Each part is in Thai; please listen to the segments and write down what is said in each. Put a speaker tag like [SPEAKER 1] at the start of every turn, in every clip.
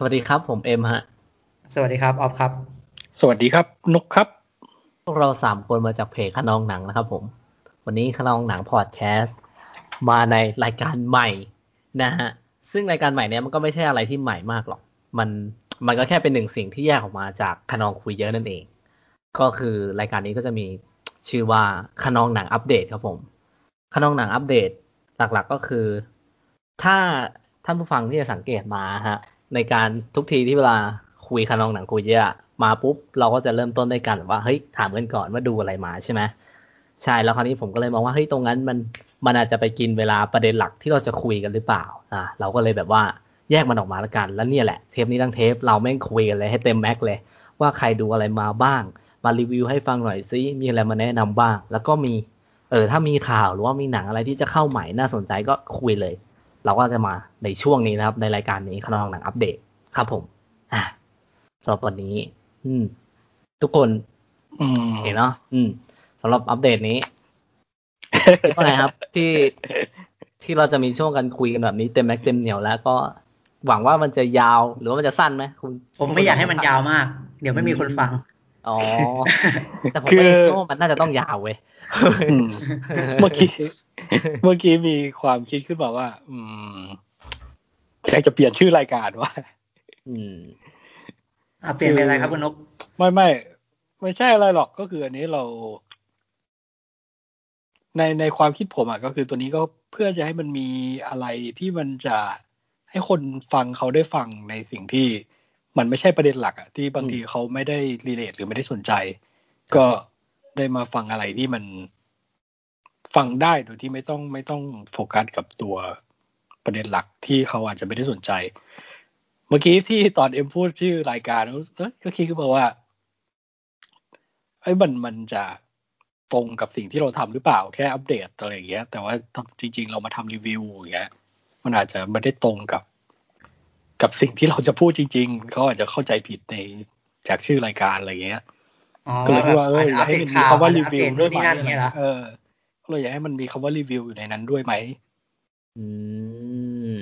[SPEAKER 1] สวัสดีครับ ผมเอ็มฮะ
[SPEAKER 2] สวัสดีครับออฟครับ
[SPEAKER 3] สวัสดีครับ นุกครับ
[SPEAKER 1] พวกเราสามคนมาจากเพจขนองหนังนะครับผม วันนี้ขนองหนังพอดแคสต์มาในรายการใหม่นะฮะ ซึ่งรายการใหม่เนี้ยมันก็ไม่ใช่อะไรที่ใหม่มากหรอก มันมันก็แค่เป็นหนึ่งสิ่งที่แยกออกมาจากขนองคุยเยอะนั่นเอง ก็คือรายการนี้ก็จะมีชื่อว่าขนองหนังอัปเดตครับผม ขนองหนังอัปเดตหลักๆก็คือ ถ้าท่านผู้ฟังที่จะสังเกตมาฮะ ในการทุกทีที่เวลาคุยขนองหนังคุยเยอะมาปุ๊บเราก็จะเริ่มต้นด้วยกันว่าเฮ้ยถามกันก่อนว่าดูอะไรมาใช่ไหมใช่แล้วคราวนี้ผมก็เลยมองว่าเฮ้ยตรงนั้นมันมันอาจจะไปกินเวลาประเด็นหลักที่เราจะคุยกันหรือเปล่าอ่าเราก็เลยแบบว่าแยกมันออกมาแล้วกัน แล้วเนี่ยแหละเทปนี้ทั้งเทปเราแม่งคุยกันเลยให้เต็มแม็กเลย ว่าใครดูอะไรมาบ้าง มารีวิวให้ฟังหน่อยซิมีอะไรมาแนะนำบ้าง แล้วก็มีเออถ้ามีข่าวหรือว่ามีหนังอะไรที่จะเข้าใหม่น่าสนใจก็คุยเลย เราก็จะมาในช่วงนี้นะครับ ในรายการนี้ขนองหนังอัปเดตครับผม อ่าสำหรับวันนี้ อืม ทุกคน
[SPEAKER 3] อืม
[SPEAKER 1] เห็นเนาะอืมสำหรับอัปเดตนี้คิดว่าไงครับ ที่ที่เราจะมีช่วงกันคุยกันแบบนี้เต็มแม็กเต็มเหนียวแล้วก็หวังว่ามันจะยาวหรือว่ามันจะสั้นไหมคุณ
[SPEAKER 2] ผมไม่อยากให้มันยาวมาก เดี๋ยวไม่มีคนฟัง
[SPEAKER 1] อ๋อ แต่ผม
[SPEAKER 3] คือ
[SPEAKER 1] ไม่เชื่อว่ามันน่าจะต้องยาวเว้ย
[SPEAKER 3] อืม เมื่อกี้เมื่อกี้มีความคิดขึ้นมาว่า อืมอยากจะเปลี่ยนชื่อรายการว่า
[SPEAKER 1] อืม
[SPEAKER 2] อะเปลี่ยนเป็นอะไรครับคุณนก
[SPEAKER 3] ไม่ไม่ไม่ใช่อะไรหรอกก็คืออันนี้เรา ในในความคิดผมอะก็คือตัวนี้ก็เพื่อจะให้มันมีอะไรที่มันจะให้คนฟังเขาได้ฟังในสิ่งที่มันไม่ใช่ประเด็นหลักอะที่บางทีเขาไม่ได้รีเลทหรือไม่ได้สนใจ ก็ ได้มาฟังอะไรที่มันฟังได้โดยที่ไม่ต้องไม่ต้องโฟกัสกับตัวประเด็นหลักที่เขาอาจจะไม่ได้สนใจ เมื่อกี้ที่ตอนเอ็มพูดชื่อรายการเอ้ยก็คิดขึ้นมาว่าไอ้มันมันจะตรงกับสิ่งที่เราทำหรือเปล่าแค่อัปเดตอะไรอย่างเงี้ย แต่ว่าจริง ๆ เรามาทำรีวิวอย่างเงี้ย มันอาจจะไม่ได้ตรงกับ กับสิ่งที่เราจะพูดจริง ๆ เขาอาจจะเข้าใจผิดในจากชื่อรายการอะไรเงี้ย ก็เลยคิดว่าเอออยาก
[SPEAKER 2] อัป
[SPEAKER 3] ให้
[SPEAKER 2] เดต
[SPEAKER 3] มันมี
[SPEAKER 2] ข่าว
[SPEAKER 3] คำว่ารี
[SPEAKER 2] อัป
[SPEAKER 3] วิ
[SPEAKER 2] เด
[SPEAKER 3] ว
[SPEAKER 2] ต
[SPEAKER 3] ด้
[SPEAKER 2] นู่
[SPEAKER 3] วย
[SPEAKER 2] น
[SPEAKER 3] ไหม
[SPEAKER 2] นี่นั่นเนี่ยเหรอ
[SPEAKER 3] เออก็เลยอยากให้มันมีคำว่ารีวิวอยู่ในนั้นด้วยไหม
[SPEAKER 1] อืม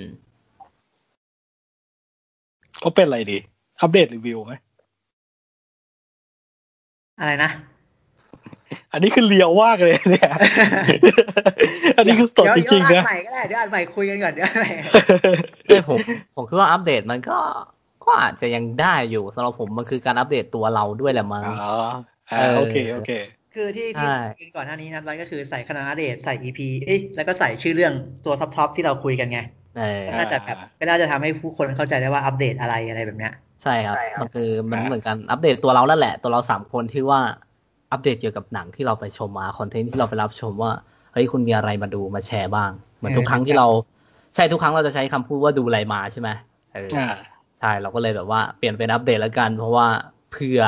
[SPEAKER 3] ก็เป็นอะไรดีอัปเดตรีวิวไหม
[SPEAKER 2] อะไรนะ
[SPEAKER 3] อันนี้คือเลียวมากเลยเนี่ย อันนี้คือสดจริงๆ
[SPEAKER 2] เดี๋ยว
[SPEAKER 3] นะ
[SPEAKER 2] เดี๋ยวอ่านใหม่ก็ได้เดี๋ยวอ่านใหม่คุยกันก่อนเดี๋ยวอ่านใหม่
[SPEAKER 1] ไม่ผมผมคิดว่าอัปเดตมันก็ ก็อาจจะยังได้อยู่สำหรับผมมันคือการอัปเดตตัวเราด้วยแหละมั้ง
[SPEAKER 3] อ๋ออ่า
[SPEAKER 1] เออ
[SPEAKER 3] โอเคโอเค
[SPEAKER 2] คือที่ที่
[SPEAKER 1] ใช่
[SPEAKER 2] คุยกันก่อนหน้านี้นัดไว้ก็คือใส่คณะเดทใส่ EP เอ้ยแล้วก็ใส่ชื่อเรื่องตัว topic ที่เราคุยกันไง
[SPEAKER 1] เออ
[SPEAKER 2] ก็น่าจะแบบก็น่าจะทำให้ผู้คนเข้าใจได้ว่าอัปเดตอะไรอะไรแบบเนี้ย
[SPEAKER 1] ใช่ครับมันคือมัน
[SPEAKER 3] อ่า
[SPEAKER 1] เหมือนกันอัปเดตตัวเรานั่นแหละ ตัวเราสามคนที่ว่าอัปเดตเกี่ยวกับหนังที่เราไปชมมาคอนเทนต์ที่เราไปรับชมว่าเฮ้ยคุณมีอะไรมาดูมาแชร์บ้างเหมือนทุกครั้งที่เรา ใช่ทุกครั้งเราจะใช้คำพูดว่าดูอะไรมาใช่ไหมเออ
[SPEAKER 3] อ่า
[SPEAKER 1] ใช่เราก็เลยแบบว่าเปลี่ยนเป็นอัปเดตแล้วกัน เพราะว่าเผื่อ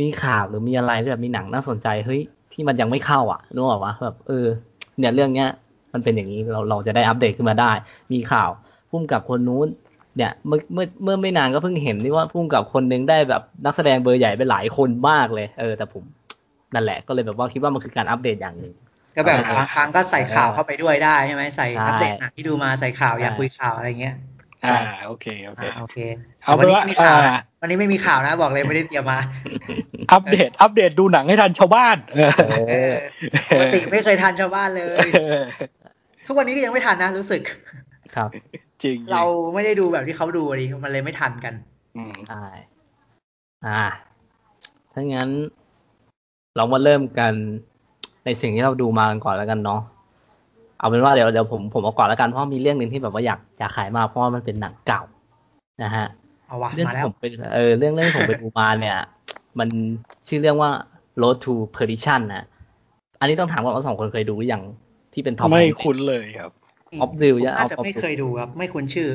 [SPEAKER 1] มีข่าวหรือมีอะไรที่แบบมีหนังน่าสนใจเฮ้ยที่มันยังไม่เข้าอะนึกออกปะแบบเออ เนี่ยเรื่องเนี้ย มันเป็นอย่างนี้เราเราจะได้อัปเดตขึ้นมาได้ มีข่าวพุ่มกับคนนู้นเนี่ยเมื่อเมื่อเมื่อไม่นานก็เพิ่งเห็นนี่ว่าพุ่มกับคนนึงได้แบบนักแสดงเบอร์ใหญ่ไปหลายคนมากเลย เออ แต่ผมนั่นแหละก็เลยแบบว่าคิดว่ามันคือการอัปเดตอย่างหนึ่ง
[SPEAKER 2] ก็แบบ
[SPEAKER 1] เออ
[SPEAKER 2] บางครั้งก็ใส่ข่าวเข้าไปด้วยได้ใช่ไหมใส่
[SPEAKER 1] ใช่
[SPEAKER 2] อัปเดตหนังที่ดูมาใส่ข่าวอยาก
[SPEAKER 1] ใช่
[SPEAKER 2] คุยข่าวอะไรเงี้ย
[SPEAKER 3] อ่าโอเคโอเค
[SPEAKER 2] อ่าโอเค
[SPEAKER 3] เอา
[SPEAKER 2] แต่วันนี้
[SPEAKER 3] เป็นว่า
[SPEAKER 2] ไม่มีข่าวนะ
[SPEAKER 3] อ่า
[SPEAKER 2] วันนี้ไม่มีข่าวนะ บอกเลยไม่ได้เตรียมมา
[SPEAKER 3] อัปเดต อัปเดตดูหนังให้ทันชาวบ้านเออ
[SPEAKER 2] เออปกติไม่เคยทันชาวบ้านเลย
[SPEAKER 3] เออ
[SPEAKER 2] ทุกวันนี้ก็ยังไม่ทันนะรู้สึก
[SPEAKER 1] ครับ
[SPEAKER 3] จริง
[SPEAKER 2] เราไม่ได้ดูแบบที่เขาดูดิมันเลยไม่ทันกัน
[SPEAKER 3] อืม
[SPEAKER 1] ใช่อ่าถ้างั้น เรามาเริ่มกันในสิ่งที่เราดูมากันก่อนแล้วกันเนาะ เอาเป็นว่าเดี๋ยวเดี๋ยวผมผมเอาก่อนแล้วกันเพราะมีเรื่องหนึ่งที่แบบว่าอยากอยากขายมากเพราะว่ามันเป็นหนังเก่า นะฮะ
[SPEAKER 2] เอาวะ
[SPEAKER 1] เรื่อง
[SPEAKER 2] มา
[SPEAKER 1] ที่
[SPEAKER 2] แล้ว
[SPEAKER 1] ผมไปเออเรื่องเรื่องที่ผมไปดูมาเนี่ย มันชื่อเรื่องว่า Road to Perdition นะอันนี้ต้องถามก่อนว่าสองคนเคยดูหรือยังที่เป็นทอม
[SPEAKER 3] ไม่คุ้นเลยครับ
[SPEAKER 1] ออฟวิว
[SPEAKER 2] ผม
[SPEAKER 1] ยัง
[SPEAKER 2] น่าจะไม่เคยดูครับไม่คุ้นชื่อ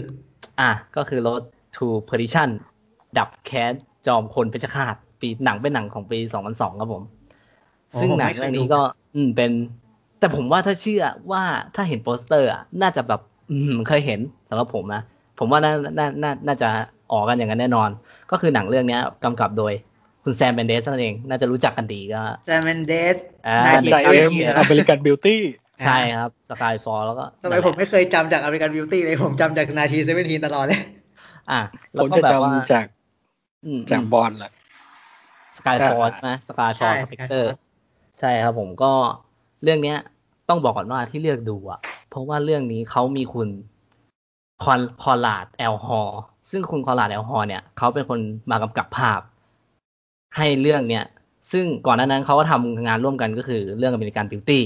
[SPEAKER 1] อะก็คือ Road to Perdition ดับแค้นจอมคนเพชฌฆาตปีหนังเป็นหนังของปี 2002 ครับผม
[SPEAKER 2] โอ้
[SPEAKER 1] ซึ่ง
[SPEAKER 2] ผม
[SPEAKER 1] หนัง
[SPEAKER 2] ไม่เคย
[SPEAKER 1] เรื่องนี้
[SPEAKER 2] ดู
[SPEAKER 1] ก็ อืมเป็น แต่ผมว่าถ้าเชื่อว่าถ้าเห็นโปสเตอร์อะน่าจะแบบอืมเคยเห็นสำหรับผมนะผมว่าน่าน่าน่าน่าจะออกกันอย่างนั้นแน่นอน ก็คือหนังเรื่องเนี้ยกำกับโดยคุณ Sam Mendes นั่นเอง น่าจะรู้จักกันดีก็
[SPEAKER 2] Sam Mendes
[SPEAKER 1] อ่า
[SPEAKER 3] Nineteen
[SPEAKER 2] Seventeen นะ
[SPEAKER 3] American Beauty
[SPEAKER 1] ใช่ครับ Skyfall แล้วก็
[SPEAKER 2] ทำไมผมไม่เคยจำจาก American Beauty เลยผมจำจาก Nineteen Seventeen ตลอดเลย
[SPEAKER 1] อะ
[SPEAKER 3] ผ
[SPEAKER 1] แล้วผ
[SPEAKER 3] ม
[SPEAKER 1] ก็
[SPEAKER 3] จะ
[SPEAKER 1] แบบว่า
[SPEAKER 3] จำจาก
[SPEAKER 1] อืม
[SPEAKER 3] จาก Bond แหละ
[SPEAKER 1] Skyfall อ่าไหม Skyfall
[SPEAKER 2] ใช่
[SPEAKER 1] Spectre
[SPEAKER 2] Skyfall
[SPEAKER 1] ใช่ครับผมก็เรื่องเนี้ย ต้องบอกก่อนว่าที่เลือกดูอะเพราะว่าเรื่องนี้เขามีคุณคอน Conrad L. Hall ซึ่งคุณ Conrad L. Hall เนี่ยเขาเป็นคนมากำกับภาพ ให้เรื่องเนี้ยซึ่งก่อนหน้านั้นเขาก็ทำงานร่วมกันก็คือเรื่อง American Beauty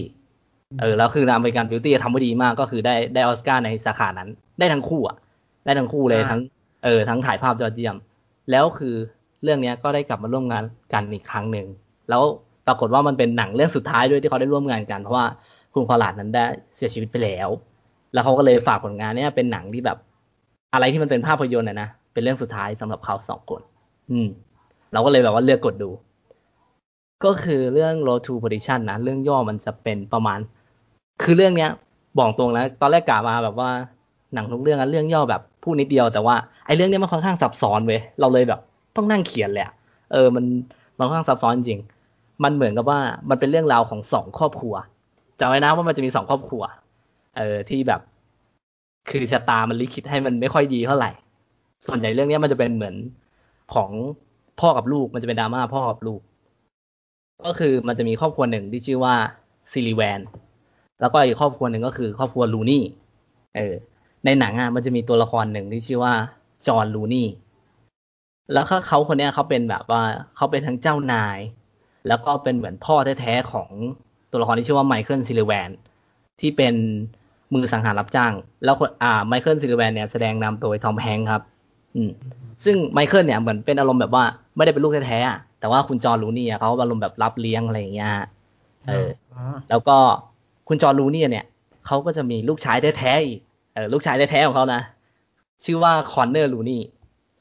[SPEAKER 1] เออแล้วคือ American Beauty ทำไว้ดีมากก็คือได้ได้ออสการ์ในสาขานั้น ได้ทั้งคู่อะได้ทั้งคู่เลย
[SPEAKER 2] อ่า
[SPEAKER 1] ทั้งเออทั้งถ่ายภาพยอดเยี่ยม แล้วคือเรื่องเนี้ยก็ได้กลับมาร่วมงานกันอีกครั้งหนึ่งแล้วปรากฏว่ามันเป็นหนังเรื่องสุดท้ายด้วยที่เขาได้ร่วมงานกันเพราะว่า คุณ Conrad นั้นได้เสียชีวิตไปแล้ว แล้วเขาก็เลยฝากผลงานเนี้ยเป็นหนังที่แบบ อะไรที่มันเป็นภาพยนตร์นะนะเป็นเรื่องสุดท้ายสำหรับเขาสองคน อืม เราก็เลยแบบว่าเลือกกดดู ก็คือเรื่อง Road to Perdition นะ เรื่องย่อมันจะเป็นประมาณ คือเรื่องเนี้ย บอกตรงนะ ตอนแรกกะมาแบบว่าหนังทุกเรื่องอะเรื่องย่อแบบพูดนิดเดียวแต่ว่าไอ้เรื่องเนี้ยมันค่อนข้างซับซ้อนเว้ยเราเลยแบบ ต้องนั่งเขียนเละเออมันมันค่อนข้างซับซ้อนจริง มันเหมือนกับว่ามันเป็นเรื่องราวของสองครอบครัว จำไว้นะว่ามันจะมีสองครอบครัว เออที่แบบ คือชะตามันลิขิตให้มันไม่ค่อยดีเท่าไหร่ ส่วนใหญ่เรื่องนี้มันจะเป็นเหมือนของพ่อกับลูก มันจะเป็นดราม่าพ่อกับลูก ก็คือมันจะมีครอบครัวหนึ่งที่ชื่อว่าซิลิแวน แล้วก็อีกครอบครัวหนึ่งก็คือ ครอบครัวลูนี่ เออ ในหนังอะมันจะมีตัวละครหนึ่งที่ชื่อว่าจอห์นลูนี่ แล้วเขาคนนี้เขาเป็นแบบว่าเขาเป็นทั้งเจ้านาย แล้วก็เป็นเหมือนพ่อแท้ๆของ ตัวละครที่ชื่อว่า Michael Sullivan ที่เป็นมือสังหารรับจ้าง แล้วคนอ่า Michael Sullivan เนี่ยแสดงนำโดย Tom Hanks ครับ อืม ซึ่ง Michael เนี่ยเหมือนเป็นอารมณ์แบบว่าไม่ได้เป็นลูกแท้ๆอะแต่ว่าคุณ John Rooney อะเขาอารมณ์แบบรับเลี้ยงอะไรอย่างเงี้ยฮะเออ
[SPEAKER 2] อ๋อ
[SPEAKER 1] แล้วก็คุณ John Rooney เนี่ยเขาก็จะมีลูกชายแท้ๆอีกเออลูกชายแท้ๆของเขานะชื่อว่า Connor Rooney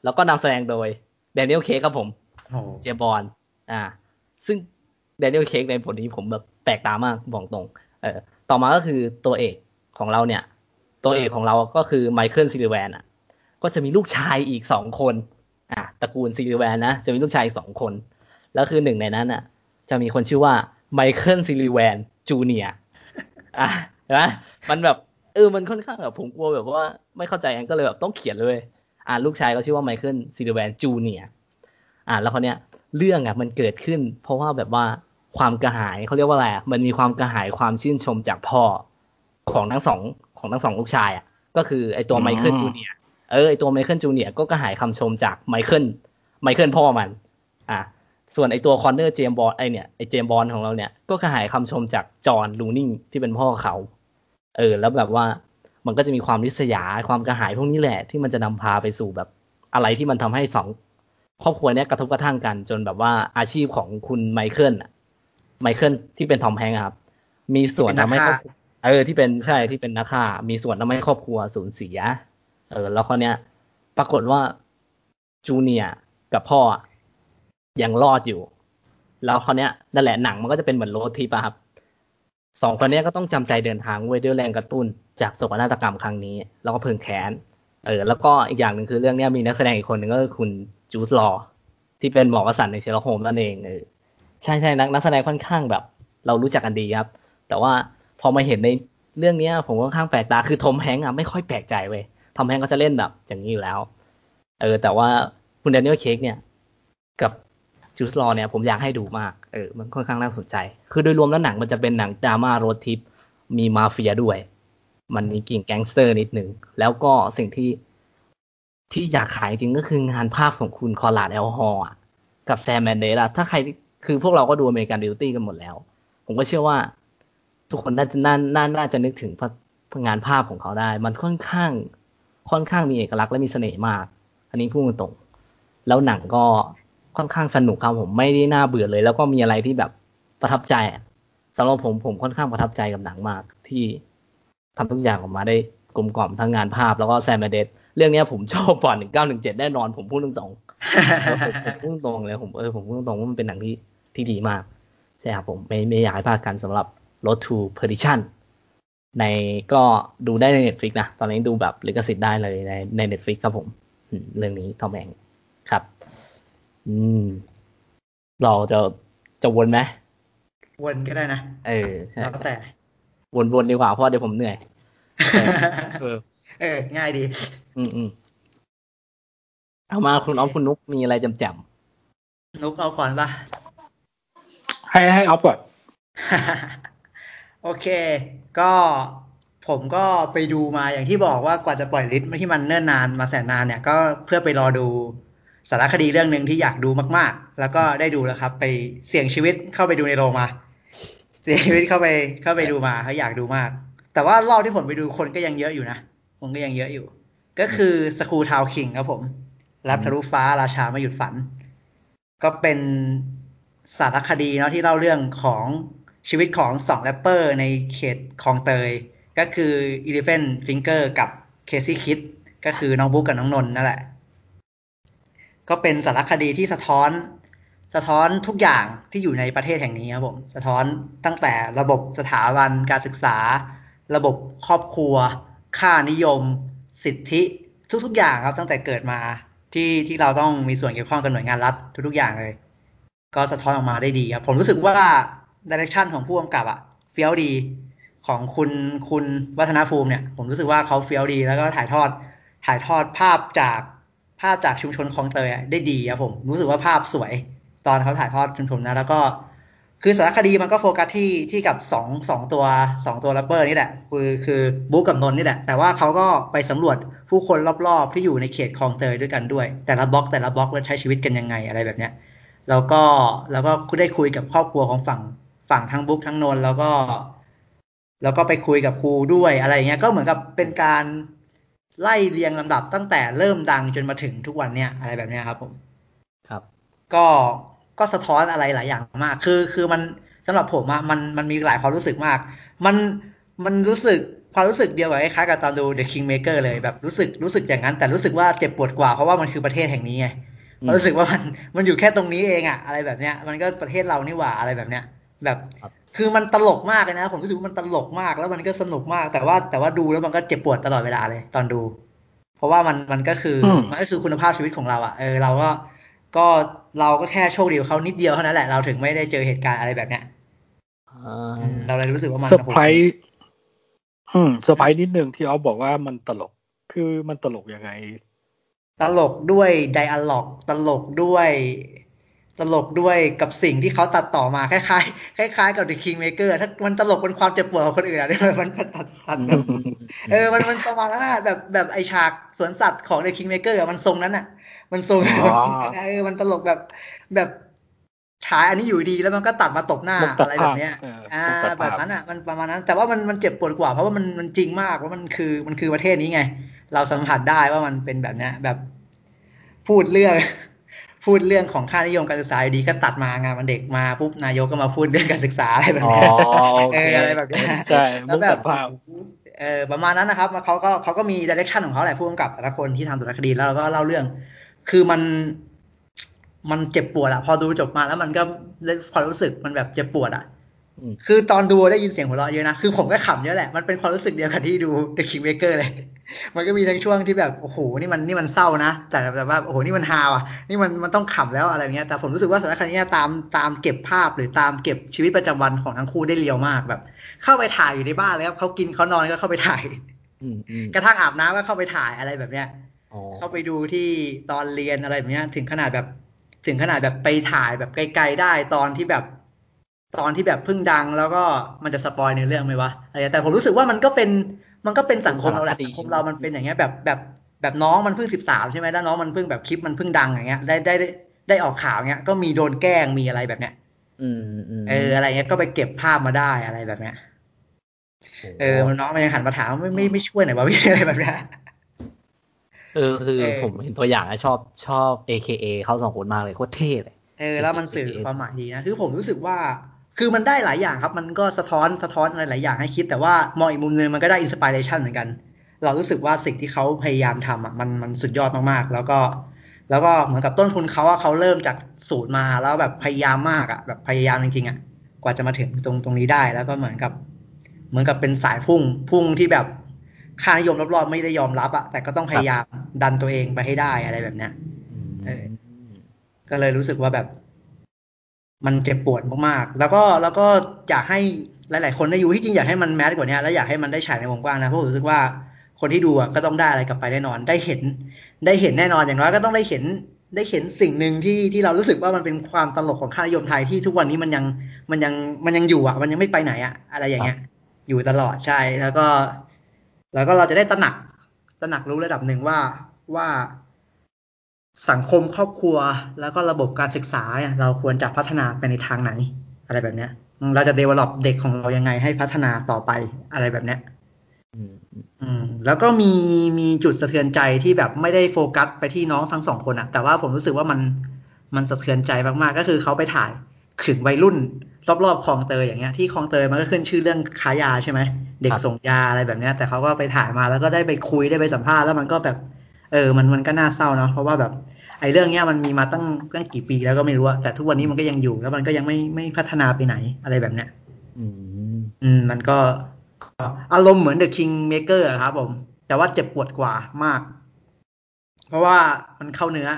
[SPEAKER 1] แล้วก็นำแสดงโดย Daniel Craig ครับผม
[SPEAKER 2] โอ้โห
[SPEAKER 1] James Bond อ่า ซึ่ง Daniel Craig ในบทนี้ผมแบบ แปลกตามากบอกตรง เออต่อมาก็คือตัวเอกของเราเนี่ย ตัวเอกของเราก็คือ Michael Sullivan อะ ก็จะมีลูกชายอีกสองคน อะตระกูล Sullivan นะ จะมีลูกชายอีกสองคน แล้วคือหนึ่งในนั้นอะ จะมีคนชื่อว่า Michael Sullivan Junior อะเห็นไหมมันแบบเออมันค่อนข้างแบบผมกลัวแบบว่าไม่เข้าใจกันก็เลยแบบต้องเขียนเลย อ่าลูกชายก็ชื่อว่า Michael Sullivan Junior อ่าแล้วเขาเนี้ยเรื่องอะมันเกิดขึ้น เพราะว่าแบบว่า ความกระหายเขาเรียกว่าอะไรอะมันมีความกระหายความชื่นชมจากพ่อของทั้งสองของทั้งสองลูกชายอะก็คือไอตัว
[SPEAKER 3] อืม
[SPEAKER 1] Michael Junior เออไอตัว Michael Junior ก็กระหายคำชมจาก Michael Michael พ่อมัน อ่าส่วนไอตัว Connor James Bond ไอเนี่ยไอ James Bond ของเราเนี่ยก็กระหายคำชมจาก John Rooney ที่เป็นพ่อเขา เออ แล้วแบบว่ามันก็จะมีความริษยาความกระหายพวกนี้แหละ ที่มันจะนำพาไปสู่แบบอะไรที่มันทำให้สองครอบครัวเนี้ยกระทบกระทั่งกันจนแบบว่าอาชีพของคุณไมเคิลอะ ไมเคิลที่เป็นทอมแฮงค์อะครับ มีส่วนทำให้ครอบครัวเออที่เป็นใช่ที่เป็นนักฆ่า มีส่วนทำให้ครอบครัวสูญเสีย เออ แล้วคนเนี้ย ปรากฏว่าจูเนียร์กับพ่ออะยังรอดอยู่ แล้วคนเนี้ยนั่นแหละหนังมันก็จะเป็นเหมือนโรดทริปอะครับสองคนเนี้ยก็ต้องจำใจเดินทางเว้ยด้วยแรงกระตุ้นจากโศกนาฏกรรมครั้งนี้ แล้วก็เพลิงแค้นเออ แล้วก็อีกอย่างหนึ่งคือเรื่องเนี้ยมีนักแสดงอีกคนหนึ่งก็คือคุณ Jude Law ที่เป็นหมอวสันต์ใน Sherlock Holmes นั่นเองเออ ใช่ใช่นักนักแสดงค่อนข้างแบบ เรารู้จักกันดีครับ แต่ว่าพอมาเห็นในเรื่องนี้ผมค่อนข้างแปลกตาคือ Tom Hanks อะไม่ค่อยแปลกใจเว้ย Tom Hanks ก็จะเล่นแบบ อย่างนี้อยู่แล้ว เออ แต่ว่าคุณ Daniel Craig เนี่ย กับจูสลอเนี่ยผมอยากให้ดูมาก เออ มันค่อนข้างน่าสนใจ คือโดยรวมแล้วหนังมันจะเป็นหนังดราม่า road trip มีมาเฟียด้วย มันมีกลิ่นแก๊งสเตอร์นิดหนึ่ง แล้วก็สิ่งที่ที่อยากขายจริงก็คืองานภาพของคุณ Conrad L. Hall กับ Sam Mendes อะถ้าใคร คือพวกเราก็ดู American Beauty กันหมดแล้ว ผมก็เชื่อว่า ทุกคนน่าจะน่าน่าน่าจะนึกถึงงานภาพของเขาได้ มันค่อนข้าง ค่อนข้างมีเอกลักษณ์และมีเสน่ห์มาก อันนี้พูดตรงๆแล้วหนังก็ค่อนข้างสนุกครับผมไม่ได้น่าเบื่อเลย แล้วก็มีอะไรที่แบบประทับใจสำหรับผมผมค่อนข้างประทับใจกับหนังมาก ที่ทำทุกอย่างออกมาได้กลมกล่อมทั้งงานภาพแล้วก็แซมเดสเรื่องนี้ผมชอบก่อนหนึ่งเก้าหนึ่งเจ็ดแน่นอนผมพูดตรงๆแล้วผมผมพูดตรงเลยผมเออผมพูดตรงว่ามันเป็นหนังที่ ที่ดีมาก ใช่ครับผมไม่ไม่อยากให้พลาดกันสำหรับ Road to Perdition ในก็ดูได้ใน Netflix นะ ตอนนี้ดูแบบลิขสิทธิ์ได้เลยในใน Netflix ครับผมอืมเรื่องนี้ทอมแหงครับ อืม เราจะจะวนไหม
[SPEAKER 2] วนก็ได้นะ
[SPEAKER 1] เออใช่
[SPEAKER 2] แล้วแต่
[SPEAKER 1] วนวนดีกว่าเพราะเดี๋ยวผมเหนื่อย เออ
[SPEAKER 2] เออ ง่ายดี
[SPEAKER 1] อืมอืมเอามาคุณออฟคุณนุกมีอะไรจำแจม
[SPEAKER 2] นุกเอาก่อนปะ
[SPEAKER 3] ให้ให้เอาก่อน
[SPEAKER 2] โอเค ก็ผมก็ไปดูมาอย่างที่บอกว่ากว่าจะปล่อย list ที่มันเนิ่นนานมาแสนนานเนี่ย ก็เพื่อไปรอดูสารคดีเรื่องหนึ่งที่อยากดูมาก ๆ แล้วก็ได้ดูแล้วครับ ไปเสี่ยงชีวิตเข้าไปดูในโรงมา เสี่ยงชีวิตเข้าไปเข้าไปดูมาเขาอยากดูมาก แต่ว่ารอบที่ผมไปดูคนก็ยังเยอะอยู่นะคนก็ยังเยอะอยู่ ก็คือสกูทาวคิงครับผม รับทะลุฟ้าราชาไม่หยุดฝัน ก็เป็น สารคดีเนาะที่เล่าเรื่องของชีวิตของสองแรปเปอร์ในเขตคลองเตย ก็คือ Elephant Finger กับ Casey Kid ก็คือน้องบุ๊กกับน้องนนท์นั่นแหละ ก็เป็นสารคดีที่สะท้อน สะท้อนทุกอย่างที่อยู่ในประเทศแห่งนี้ครับผม สะท้อนตั้งแต่ระบบสถาบันการศึกษา ระบบครอบครัว ค่านิยม สิทธิ ทุกๆอย่างครับตั้งแต่เกิดมาที่ที่เราต้องมีส่วนเกี่ยวข้องกับหน่วยงานรัฐทุกๆอย่างเลย ก็สะท้อนออกมาได้ดีครับผมรู้สึกว่า direction ของผู้กำกับอะเฟี้ยวดีของคุณคุณวัฒนภูมิเนี่ย ผมรู้สึกว่าเขาเฟี้ยวดี แล้วก็ถ่ายทอดถ่ายทอดภาพจากภาพจากชุมชนคลองเตยได้ดีครับผมรู้สึกว่าภาพสวยตอนเขาถ่ายทอดชุมชนนะ แล้วก็คือสารคดีมันก็โฟกัสที่ที่กับสองสองตัวสองตัวแรปเปอร์นี่แหละ คือคือบุ๊กกับนนนี่แหละ แต่ว่าเขาก็ไปสำรวจผู้คนรอบๆ ที่อยู่ในเขตคลองเตยด้วยกันด้วย แต่ละบล็อกแต่ละบล็อกว่าใช้ชีวิตกันยังไงอะไรแบบเนี้ย แล้วก็แล้วก็ได้คุยกับครอบครัวของฝั่งฝั่งทั้งบุ๊กทั้งนนท์แล้วก็ แล้วก็ไปคุยกับครูด้วยอะไรเงี้ยก็เหมือนกับเป็นการไล่เรียงลำดับตั้งแต่เริ่มดังจนมาถึงทุกวันเนี้ยอะไรแบบเนี้ยครับผม
[SPEAKER 1] ครับ
[SPEAKER 2] ก็ก็สะท้อนอะไรหลายอย่างมาก คือคือมันสำหรับผมอะมันมันมีหลายความรู้สึกมาก มันมันรู้สึกความรู้สึกเดียวกับคล้ายๆกับตอนดู The Kingmaker เลยแบบรู้สึกรู้สึกอย่างนั้น แต่รู้สึกว่าเจ็บปวดกว่าเพราะว่ามันคือประเทศแห่งนี้ไง
[SPEAKER 1] อืม
[SPEAKER 2] รู้สึกว่ามันมันอยู่แค่ตรงนี้เองอะอะไรแบบเนี้ย มันก็ประเทศเรานี่หว่าอะไรแบบเนี้ย แบบ
[SPEAKER 1] ครับ
[SPEAKER 2] คือมันตลกมากเลยนะ ผมรู้สึกว่ามันตลกมากแล้วมันก็สนุกมาก แต่ว่าแต่ว่าดูแล้วมันก็เจ็บปวดตลอดเวลาเลย ตอนดู เพราะว่ามันมันก็คืออ
[SPEAKER 3] ม
[SPEAKER 2] มันก็คือคุณภาพชีวิตของเราอะเออเราก็ก็เราก็แค่โชคดีกว่าเขานิดเดียวเท่านั้นแหละเราถึงไม่ได้เจอเหตุการณ์อะไรแบบเนี้ย
[SPEAKER 1] อ่า
[SPEAKER 2] อืมเราเลยรู้สึกว่ามัน
[SPEAKER 3] เซอร์ไพรส์อืมเซอร์ไพรส์นิดนึงที่ออฟบอกว่ามันตลก คือมันตลกยังไง
[SPEAKER 2] ตลกด้วย dialogue ตลกด้วย ตลกด้วยกับสิ่งที่เขาตัดต่อมาคล้ายๆคล้าย ๆ กับ The Kingmaker ถ้ามันตลกเป็นความเจ็บปวดของคนอื่นอะที่มันมันตัดตัดแบบเออมันมันประมาณนั้นอะแบบแบบไอฉากสวนสัตว์ของ The Kingmaker อะมันทรงนั้นอะมันทรง
[SPEAKER 3] อ๋อ
[SPEAKER 2] มันทรงนั้นอะเออมันตลกแบบแบบฉายอันนี้อยู่ดีแล้วมันก็ตัดมาตบหน้า
[SPEAKER 3] มันตัด
[SPEAKER 2] อะไรแบบเนี้ย
[SPEAKER 3] ภาพเออ
[SPEAKER 2] อ่า
[SPEAKER 3] มันตัดภาพ
[SPEAKER 2] แบบนั้นอะมันประมาณนั้น แต่ว่ามันมันเจ็บปวดกว่าเพราะว่ามันมันจริงมากว่ามันคือมันคือประเทศนี้ไง เราสัมผัสได้ว่ามันเป็นแบบเนี้ยแบบพูดเรื่องพูดเรื่องของค่านิยมการศึกษาอยู่ดีก็ตัดมางานวันเด็กมาปุ๊บนายกก็มาพูดเรื่องการศึกษาอะไรแบบ
[SPEAKER 1] อ๋อ
[SPEAKER 2] เนี้ย
[SPEAKER 1] โอ
[SPEAKER 2] เอ
[SPEAKER 1] เค
[SPEAKER 2] ออะไรแบบเนี้ย
[SPEAKER 3] ใช่
[SPEAKER 2] แล้
[SPEAKER 3] มุ
[SPEAKER 2] ว
[SPEAKER 3] ก
[SPEAKER 2] แบ
[SPEAKER 3] ตั
[SPEAKER 2] บ
[SPEAKER 3] ดภาพ
[SPEAKER 2] เออประมาณนั้นนะครับเขาก็เขาก็มีดิเรกชันของเขาแหละผู้กำกับแต่ละคนที่ทำสารคดีแล้วเราก็เล่าเรื่อง คือมันมันเจ็บปวดอะพอดูจบมาแล้วมันก็ความรู้สึกมันแบบเจ็บปวดอะ
[SPEAKER 1] อืม
[SPEAKER 2] คือตอนดูได้ยินเสียงหัวเราะเยอะนะ คือผมก็ขำเยอะแหละ มันเป็นความรู้สึกเดียวกับที่ดู The Kingmaker เลย มันก็มีทั้งช่วงที่แบบ โอ้โห นี่มันนี่มันเศร้านะ แต่แบบว่า โอ้โห นี่มันฮาว่ะ นี่มันมันต้องขำแล้วอะไรเงี้ย แต่ผมรู้สึกว่าสารคดีเนี้ยตามตามเก็บภาพหรือตามเก็บชีวิตประจำวันของทั้งคู่ได้เรียวมากแบบ เข้าไปถ่ายอยู่ในบ้านเลยครับเขากินเขานอนก็เข้าไปถ่าย
[SPEAKER 1] อืมอืม
[SPEAKER 2] กระทั่งอาบน้ำก็เข้าไปถ่ายอะไรแบบเนี้ย
[SPEAKER 1] อ๋อ
[SPEAKER 2] เข้าไปดูที่ตอนเรียนอะไรแบบเนี้ย ถึงขนาดแบบ ถึงขนาดแบบไปถ่ายแบบไกลๆได้ตอนที่แบบ ตอนที่แบบเพิ่งดังแล้วก็มันจะสปอยในเรื่องไหมวะอะไรแต่ผมรู้สึกว่ามันก็เป็นมันก็เป็นสังคมเราแหละสังคมเรามันเป็นอย่างเงี้ยแบบแบบแบบน้องมันเพิ่งสิบสามใช่ไหมแล้วน้องมันเพิ่งแบบคลิปมันเพิ่งดังอย่างเงี้ยได้ได้ได้ได้ออกข่าวเงี้ยก็มีโดนแกล้งมีอะไรแบบเนี้ย
[SPEAKER 1] อืมอืม
[SPEAKER 2] เอออะไรเงี้ยก็ไปเก็บภาพมาได้อะไรแบบเนี้ยเออน้องมันยังหันมาถามว่าไม่ไม่ไม่ช่วยหน่อยวะพี่อะไรแบบเนี้ย
[SPEAKER 1] เออคือ
[SPEAKER 2] เออ
[SPEAKER 1] ผมเห็นตัวอย่างอะชอบชอบ AKA เขาสองคนมากเลยโคตรเท่เลย
[SPEAKER 2] เออแล้วมันสื่อความหมายดีนะคือผมรู้สึกว่า คือมันได้หลายอย่างครับ มันก็สะท้อนสะท้อนอะไรหลายอย่างให้คิด แต่ว่ามองอีกมุมนึงมันก็ได้ inspiration เหมือนกัน เรารู้สึกว่าสิ่งที่เขาพยายามทำอะมันมันสุดยอดมากๆ แล้วก็แล้วก็เหมือนกับต้นทุนเขาอะเขาเริ่มจากศูนย์มาแล้วแบบพยายามมากอะแบบพยายามจริงๆอะกว่าจะมาถึงตรงตรงนี้ได้ แล้วก็เหมือนกับ เหมือนกับเป็นสายพุ่งพุ่งที่แบบค่านิยมรอบๆไม่ได้ยอมรับอะแต่ก็ต้องพยายามดันตัวเองไปให้ได้อะไรแบบเนี้ยเออก็เลยรู้สึกว่าแบบ มันเจ็บปวดมากๆ แล้วก็แล้วก็อยากให้หลาย ๆ คนได้อยู่ที่จริงอยากให้มันแมสกว่านี้แล้วอยากให้มันได้ฉายในวงกว้างนะเพราะผมรู้สึกว่าคนที่ดูอะก็ต้องได้อะไรกลับไปแน่นอน ได้เห็น ได้เห็นแน่นอนอย่างน้อยก็ต้องได้เห็นได้เห็นสิ่งหนึ่งที่ที่เรารู้สึกว่ามันเป็นความตลกของค่านิยมไทยที่ทุกวันนี้มันยังมันยังมันยังอยู่อะ มันยังไม่ไปไหนอะ อะไรอย่างเงี้ย อยู่ตลอดใช่แล้วก็ แล้วก็เราจะได้ตระหนักตระหนักรู้ระดับหนึ่งว่าว่า สังคมครอบครัว แล้วก็ระบบการศึกษาเนี่ยเราควรจะพัฒนาไปในทางไหน อะไรแบบเนี้ย เราจะ develop เด็กของเรายังไงให้พัฒนาต่อไปอะไรแบบเนี้ย
[SPEAKER 1] อืม
[SPEAKER 2] อืมแล้วก็มีมีจุดสะเทือนใจที่แบบไม่ได้โฟกัสไปที่น้องทั้งสองคนอะแต่ว่าผมรู้สึกว่ามันมันสะเทือนใจมากๆ ก็คือเขาไปถ่ายขึงวัยรุ่น รอบๆคลองเตยอย่างเงี้ยที่คลองเตยมันก็ขึ้นชื่อเรื่องค้ายาใช่ไหมเด็กส่งยาอะไรแบบเนี้ย แต่เขาก็ไปถ่ายมาแล้วก็ได้ไปคุยได้ไปสัมภาษณ์แล้วมันก็แบบ เออ มันมันก็น่าเศร้าเนาะเพราะว่าแบบ ไอ้เรื่องเนี้ยมันมีมาตั้งตั้งกี่ปีแล้วก็ไม่รู้อะแต่ทุกวันนี้มันก็ยังอยู่ แล้วมันก็ยังไม่ไม่พัฒนาไปไหนอะไรแบบเนี้ย
[SPEAKER 1] อืม
[SPEAKER 2] อืมมันก็ก็อารมณ์เหมือน The Kingmaker อะครับผม แต่ว่าเจ็บปวดกว่ามาก เพราะว่ามันเข้าเนื้อ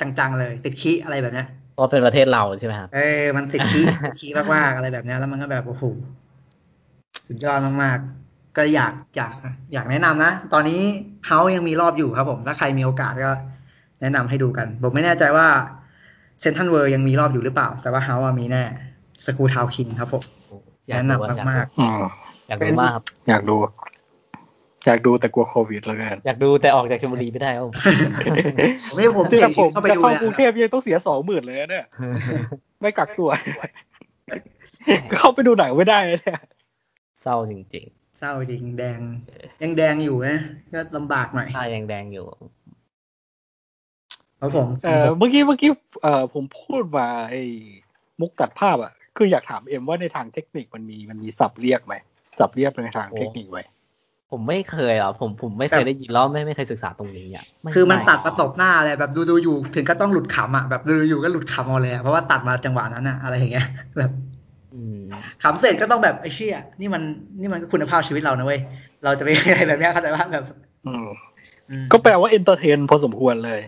[SPEAKER 2] จังๆเลย ติดขี้อะไรแบบเนี้ย
[SPEAKER 1] เพราะเป็นประเทศเราใช่ไหมครับ
[SPEAKER 2] เออมันติดขี้ติดขี้มากๆอะไรแบบเนี้ยแล้วมันก็แบบโอ้โหสุดยอดมากๆ ก็อยากอยากอยากแนะนำนะ ตอนนี้เฮายังมีรอบอยู่ครับผม ถ้าใครมีโอกาสก็ แนะนำให้ดูกันผมไม่แน่ใจว่าเซนทันเวอร์ยังมีรอบอยู่หรือเปล่า แต่ว่าเฮาอะมีแน่สกูทาวคิงครับผม
[SPEAKER 1] อยาก
[SPEAKER 2] แนะ
[SPEAKER 1] ดู
[SPEAKER 2] นำมาก
[SPEAKER 3] อืม
[SPEAKER 1] อยากดูมากครับ
[SPEAKER 3] อยากดู อยากดูแต่กลัวโควิดแล้วกัน
[SPEAKER 1] อยากดูแต่ออกจากชลบุรีไม่ได้ครับผม
[SPEAKER 2] ๆผมไม่ผม
[SPEAKER 3] ที่
[SPEAKER 2] เสี่ยง
[SPEAKER 3] ผม
[SPEAKER 2] เข้าไป
[SPEAKER 3] จะ
[SPEAKER 2] ดู
[SPEAKER 3] เข้า
[SPEAKER 2] เลย
[SPEAKER 3] กรุงเทพยังต้องเสียสองหมื่นเลยนะเนี่ยไม่กักตัวก็เข้าไปดูหนังไม่ได้เลยเนี่ย
[SPEAKER 1] เศร้าจริง
[SPEAKER 2] เศร้าจริงแดงยังแดงอยู่นะก็ลำบากหน่อย
[SPEAKER 1] ๆผ้ายังแดงอยู่
[SPEAKER 2] ครับผม
[SPEAKER 3] เออเมื่อกี้เมื่อกี้เออผมพูดมาไอ้มุกตัดภาพอะ คืออยากถามเอ็มว่าในทางเทคนิคมันมีมันมีศัพท์เรียกไหมศัพท์เรียกในทางเทคนิคไหม
[SPEAKER 1] ผมไม่เคยอะผมผมไม่เคยได้ยินแล้วไม่ไม่เคยศึกษาตรงนี้อะไคื
[SPEAKER 2] อมันตัด
[SPEAKER 1] ไมา
[SPEAKER 2] ตบหน้าเลยแบบดูดูอยู่ถึงก็ต้องหลุดขำอะแบบดูดูอยู่ก็หลุดขำเอาเลยอะเพราะว่าตัดมาจังหวะนั้นอะอะไรอย่างเงี้ยแบบ
[SPEAKER 1] อืม
[SPEAKER 2] ขำเสร็จก็ต้องแบบไอ้เชี่ยนี่มันนี่มันก็คุณภาพชีวิตเรานะเว้ยเราจะไปอะไรแบบเนี้ยเข้าใจว่าแบบ
[SPEAKER 3] อืม
[SPEAKER 2] อืม
[SPEAKER 3] ก็แปลว่า entertain พอสมควรเลย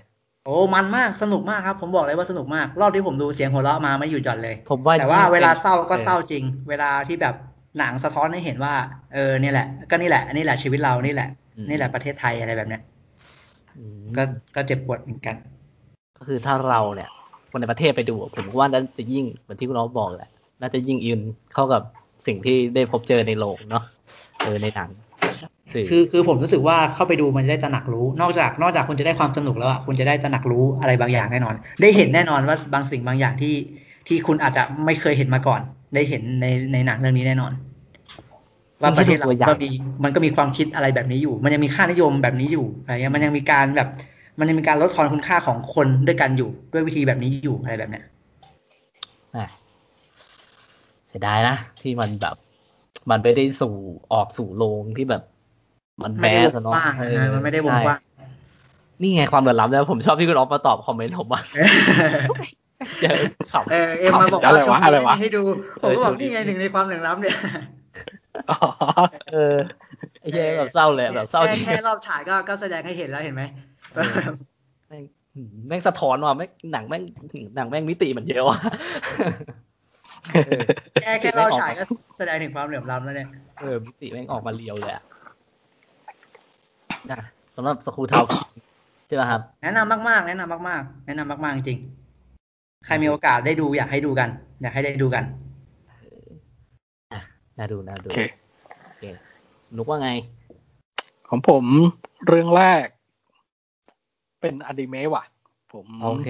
[SPEAKER 2] โอ้มันมากสนุกมากครับผมบอกเลยว่าสนุกมาก รอบที่ผมดูเสียงหัวเราะมาไม่หยุดหย่อนเลย
[SPEAKER 1] ผมว่า
[SPEAKER 2] แต่ว่า
[SPEAKER 1] ยิ่ง
[SPEAKER 2] เวลา
[SPEAKER 1] มัน
[SPEAKER 2] เศร้าก็เอ
[SPEAKER 1] อ
[SPEAKER 2] เศร้าจริง เวลาที่แบบหนังสะท้อนให้เห็นว่า เออนี่แหละ ก็นี่แหละนี่แหละชีวิตเรานี่แหละ
[SPEAKER 1] อืม
[SPEAKER 2] นี่แหละประเทศไทยอะไรแบบเนี้ย
[SPEAKER 1] อืม
[SPEAKER 2] ก็ก็เจ็บปวดเหมือนกัน
[SPEAKER 1] ก็คือถ้าเราเนี่ย คนในประเทศไปดู ผมว่าน่าจะยิ่งเหมือนที่คุณน้องบอกแหละน่าจะยิ่งอินเข้ากับสิ่งที่ได้พบเจอในโลกเนาะเออในหนังสื่อ
[SPEAKER 2] คือคือผมรู้สึกว่าเข้าไปดูมันจะได้ตระหนักรู้ นอกจากนอกจากคุณจะได้ความสนุกแล้วอะคุณจะได้ตระหนักรู้อะไรบางอย่างแน่นอน ได้เห็นแน่นอนว่าบางสิ่งบางอย่างที่ที่คุณอาจจะไม่เคยเห็นมาก่อน ได้เห็นในในหนังเรื่องนี้แน่นอน ว่าประเทศเราก็มีมันก็มีความคิดอะไรแบบนี้อยู่ มันยังมีค่านิยมแบบนี้อยู่อะไรเงี้ยมันยังมีการแบบ มันยังมีการลดทอนคุณค่าของคนด้วยกันอยู่ด้วยวิธีแบบนี้อยู่อะไรแบบเนี้ย
[SPEAKER 1] อะเสียดายนะที่มันแบบ มันไม่ได้สู่ออกสู่โรงที่แบบ มันแม
[SPEAKER 2] ไม่ได้ว
[SPEAKER 1] ส
[SPEAKER 2] ง
[SPEAKER 1] เนาะ
[SPEAKER 2] กว้าง
[SPEAKER 1] เอ
[SPEAKER 2] นะ
[SPEAKER 1] อ
[SPEAKER 2] มันไม่ได้วงกว้าง
[SPEAKER 1] ใช่นี่ไงความเหลื่อมล้ำเนี่ยผมชอบที่คุณออฟมาตอบคอมเมนต์ผมอะเจอขำ
[SPEAKER 2] เออเอ็มมาบอก
[SPEAKER 3] อะไร
[SPEAKER 2] ว่า
[SPEAKER 3] วะอะไรวะ
[SPEAKER 2] ช่วงนี้ไม่มีให้ดู ผมก็บอกนี่ไงหนึ่งในความเหลื่อมล้ำเนี่ย
[SPEAKER 3] อ๋อ
[SPEAKER 1] เออไอ้เหี้ยแบบเศร้าเลยแบบเศร้าจริง
[SPEAKER 2] แค่แค่รอบฉายก็ก็แสดงให้เห็นแล้วเห็นไหม
[SPEAKER 1] เออแม่งแม่งสะท้อนว่ะแม่งหนังแม่งหนังแม่งมิติมันเยอะว่ะเออ
[SPEAKER 2] แค่แค่รอบฉายก็แสดงถึงความเหลื่อมล้ำแล้วเนี่ย
[SPEAKER 1] เออมิติแม่งออกมาเรียวเลยอะ นะสำหรับสกูทาวใช่ไหมครับ
[SPEAKER 2] แนะนำมากๆ แนะนำมากๆ แนะนำมากๆ จริงๆใครมีโอกาสได้ดูอยากให้ดูกัน อยากให้ได้ดูกัน
[SPEAKER 1] อะน่าดูน่า
[SPEAKER 3] โอ
[SPEAKER 1] ดู
[SPEAKER 3] เค
[SPEAKER 1] โอเคนุกว่าไง
[SPEAKER 3] ของผมเรื่องแรก เป็นอนิเมะว่ะ ผม
[SPEAKER 1] โอเค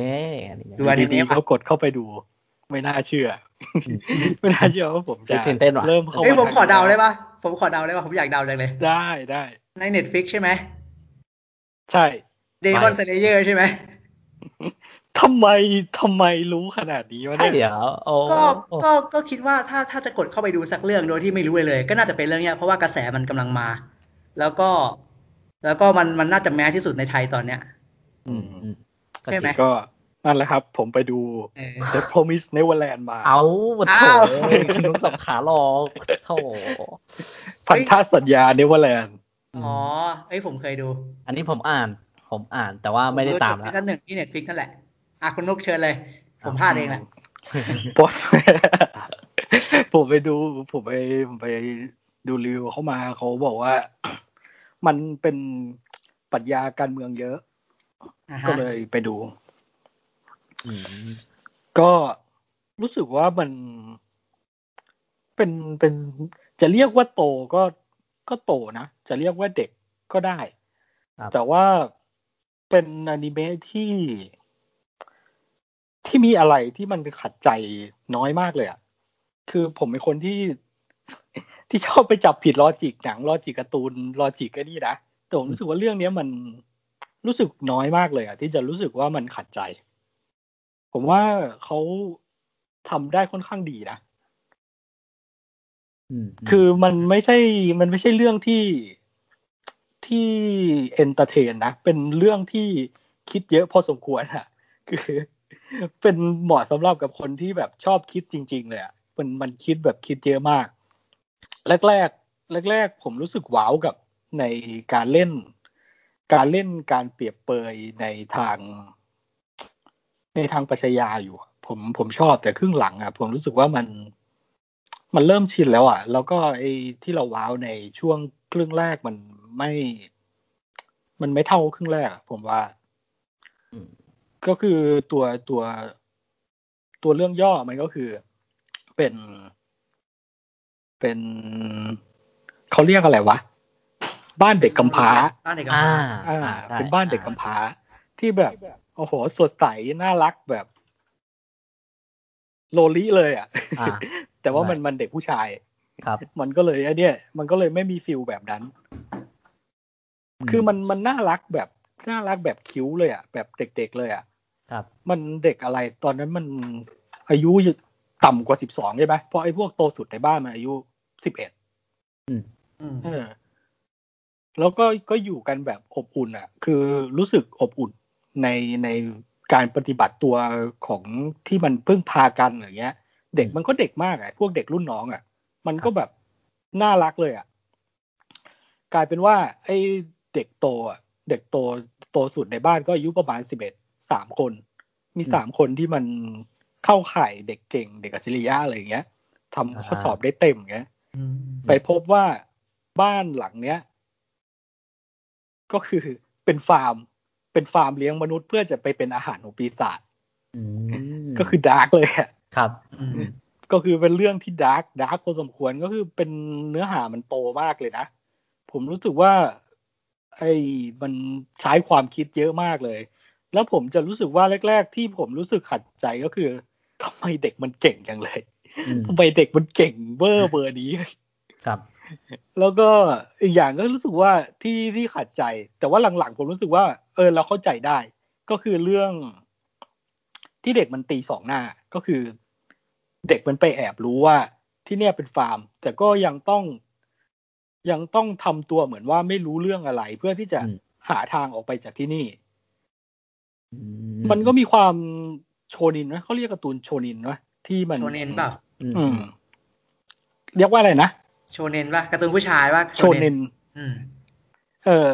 [SPEAKER 1] อันนี้
[SPEAKER 2] ดูอนิเมะ
[SPEAKER 3] ดีๆ
[SPEAKER 2] ว่ะ
[SPEAKER 3] ก็กดเข้าไปดู ไม่น่าเชื่อ ไม่น่าเชื่อว่าผมจะ
[SPEAKER 1] ตื่นเต้นว่ะ
[SPEAKER 3] เริ่มเข้า
[SPEAKER 2] เฮ้ยผมขอเดาได้
[SPEAKER 3] ปะ
[SPEAKER 2] ปะผมขอเดาได้ปะผมอยากเดาจังเลย
[SPEAKER 3] ได้ได้
[SPEAKER 2] ใน Netflix ใช่ไหม
[SPEAKER 3] ใช่
[SPEAKER 2] Demon Slayer ใช่ไหม
[SPEAKER 3] ทำไมทำไมรู้ขนาดนี้วะ
[SPEAKER 1] ใช่
[SPEAKER 3] เนี่ย
[SPEAKER 1] เดี๋ยวโอ้
[SPEAKER 2] ก็ก็ก็คิดว่าถ้าถ้าจะกดเข้าไปดูสักเรื่องโดยที่ไม่รู้เลยเลย ก็น่าจะเป็นเรื่องเนี้ยเพราะว่ากระแสมันกำลังมา แล้วก็ แล้วก็มันมันน่าจะแมสที่สุดในไทยตอนเนี้ย
[SPEAKER 1] อืมอืมก็
[SPEAKER 2] ใช่
[SPEAKER 1] จ
[SPEAKER 2] ไหม
[SPEAKER 1] ริง
[SPEAKER 3] ก็นั่นแหละครับ ผมไปดู
[SPEAKER 2] เออ
[SPEAKER 3] The Promise Neverland มา
[SPEAKER 1] เอาโถ
[SPEAKER 2] อ้าว
[SPEAKER 1] นุกสับขาหลอกโถ
[SPEAKER 3] พันธสัญญา Neverland
[SPEAKER 2] อ๋อเอ้ยผมเคยดู
[SPEAKER 1] อันนี้ผมอ่าน ผมอ่านแต่ว่าไม่ได้ตาม
[SPEAKER 2] ซี
[SPEAKER 1] แล้ว
[SPEAKER 2] ซั่นหนึ่งที่เน็ตฟิกนั่นแหละ อะคุณนุกเชิญเลย ผมพลาดเองแหละ
[SPEAKER 3] ผมผมไปดู ผมไปผมไปดูรีวิวเข้ามาเขาบอกว่า มันเป็นปรัชญาการเมืองเยอะ
[SPEAKER 2] อ่า
[SPEAKER 3] ก็
[SPEAKER 2] ฮะ
[SPEAKER 3] เลยไปดู
[SPEAKER 1] อืม
[SPEAKER 3] ก็รู้สึกว่ามันเป็นเป็นจะเรียกว่าโตก็ ก็โตนะ จะเรียกว่าเด็กก็ได้
[SPEAKER 1] ครับ
[SPEAKER 3] แต่ว่าเป็นอนิเมะที่ ที่มีอะไรที่มันขัดใจน้อยมากเลยอะคือผมเป็นคนที่ที่ชอบไปจับผิด logic หนัง logic การ์ตูน logic ก็นี่นะแต่ผมรู้สึกว่าเรื่องเนี้ยมันรู้สึกน้อยมากเลยอะที่จะรู้สึกว่ามันขัดใจ ผมว่าเขาทำได้ค่อนข้างดีนะ
[SPEAKER 1] อืม
[SPEAKER 3] คือมันไม่ใช่ มันไม่ใช่เรื่องที่ที่ entertain นะ เป็นเรื่องที่คิดเยอะพอสมควรอะคือ เป็นเหมาะสำหรับกับคนที่แบบชอบคิดจริง ๆ เลยอะมันมันคิดแบบคิดเยอะมาก แรกแรกแรกแรกๆผมรู้สึก wow กับในการเล่น การเล่นการเปรียบเปรยในทาง ในทางปรัชญาอยู่ ผมผมชอบแต่ครึ่งหลังอะผมรู้สึกว่ามัน มันเริ่มชินแล้วอะ แล้วก็ไอ้ที่เราว้าวในช่วงครึ่งแรกมันไม่ มันไม่เท่าครึ่งแรกอะผมว่า
[SPEAKER 1] อืม
[SPEAKER 3] ก็คือตัวตัวตัวเรื่องย่อมันก็คือเป็น เป็นเขาเรียกอะไรวะ บ้านเด็กกำพร้า
[SPEAKER 2] บ้านเด็กกำ
[SPEAKER 1] อ่า
[SPEAKER 2] พร้า
[SPEAKER 3] อ่า
[SPEAKER 1] ใช่
[SPEAKER 3] เป็นบ้านเด็กกำพร้าที่แบบ โอ้โห สดใสน่ารักแบบ โลลิเลยอะ
[SPEAKER 1] อ่า
[SPEAKER 3] แต่ว่า
[SPEAKER 1] ใช่
[SPEAKER 3] มันมันเด็กผู้ชาย
[SPEAKER 1] ครับ
[SPEAKER 3] มันก็เลยไอเนี่ยมันก็เลยไม่มีฟิลแบบนั้น คือมันมันน่ารักแบบน่ารักแบบคิ้วเลยอะแบบเด็กๆเลยอะ
[SPEAKER 1] ครับ
[SPEAKER 3] มันเด็กอะไรตอนนั้นมันอายุต่ำกว่าสิบสองใช่ไหมเพราะไอ้พวกโตสุดในบ้านมันอายุสิบเอ็ด
[SPEAKER 1] อืม
[SPEAKER 2] อืม
[SPEAKER 3] เออแล้วก็ก็อยู่กันแบบอบอุ่นอะ คือรู้สึกอบอุ่นในในการปฏิบัติตัวของที่มันพึ่งพากันอย่างเงี้ย เด็กมันก็เด็กมากอะพวกเด็กรุ่นน้องอะมันก็แบบน่ารักเลยอะกลายเป็นว่า ไอ้เด็กโตอะเด็กโตโตสุดในบ้านก็อายุประมาณสิบเอ็ดสามคน มี
[SPEAKER 1] อืม
[SPEAKER 3] สามคนที่มันเข้าข่ายเด็กเก่ง เด็กอัจฉริยะอะไรอย่างเงี้ยทำข้อ
[SPEAKER 1] อ่า
[SPEAKER 3] สอบได้เต็มอย่างเงี้ย
[SPEAKER 2] อืม
[SPEAKER 3] ไปพบว่าบ้านหลังเนี้ย ก็คือเป็นฟาร์ม เป็นฟาร์มเลี้ยงมนุษย์เพื่อจะไปเป็นอาหารของปีศาจ
[SPEAKER 1] อืม
[SPEAKER 3] ก็คือ dark เลยอะ
[SPEAKER 1] ครับ
[SPEAKER 2] อืม
[SPEAKER 3] ก็คือเป็นเรื่องที่ dark dark พอสมควรก็คือเป็นเนื้อหามันโตมากเลยนะ ผมรู้สึกว่า ไอ้มันใช้ความคิดเยอะมากเลย แล้วผมจะรู้สึกว่าแรก ๆ ที่ผมรู้สึกขัดใจก็คือทำไมเด็กมันเก่งจังเลย
[SPEAKER 1] อืม
[SPEAKER 3] ทำไมเด็กมันเก่งเบอร์เบอร์นี้
[SPEAKER 1] ครับ
[SPEAKER 3] แล้วก็อีกอย่างก็รู้สึกว่าที่ที่ขัดใจ แต่ว่าหลังๆผมรู้สึกว่า เออเราเข้าใจได้ ก็คือเรื่องที่เด็กมันตีสองหน้าก็คือ เด็กมันไปแอบรู้ว่าที่เนี่ยเป็นฟาร์ม แต่ก็ยังต้องยังต้องทำตัวเหมือนว่าไม่รู้เรื่องอะไร เพื่อที่จะ
[SPEAKER 1] อืม
[SPEAKER 3] หาทางออกไปจากที่นี่
[SPEAKER 1] อื
[SPEAKER 3] มันก็มีความโชนินนะเขาเรียกการ์ตูนโชนินนะที่มัน
[SPEAKER 2] โชเนนเปล่า
[SPEAKER 1] อืม
[SPEAKER 3] อืมเรียกว่าอะไรนะ
[SPEAKER 2] โชเนนป่ะการ์ตูนผู้ชายป่ะ
[SPEAKER 3] โชนิน
[SPEAKER 2] อืม
[SPEAKER 3] เออ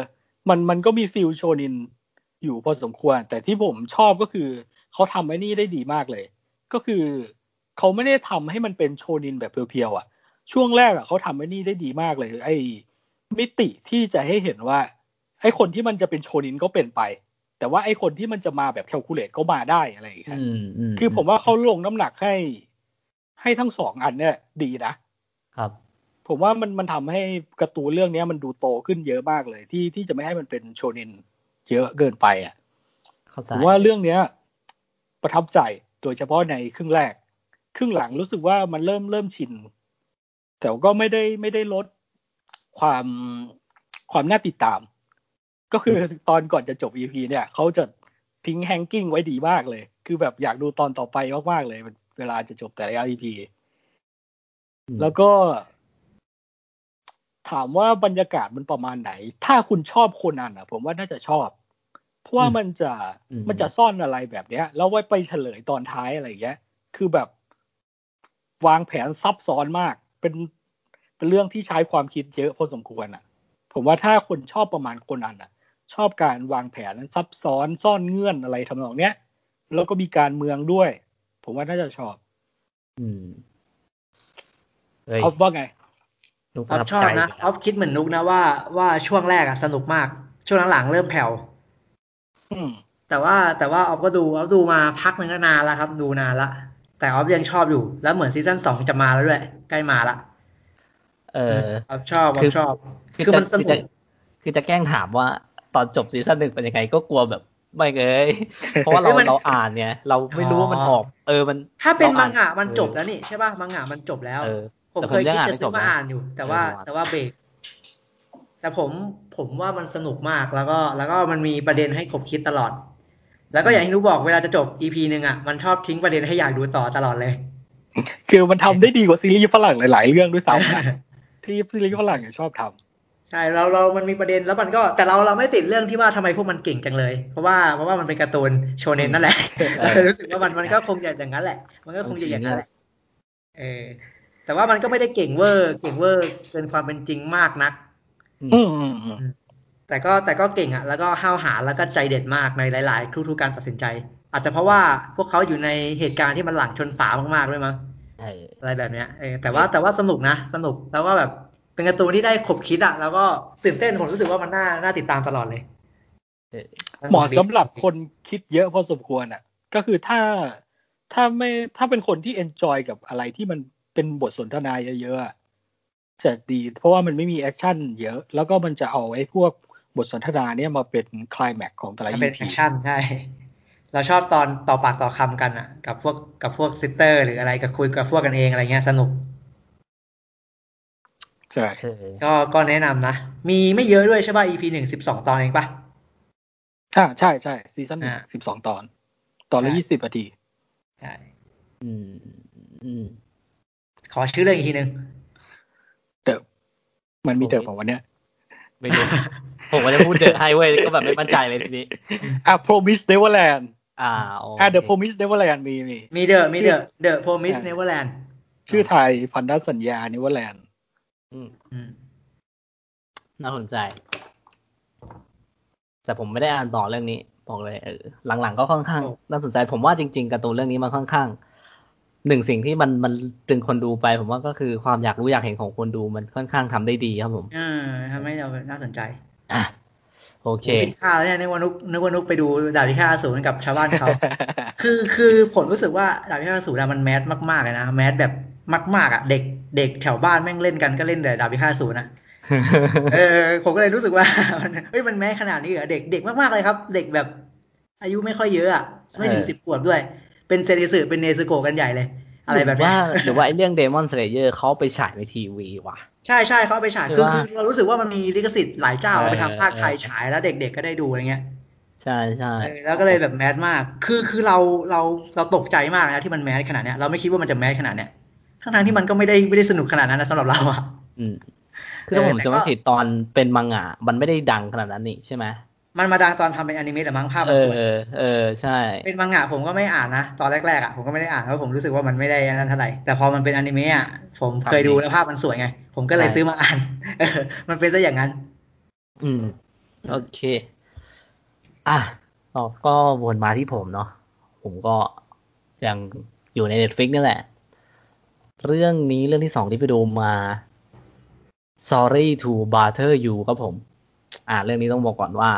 [SPEAKER 3] มันมันก็มีฟิลโชนินอยู่พอสมควร แต่ที่ผมชอบก็คือเขาทำไอ้นี่ได้ดีมากเลย ก็คือ เขาไม่ได้ทำให้มันเป็นโชนินแบบเพียวๆอะ ช่วงแรกอะเขาทำไอ้นี่ได้ดีมากเลย ไอ้มิติที่จะให้เห็นว่า ไอ้คนที่มันจะเป็นโชนินก็เป็นไป แต่ว่าไอ้คนที่มันจะมาแบบแคลคูลเลตก็มาได้อะไรอย่างเงี้ย
[SPEAKER 1] อืมอืม
[SPEAKER 3] คือผมว่าเขาลงน้ำหนักให้ ให้ทั้งสองอันเนี่ยดีนะ
[SPEAKER 1] ครับ
[SPEAKER 3] ผมว่ามันมันทำให้การ์ตูนเรื่องเนี้ยมันดูโตขึ้นเยอะมากเลย ที่ที่จะไม่ให้มันเป็นโชเนนเยอะเกินไปอะ
[SPEAKER 1] เข้าใจ
[SPEAKER 3] ผมว่าเรื่องเนี้ย ประทับใจโดยเฉพาะในครึ่งแรก ครึ่งหลังรู้สึกว่ามันเริ่มเริ่มชิน แต่ก็ไม่ได้ไม่ได้ลดความความน่าติดตาม ก็คือตอนก่อนจะจบ EP เนี่ยเขาจะทิ้งแฮงกิ้งไว้ดีมากเลย คือแบบอยากดูตอนต่อไปมากๆเลย เวลาจะจบแต่ละ EP
[SPEAKER 1] อืม
[SPEAKER 3] แล้วก็ถามว่าบรรยากาศมันประมาณไหน ถ้าคุณชอบโคนันอะ ผมว่าน่าจะชอบ เพราะว่ามันจะ
[SPEAKER 1] อืม
[SPEAKER 3] มันจะซ่อนอะไรแบบเนี้ย แล้วไว้ไปเฉลยตอนท้ายอะไรอย่างเงี้ย คือแบบ วางแผนซับซ้อนมาก เป็นเป็นเรื่องที่ใช้ความคิดเยอะพอสมควรอะ ผมว่าถ้าคนชอบประมาณโคนันอะ ชอบการวางแผนซับซ้อนซ่อนเงื่อนอะไรทำนองเนี้ยแล้วก็มีการเมืองด้วย ผมว่าน่าจะชอบ
[SPEAKER 1] อืมเฮ้ย
[SPEAKER 3] เอาว่าไง
[SPEAKER 1] นุกป
[SPEAKER 2] ออ
[SPEAKER 1] ระ
[SPEAKER 2] ฟ
[SPEAKER 1] ทับ
[SPEAKER 2] ชอบ
[SPEAKER 1] ใจ
[SPEAKER 2] นะ
[SPEAKER 1] อีก
[SPEAKER 2] อ
[SPEAKER 1] แล้ว
[SPEAKER 2] อฟคิดเหมือนนุกนะว่าว่าช่วงแรกอะสนุกมาก ช่วงหลังๆเริ่มแผ่ว
[SPEAKER 3] อืม
[SPEAKER 2] แต่แต่ว่าแต่ว่าออฟก็ดูออฟดูมาพักหนึ่งก็นานแล้วครับ ดูนานละ แต่ออฟยังชอบอยู่ แล้วเหมือนซีซั่นสองจะมาแล้วด้วย ใกล้มาละ
[SPEAKER 1] เออ
[SPEAKER 2] ออฟชอบออ
[SPEAKER 1] คือ
[SPEAKER 2] ฟชอบ
[SPEAKER 1] คือ
[SPEAKER 2] คือ
[SPEAKER 1] จะ
[SPEAKER 2] มันส
[SPEAKER 1] คือ
[SPEAKER 2] นุ
[SPEAKER 1] จะ
[SPEAKER 2] ก
[SPEAKER 1] คือจะแกล้งถามว่าตอนจบซีซั่นหนึ่งเป็นยังไงก็กลัวแบบไม่เงยเพราะว่าเราเราอ่านเนี่ย เราไม่รู้ว่ามันออก เออมัน
[SPEAKER 2] ถ้าเป็น
[SPEAKER 1] ร
[SPEAKER 2] มั
[SPEAKER 1] อ่
[SPEAKER 2] งงะมันจบแล้วนี่ใช่ป่ะมังงะมันจบแล้ว
[SPEAKER 1] เออ
[SPEAKER 2] ผม
[SPEAKER 1] แต่
[SPEAKER 2] เคย
[SPEAKER 1] ยัง
[SPEAKER 2] คิด
[SPEAKER 1] อ่าน
[SPEAKER 2] จะ
[SPEAKER 1] ไม่จ
[SPEAKER 2] ซื้อบมา
[SPEAKER 1] นะ
[SPEAKER 2] อ่านอยู่ แต่ว่า
[SPEAKER 1] เออว่ะ
[SPEAKER 2] แต่ว่าเบรกแต่ผมผมว่ามันสนุกมากแล้วก็ แล้วก็มันมีประเด็นให้ขบคิดตลอด แล้วก็อย่างที่รู้บอกเวลาจะจบ EP หนึ่งอะมันชอบทิ้งประเด็นให้อยากดูต่อตลอดเลย
[SPEAKER 3] คือมันทำได้ดีกว่าซีรีส์ฝรั่งหลาย ๆ เรื่องด้วยซ้ำนะที่ซีรีส์ฝรั่งเนี่ยชอบทำ
[SPEAKER 2] ใช่เราเรามันมีประเด็นแล้วมันก็แต่เราเราไม่ติดเรื่องที่ว่าทำไมพวกมันเก่งจังเลย เพราะว่าเพราะว่ามันเป็นการ์ตูนโชเนนนั่นแหละ
[SPEAKER 1] เออ
[SPEAKER 2] เรารู้สึกว่ามันมันก็คงจะอย่างนั้นแหละ มันก็คงจะอย่างนั้นแหละเออแต่ว่ามันก็ไม่ได้เก่งเวอร์ เก่งเวอร์เกินความเป็นจริงมากนัก
[SPEAKER 3] อืมอืมอืม
[SPEAKER 2] แต่ก็แต่ก็เก่งอะ แล้วก็ห้าวหาญแล้วก็ใจเด็ดมากในหลาย ๆ ทุก ๆ การตัดสินใจ อาจจะเพราะว่าพวกเขาอยู่ในเหตุการณ์ที่มันหลังชนฝามากๆด้วยมั้ง
[SPEAKER 1] เออ
[SPEAKER 2] อะไรแบบเนี้ยเออแต่ว่าแต่ว่าสนุกนะสนุกแล้วก็แบบเป็นการ์ตูนที่ได้ขบคิดอะแล้วก็ตื่นเต้นผมรู้สึกว่ามันน่าน่าติดตามตลอดเลย
[SPEAKER 1] เออ
[SPEAKER 3] เหมาะสำหรับคนคิดเยอะพอสมควรอะก็คือถ้าถ้าไม่ถ้าเป็นคนที่ enjoy กับอะไรที่มันเป็นบทสนทนาเยอะๆอะจะดี เพราะว่ามันไม่มี action เยอะ แล้วก็มันจะเอาไอ้พวก บทสนทนาเนี่ยมาเป็นคลายแม็กของแต่ละ
[SPEAKER 2] มัน
[SPEAKER 3] EP
[SPEAKER 2] เป็น action ใช่ เราชอบตอนต่อปากต่อคำกันอะ กับพวกกับพวก sister หรืออะไรกับคุยกับพวกกันเองอะไรเงี้ยสนุก
[SPEAKER 3] ใช่
[SPEAKER 1] เออ
[SPEAKER 2] ก็ก็แนะนำนะ มีไม่เยอะด้วยใช่ป่ะ EP หนึ่งสิบสองตอนเองป่ะ
[SPEAKER 3] อ่าใช่ใช่ซีซั่น
[SPEAKER 2] อ่า
[SPEAKER 3] สิบสองตอน ตอนละ
[SPEAKER 2] ใช่
[SPEAKER 3] ยี่สิบนาที
[SPEAKER 2] ใช่
[SPEAKER 1] อืมอืม
[SPEAKER 2] ขอชื่อเรื่องอีกทีหนึ่ง
[SPEAKER 3] เดิมมันมีเดิมของวันเนี้ย
[SPEAKER 1] ไม่รู้ ผมก็จะพูดเดอะให้เว้ยก็แบบไม่มั่นใจเลยทีนี้
[SPEAKER 3] อะ Promise Neverland
[SPEAKER 1] อ่าโอเค
[SPEAKER 3] อะ The Promise Neverland มีมี
[SPEAKER 2] มีเดอะมีเดอะเดอะโพมิส
[SPEAKER 3] อ่า
[SPEAKER 2] เนเวอร์แลนด์
[SPEAKER 3] ชื่อไทยพันธสัญญา Neverland
[SPEAKER 1] อืม
[SPEAKER 2] อืม
[SPEAKER 1] น่าสนใจ แต่ผมไม่ได้อ่านต่อเรื่องนี้บอกเลยเออหลังๆก็ค่อนข้าง น่าสนใจ ผมว่าจริง ๆการ์ตูนเรื่องนี้มันค่อนข้างหนึ่งสิ่งที่มันมันดึงคนดูไป ผมว่าก็คือความอยากรู้อยากเห็นของคนดูมันค่อนข้างทำได้ดีครับผม
[SPEAKER 2] เออทำให้เราน่าสนใจ
[SPEAKER 1] อะโอเค
[SPEAKER 2] ผิดคาดแล้วเนี่ยนึกว่านุกนึกว่านุกไปดูดาบพิฆาตอสูรกับชาวบ้านเขาคือคือผมรู้สึกว่าดาบพิฆาตอสูรอะมันแมสมากๆเลยนะแมสแบบมาก ๆอะเด็กเด็กแถวบ้านแม่งเล่นกันก็เล่นแต่ดาบพิฆาตอสูรนะเออผมก็เลยรู้สึกว่ามันเฮ้ยมันแมสขนาดนี้เหรอเด็กเด็กมากๆเลยครับ เด็กแบบอายุไม่ค่อยเยอะอะไม่ถึง
[SPEAKER 1] เออ
[SPEAKER 2] สิบขวบด้วย เป็นเซริสึเป็นเนซึโกะกันใหญ่เลย อะไรแบบ
[SPEAKER 1] หรือ
[SPEAKER 2] เนี้
[SPEAKER 1] ว่ายหรือว่าไอ้เรื่อง Demon Slayer เขาไปฉายในทีวีว่ะ
[SPEAKER 2] ใช่ใช่เขาเอาไปฉาย
[SPEAKER 1] ใช่
[SPEAKER 2] คือ
[SPEAKER 1] ปะ
[SPEAKER 2] คือเรารู้สึกว่ามันมีลิขสิทธิ์หลายเจ้า
[SPEAKER 1] เออ
[SPEAKER 2] เอาไปทำภาคไทย
[SPEAKER 1] เออ
[SPEAKER 2] ฉายแล้วเด็ก ๆ ก็ได้ดูอะไรเงี้ย
[SPEAKER 1] ใช่ใช่
[SPEAKER 2] เออแล้วก็เลยแบบแมสมาก คือคือเราเราเราตกใจมากนะที่มันแมสขนาดเนี้ยเราไม่คิดว่ามันจะแมสขนาดเนี้ยทั้งทางๆที่มันก็ไม่ได้ไม่ได้สนุกขนาดนั้นนะสำหรับเราอะ
[SPEAKER 1] อืมคือถ้า
[SPEAKER 2] เออ
[SPEAKER 1] ผม
[SPEAKER 2] แต่
[SPEAKER 1] จะไม่
[SPEAKER 2] ก็
[SPEAKER 1] ผิดตอนเป็นมังงะมันไม่ได้ดังขนาดนั้นนี่ใช่ไหม
[SPEAKER 2] มันมาดังตอนทำเป็นอนิเมะแต่มั้งภาพ
[SPEAKER 1] เอ
[SPEAKER 2] มัน
[SPEAKER 1] อ
[SPEAKER 2] สวย
[SPEAKER 1] เออใช่
[SPEAKER 2] เป็นมังงะผมก็ไม่อ่านนะตอนแรกๆอะผมก็ไม่ได้อ่านเพราะผมรู้สึกว่ามันไม่ได้อันนั้นเท่าไหร่แต่พอมันเป็นอนิเมะอะผมเคยดูแล้วภาพมันสวยไง ผมก็เลย
[SPEAKER 1] ใช่
[SPEAKER 2] ซื้อมาอ่านเออมันเป็นซะอย่างนั้น
[SPEAKER 1] อืม โอเค อะต่อก็วนมาที่ผมเนาะผมก็ยังอยู่ใน Netflix นี่แหละ เรื่องนี้เรื่องที่สองที่ไปดูมา Sorry to Bother You ครับผม อ่า เรื่องนี้ต้องบอกก่อนว่า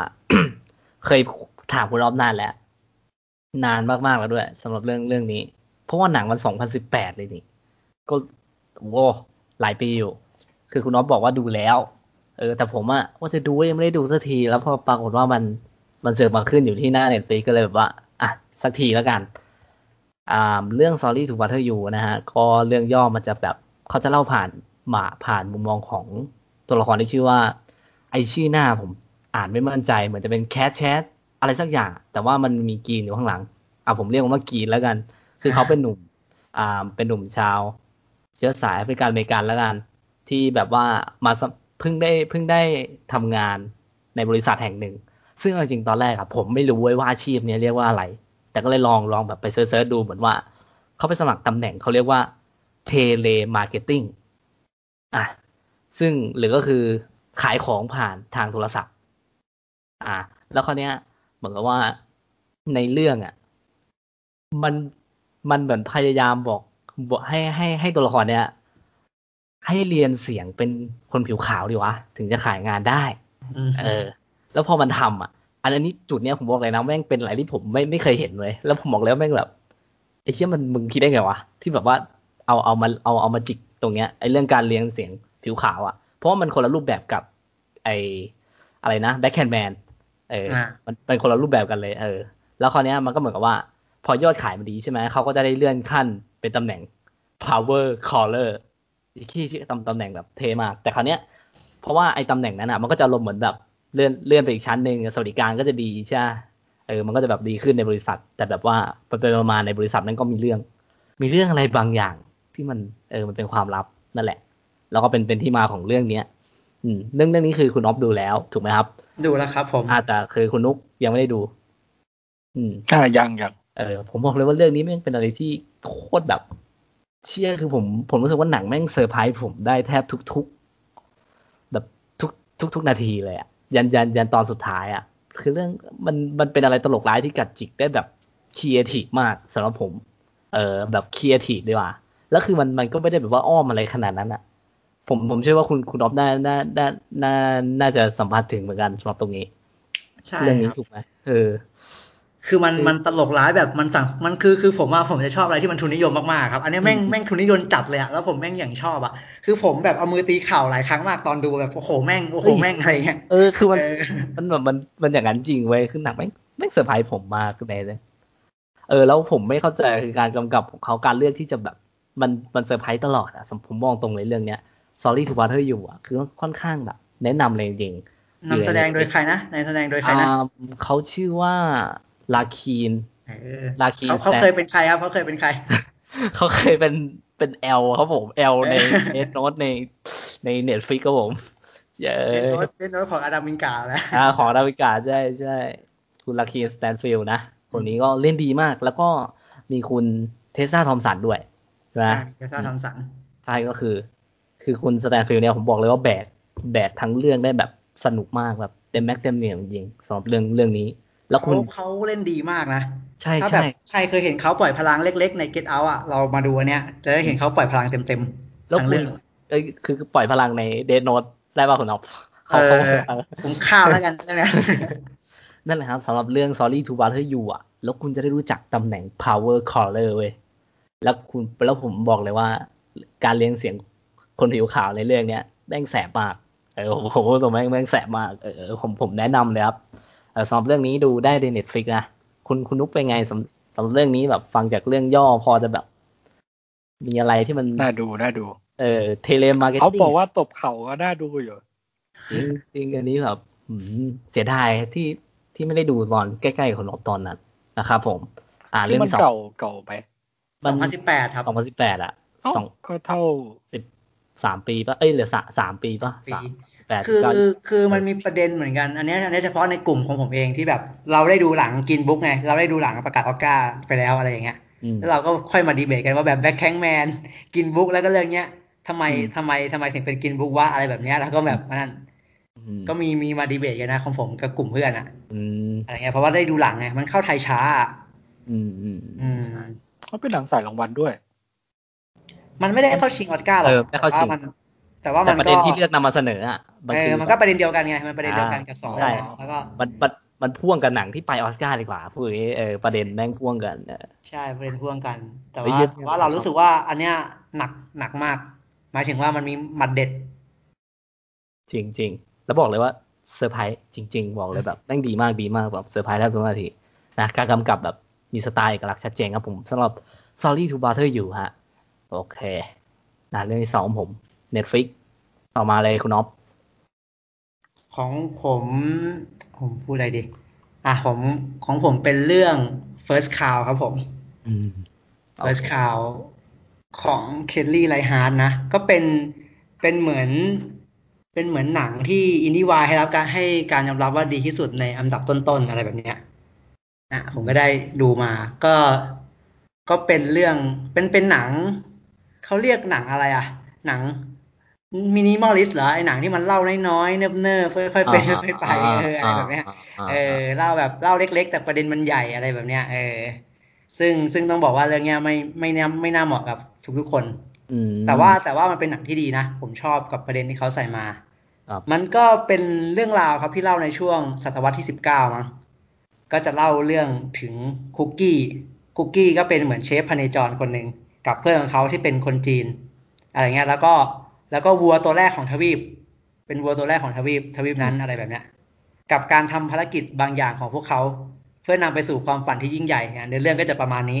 [SPEAKER 1] เคยถามคุณรอบนานแล้ว นานมากๆแล้วด้วยสำหรับเรื่องเรื่องนี้ เพราะว่าหนังมัน2018เลยนี่ ก็โว้หลายปีอยู่ คือคุณน้องบอกว่าดูแล้ว เออ แต่ผมอะว่าจะดูยังไม่ได้ดูสักที แล้วพอปรากฏว่ามันมันเจอมาขึ้นอยู่ที่หน้า Netflix ก็เลยแบบว่า อะ สักทีแล้วกัน อ่า เรื่อง Sorry to Bother You นะฮะ ก็เรื่องย่อมันจะแบบเขาจะเล่าผ่านมาผ่านมุมมองของตัวละครที่ชื่อว่า อชื่อหน้าผมอ่านไม่มั่นใจ เหมือนจะเป็นแคทแชทอะไรสักอย่าง แต่ว่ามันมี Green อยู่ข้างหลังอะผมเรียกมันว่า Green แล้วกัน คือเขาเป็นหนุ่มอ่าเป็นหนุ่มชาว เชื้อสายแอฟริกันอเมริกันแล้วกัน ที่แบบว่ามาเพิ่งได้เพิ่งได้ทำงานในบริษัทแห่งหนึ่ง ซึ่งจริงๆตอนแรกอะผมไม่รู้เว้ยว่าอาชีพนี้เรียกว่าอะไร แต่ก็เลยลองลองแบบไป search ดูเหมือนว่าเขาไปสมัครตำแหน่งเขาเรียกว่า telemarketing อะซึ่งหรือก็คือ ขายของผ่านทางโทรศัพท์ อะแล้วคราวเนี้ยเหมือนกับว่าในเรื่องอะ มันมันเหมือนพยายามบอกบอกให้ให้ให้ตัวละครเนี้ยให้เรียนเสียงเป็นคนผิวขาวดีวะ ถึงจะขายงานได้
[SPEAKER 2] อืม
[SPEAKER 1] เออ แล้วพอมันทำอะ อันนี้จุดเนี้ยผมบอกเลยนะแม่งเป็นอะไรที่ผมไม่ไม่เคยเห็นเลย แล้วผมบอกแล้วแม่งแบบไอ้เชี่ยมันมึงคิดได้ไงวะที่แบบว่าเอาเอามาเอาเอามาจิกตรงเนี้ยไอ้เรื่องการเลี้ยงเสียงผิวขาวอะเพ ราะว่ามันคนละรูปแบบกับ ไออะไรนะแบ็คแคนแมนเออ
[SPEAKER 2] อ่า
[SPEAKER 1] มันเป็นคนละรูปแบบกันเลย เออ แล้วคราวเนี้ยมันก็เหมือนกับว่า พอยอดขายมันดีใช่ไหมเขาก็จะได้เลื่อนขั้นเป็นตำแหน่ง power caller ที่ที่ตำตำแหน่งแบบเทมาก แต่คราวเนี้ย เพราะว่าไอ้ตำแหน่งนั้นอะ มันก็จะลงเหมือนแบบเลื่อนเลื่อนไปอีกชั้นหนึ่งสวัสดิการก็จะดีใช่ไหมเออ มันก็จะแบบดีขึ้นในบริษัท แต่แบบว่าไปไปๆมาๆในบริษัทนั้นก็มีเรื่อง มีเรื่องอะไรบางอย่างที่มันเออมันเป็นความลับนั่นแหละ แล้วก็เป็นเป็นที่มาของเรื่องเนี้ยอืมเรื่องเรื่องนี้คือคุณอ๊อฟดูแล้ว ถูกไหมครับ
[SPEAKER 2] ดูแล้วครับ ผม
[SPEAKER 1] อาแต่คือคุณนุกยังไม่ได้ดู อืม
[SPEAKER 3] อ่ายังยัง
[SPEAKER 1] เออผมบอกเลยว่าเรื่องนี้แม่งเป็นอะไรที่โคตรแบบ เชื่อคือผม ผมรู้สึกว่าหนังแม่งเซอร์ไพรส์ผมได้แทบทุก ๆ แบบทุกทุกทุกนาทีเลยอะยันยันยันตอนสุดท้ายอะคือเรื่องมันมันเป็นอะไรตลกร้ายที่กัดจิกได้แบบครีเอทีฟมากสำหรับผม เออแบบครีเอทีฟดีกว่า แล้วคือมันมันก็ไม่ได้แบบว่าอ้อมอะไรขนาดนั้นอะ ผมผมเชื่อว่าคุณคุณอ๊อฟน่าน่าน่าน่าน่าจะสัมผัสถึงเหมือนกันสำหรับตรงนี้
[SPEAKER 2] ใช่
[SPEAKER 1] เรื่องนี้
[SPEAKER 2] ครับ
[SPEAKER 1] ถูกไหมเออ
[SPEAKER 2] คือมัน
[SPEAKER 1] คือ
[SPEAKER 2] มันตลกร้ายแบบมันสั่งมันคือคือผมว่าผมจะชอบอะไรที่มันทุนนิยมมากๆครับ อันนี้แม่ง
[SPEAKER 1] อืม
[SPEAKER 2] แม่งทุนนิยมจัดเลยอะแล้วผมแม่งอย่างชอบอะคือผมแบบเอามือตีเข่าหลายครั้งมากตอนดูแบบโอ้โหแม่งโอ้โหแม่งอะไรเงี้ย
[SPEAKER 1] เออคือมัน
[SPEAKER 2] เออ
[SPEAKER 1] มันแบบมันมันอย่างนั้นจริงเว้ยคือหนังแม่งแม่งเซอร์ไพรส์ผมมากคือในเลยเออแล้วผมไม่เข้าใจคือการกำกับของเขาการเลือกที่จะแบบมันมันเซอร์ไพรส์ตลอดอะสำผมมองตรงเลยเรื่องเนี้ย Sorry to Bother You อะคือค่อนข้างแบบ แนะนำเลยจริงๆ
[SPEAKER 2] นำแสดงโดยใครนะนำแสดงโดยใครนะ
[SPEAKER 1] อ่าเขาชื่อว่าลาคีน
[SPEAKER 2] เออ
[SPEAKER 1] ลาคีน
[SPEAKER 2] เขาเขา
[SPEAKER 1] แซน
[SPEAKER 2] เคยเป็นใครครับเขาเคยเป็นใคร
[SPEAKER 1] เขาเคยเป็นเป็นแอลครับผมแอลใน
[SPEAKER 2] เออ
[SPEAKER 1] เอสโนตในในเน็ตฟิกครับผมเจ
[SPEAKER 2] เป็น
[SPEAKER 1] อ
[SPEAKER 2] โน้ตเป็นโน้ตของอดัมมินกาแล้ว
[SPEAKER 1] อ่าของดาวิกาใช่ใช่คุณลาคีนสแตนฟิลด์นะคนนี้ก็เล่นดีมาก แล้วก็มีคุณเทสซาทอมสันด้วยใช่ไหม
[SPEAKER 2] เจซ่าทอมสัน
[SPEAKER 1] ใช่ก็คือ คือคุณสแตนฟิลด์เนี่ยผมบอกเลยว่าแบกแบกทั้งเรื่องได้แบบสนุกมากแบบเต็มแม็กเต็มเหนียวจริงๆสำหรับเรื่องเรื่องนี้ แล้ว
[SPEAKER 2] เขา
[SPEAKER 1] คุณ
[SPEAKER 2] เขาเล่นดีมากนะ
[SPEAKER 1] ใช่
[SPEAKER 2] ถ้าแบ
[SPEAKER 1] ใช่
[SPEAKER 2] บใครเคยเห็นเขาปล่อยพลังเล็กๆ ใน Get Out อะเรามาดูอันเนี้ยจะได้เห็นเขาปล่อยพลังเต็มๆ
[SPEAKER 1] แล้ว
[SPEAKER 2] ทั้ง
[SPEAKER 1] คุ
[SPEAKER 2] เรื่
[SPEAKER 1] ณ
[SPEAKER 2] อง
[SPEAKER 1] เอ้ยคือปล่อยพลังในเดนโนตได้ป่ะคุณอ๊อฟ
[SPEAKER 2] เอ
[SPEAKER 1] เขา
[SPEAKER 2] อ
[SPEAKER 1] เขา
[SPEAKER 2] ผมข้าวแล้วกันใช่ไหม
[SPEAKER 1] นั่นแหละครับสำหรับเรื่อง Sorry to Bother You อะ แล้วคุณจะได้รู้จักตำแหน่ง Power Caller เว้ยแล้วคุณแล้วผมบอกเลยว่า การเลี้ยงเสียง คนผิวขาวในเรื่องเนี้ยแม่งแสบมากเออผมผมว่าตัวแม่งแม่งแสบมากเออเออผมผมแนะนำเลยครับเออสำหรับเรื่องนี้ดูได้ใน Netflix นะคุณคุณนุ๊กเป็นไงสำสำหรับเรื่องนี้แบบฟังจากเรื่องย่อพอจะแบบ มีอะไรที่มัน
[SPEAKER 3] น่าดูน่าดู
[SPEAKER 1] เออเทเลมาร์เก็ต
[SPEAKER 3] เขา
[SPEAKER 1] ติ้ง
[SPEAKER 3] บอกว่าตบเข่าก็น่าดูอยู่
[SPEAKER 1] จริงจริงอันนี้แบบอืมเสียดายที่ที่ไม่ได้ดูตอนใกล้ๆคนออกตอนนั้นนะครับผม อ่า
[SPEAKER 3] ที่
[SPEAKER 1] เรื่อง
[SPEAKER 3] มัน
[SPEAKER 1] ที่สอง
[SPEAKER 3] เก่าเก่าไป
[SPEAKER 1] มัน
[SPEAKER 2] 2018ครับ
[SPEAKER 1] สองพันสิบแปดอะ
[SPEAKER 3] เอ้า
[SPEAKER 1] สอง
[SPEAKER 3] ก็เท่า
[SPEAKER 1] สิบ สามปีปะเอ้ยเหลือสามสามปีปะ
[SPEAKER 2] ปี
[SPEAKER 1] สามแปด
[SPEAKER 2] คือ
[SPEAKER 1] เก้า
[SPEAKER 2] คือมันมีประเด็นเหมือนกันอันเนี้ยอันเนี้ยเฉพาะในกลุ่มของผมเองที่แบบ เราได้ดูหลังกินบุ๊กไง เราได้ดูหลังประกาศออสการ์ไปแล้วอะไรอย่างเงี้ย
[SPEAKER 1] อืม
[SPEAKER 2] แล้วเราก็ค่อยมาดีเบตกันว่าแบบ BlacKkKlansman Green Book แล้วก็เรื่องเนี้ยทำไม
[SPEAKER 1] อืม
[SPEAKER 2] ทำไมทำไมถึงเป็น Green Book ว่าอะไรแบบเนี้ยแล้วก็แบบนั่น
[SPEAKER 1] อืม
[SPEAKER 2] ก็มีมีมาดีเบตกันนะของผมกับกลุ่มเพื่อนอะ
[SPEAKER 1] อืม
[SPEAKER 2] อะไรเงี้ยเพราะว่าได้ดูหลังไงมันเข้าไทยช้าอะ
[SPEAKER 1] อืมอืม
[SPEAKER 2] อืม
[SPEAKER 1] ใช่
[SPEAKER 3] เขาเป็นหนังสายรางวัลด้วย
[SPEAKER 2] มันไม่ได้เข้าชิงออสการ์หรอก
[SPEAKER 1] เออไม่เข้าชิง
[SPEAKER 2] แต่ว่ามันแต่ว่า
[SPEAKER 1] แต่
[SPEAKER 2] มัน
[SPEAKER 1] ประ
[SPEAKER 2] ก็
[SPEAKER 1] เด็นที่เลือกนำมาเสนออะมัน
[SPEAKER 2] เอ
[SPEAKER 1] คืออ
[SPEAKER 2] มันก็ประเด็นเดียวกันไงมันประเด็นเดียวกัน
[SPEAKER 1] อ่า
[SPEAKER 2] กับสอง
[SPEAKER 1] ใช่
[SPEAKER 2] แล้วก็
[SPEAKER 1] มันมันมันพ่วงกับหนังที่ไปออสการ์ดีกว่าพูดอย่างนี้เออประเด็นแม่งพ่วงกันเออ
[SPEAKER 2] ใช่ประเด็นพ่วงกัน แต่
[SPEAKER 1] เฮ้ย
[SPEAKER 2] ว่า
[SPEAKER 1] เยี่ยม
[SPEAKER 2] แต่ว่าเรารู้สึกว่าอันเนี้ยหนักหนักมาก หมายถึงว่ามันมีหมัดเด็ด
[SPEAKER 1] จริงจริงๆแล้วบอกเลยว่าเซอร์ไพรส์จริง ๆ บอกเลยแบบแม่งดีมากดีมากแบบเซอร์ไพรส์แทบทุกนาทีนะการกำกับแบบมีสไตล์เอกลักษณ์ชัดเจนครับผมสำหรับ Sorry to Bother You ฮะ โอเคนะเรื่องที่สองของผม Netflix ต่อมาเลยคุณอ๊อฟ
[SPEAKER 2] ของผมผมพูดอะไรดี อะผมของผมเป็นเรื่อง First Cow ครับผม
[SPEAKER 1] อืม
[SPEAKER 2] First Cow ของ Kelly Reichardt นะ ก็เป็นเป็นเหมือนเป็นเหมือนหนังที่ IndieWire ให้รับการให้การยอมรับว่าดีที่สุดในอันดับต้นๆอะไรแบบเนี้ยอะผมก็ได้ดูมา ก็ก็เป็นเรื่องเป็นเป็นหนัง เขาเรียกหนังอะไรอะ หนังมินิมอลิสเหรอไอหนังที่มันเล่าน้อยๆเนิบๆค่อยๆเป็นค่อยๆไปเอออะไรแบบเนี้ยเออเล่าแบบเล่าเล็ก ๆ แต่ประเด็นมันใหญ่อะไรแบบเนี้ยเออ ซึ่งซึ่งต้องบอกว่าเรื่องเนี้ยไม่ไม่น่าไม่น่าเหมาะกับทุกๆคน
[SPEAKER 1] อืม
[SPEAKER 2] แต่ว่าแต่ว่ามันเป็นหนังที่ดีนะ ผมชอบกับประเด็นที่เขาใส่มา
[SPEAKER 1] ครับ
[SPEAKER 2] มันก็เป็นเรื่องราวครับที่เล่าในช่วงศตวรรษที่สิบเก้ามั้งก็จะเล่าเรื่องถึงคุกกี้คุกกี้ก็เป็นเหมือนเชฟพเนจรคนหนึ่ง กับเพื่อนของเขาที่เป็นคนจีน อะไรเงี้ย แล้วก็แล้วก็วัวตัวแรกของทวีป เป็นวัวตัวแรกของทวีปทวีปนั้นอะไรแบบเนี้ย กับการทำภารกิจบางอย่างของพวกเขา เพื่อนำไปสู่ความฝันที่ยิ่งใหญ่อะในเรื่องก็จะประมาณนี้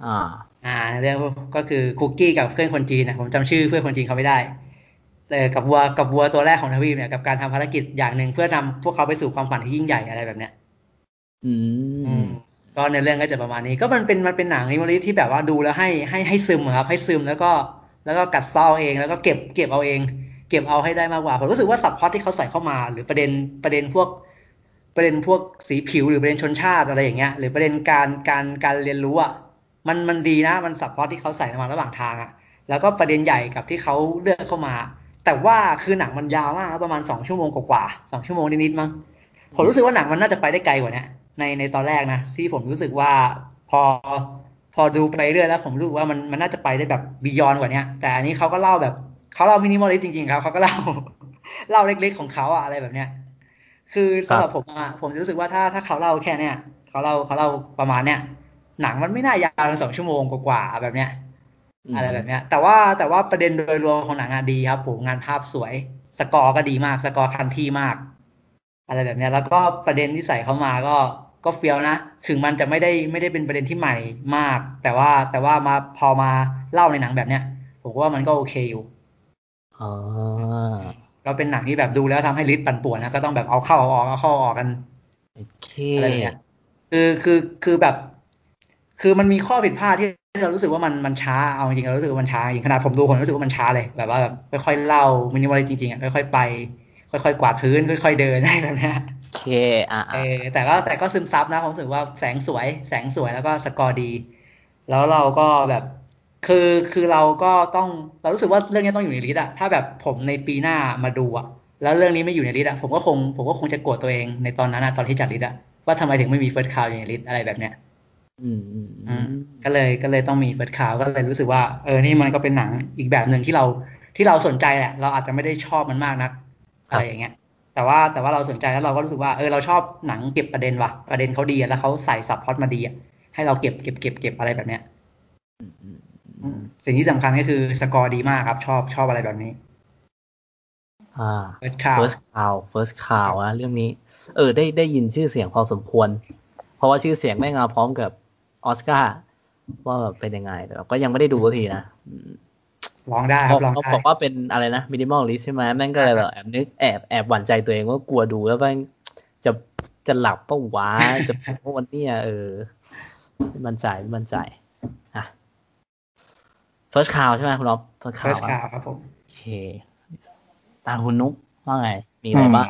[SPEAKER 1] อ่า
[SPEAKER 2] อ่าเรื่องก็คือคุกกี้กับเพื่อนคนจีนนะผมจำชื่อเพื่อนคนจีนเขาไม่ได้เออกับวัวกับวัวตัวแรกของทวีปเนี่ยกับการทำภารกิจอย่างหนึ่งเพื่อนำพวกเขาไปสู่ความฝันที่ยิ่งใหญ่อะไรแบบเนี้ย
[SPEAKER 1] อื
[SPEAKER 2] อื
[SPEAKER 1] ม
[SPEAKER 2] ม ก็ในเรื่องก็จะประมาณนี้ ก็มันเป็นมันเป็นหนังนิมอลิที่แบบว่าดูแล้วให้ให้ให้ซึมครับให้ซึมแล้วก็แล้วก็กัดเซาเองแล้วก็เก็บเก็บเอาเอง เก็บเอาให้ได้มากกว่าผมรู้สึกว่าสับพอตที่เขาใส่เข้ามา หรือประเด็นประเด็นพวกประเด็นพวกสีผิวหรือประเด็นชนชาติอะไรอย่างเงี้ยหรือประเด็นการการการเรียนรู้อะมันมันดีนะมันสับพอตที่เขาใส่มาระหว่างทางอะแล้วก็ประเด็นใหญ่กับที่เขาเลือกเข้ามา แต่ว่าคือหนังมันยาวมากประมาณสองชั่วโมงกว่าๆสองชั่วโมงนิดๆมั้งผมรู้สึกว่าหนังมันน่าจะไปได้ไกลกว่านี้ ในในตอนแรกนะที่ผมรู้สึกว่าพอพอดูไปเรื่อยแล้วผมรู้สึกว่ามันมันน่าจะไปได้แบบบียอนกว่าเนี้ยแต่อันนี้เขาก็เล่าแบบเขาเล่ามินิมอลิสจริงๆครับเขาก็เล่าเล่าเล็กๆของเขาอะอะไรแบบเนี้ยคือสำหรับผมอะผมรู้สึกว่าถ้าถ้าเขาเล่าแค่เนี้ยเขาเล่าเขาเล่าประมาณเนี้ยหนังมันไม่น่ายาวสองชั่วโมงกว่าๆแบบเนี้ย
[SPEAKER 1] อืม
[SPEAKER 2] อะไรแบบเนี้ย แต่ว่าแต่ว่าประเด็นโดยรวมของหนังอะดีครับผมงานภาพสวย สกอร์ก็ดีมาก score country มาก อะไรแบบเนี้ย แล้วก็ประเด็นที่ใส่เข้ามาก็ ก็เฟี้ยวนะ ถึงมันจะไม่ได้ไม่ได้เป็นประเด็นที่ใหม่มาก แต่ว่าแต่ว่ามาพอมาเล่าในหนังแบบเนี้ยผมว่ามันก็โอเคอยู่
[SPEAKER 1] อ่า
[SPEAKER 2] ก็เป็นหนังที่แบบดูแล้วทำให้ list ปั่นป่วนนะก็ต้องแบบเอาเข้าเอาออกเอาเข้าเอาออกกัน
[SPEAKER 1] โอเค
[SPEAKER 2] อะไรแบบเนี้ยคือคือคือแบบ คือมันมีข้อผิดพลาดที่เรารู้สึกว่ามันมันช้าเอาจริงๆเรารู้สึกว่ามันช้าจริงขนาดผมดูผมรู้สึกว่ามันช้าเลยแบบว่าแบบค่อยๆเล่ามินิมอลจริงๆอะค่อยๆไป ค่อยๆกวาดพื้นค่อย ๆเดินอะไรแบบเนี้ย
[SPEAKER 1] โอ เคอ่า
[SPEAKER 2] เออแต่ก็แต่ก็ซึมซับนะผมรู้สึกว่าแสงสวย แสงสวยแล้วก็สกอร์ดี แล้วเราก็แบบคือคือเราก็ต้องเรารู้สึกว่าเรื่องนี้ต้องอยู่ใน list อะถ้าแบบผมในปีหน้ามาดูอะแล้วเรื่องนี้ไม่อยู่ใน list อะผมก็คงผมก็คงจะโกรธตัวเองในตอนนั้นอะตอนที่จัด list อะว่าทำไมถึงไม่มี First Cow อยู่ใน list อะไรแบบเนี้ย
[SPEAKER 1] อืมอืม
[SPEAKER 2] อื
[SPEAKER 1] อื
[SPEAKER 2] ม
[SPEAKER 1] ม
[SPEAKER 2] ก็เลยก็เลยต้องมี First Cow ก็เลยรู้สึกว่าเออนี่มันก็เป็นหนังอีกแบบหนึ่งที่เราที่เราสนใจแหละ เราอาจจะไม่ได้ชอบมันมากนักอะไรอย่างเงี้ย แต่ว่าแต่ว่าเราสนใจแล้วเราก็รู้สึกว่าเออเราชอบหนังเก็บประเด็นว่ะ ประเด็นเขาดีอะแล้วเขาใส่ subplot มาดีอะให้เราเก็บเก็บเก็บเก็บอะไรแบบเนี้ย
[SPEAKER 1] อืมอืม
[SPEAKER 2] อืมสิ่งที่สำคัญก็คือสกอร์ดีมากครับ ชอบชอบอะไรแบบนี้
[SPEAKER 1] อ่า
[SPEAKER 2] เฟิร์สคาว
[SPEAKER 1] first cow first cow นะเรื่องนี้ เออ ได้ได้ยินชื่อเสียงพอสมควร เพราะว่าชื่อเสียงได้มาพร้อมกับออสการ์ว่าแบบเป็นยังไงแต่ก็ยังไม่ได้ดูสักทีนะอืม
[SPEAKER 2] ลองได้ครับลอง
[SPEAKER 1] เขา
[SPEAKER 2] ได้
[SPEAKER 1] บอกว่าเป็นอะไรนะ minimalist ใช่ไหมแม่งก็เลยแบบแอบนึกแอบแอบหวั่นใจตัวเองว่ากลัวดูแล้วแม่งจะจะหลับปะวะจะเพราะวันเนี้ยเออไม่มั่นใจไม่มั่นใจอะ First Cow ใช่ไหมคุณอ๊อฟ first
[SPEAKER 2] เฟิร์
[SPEAKER 1] cow
[SPEAKER 2] สคาวครับผม
[SPEAKER 1] โอเคตาคุณนุ๊กว่าไง มีอะไรบ้าง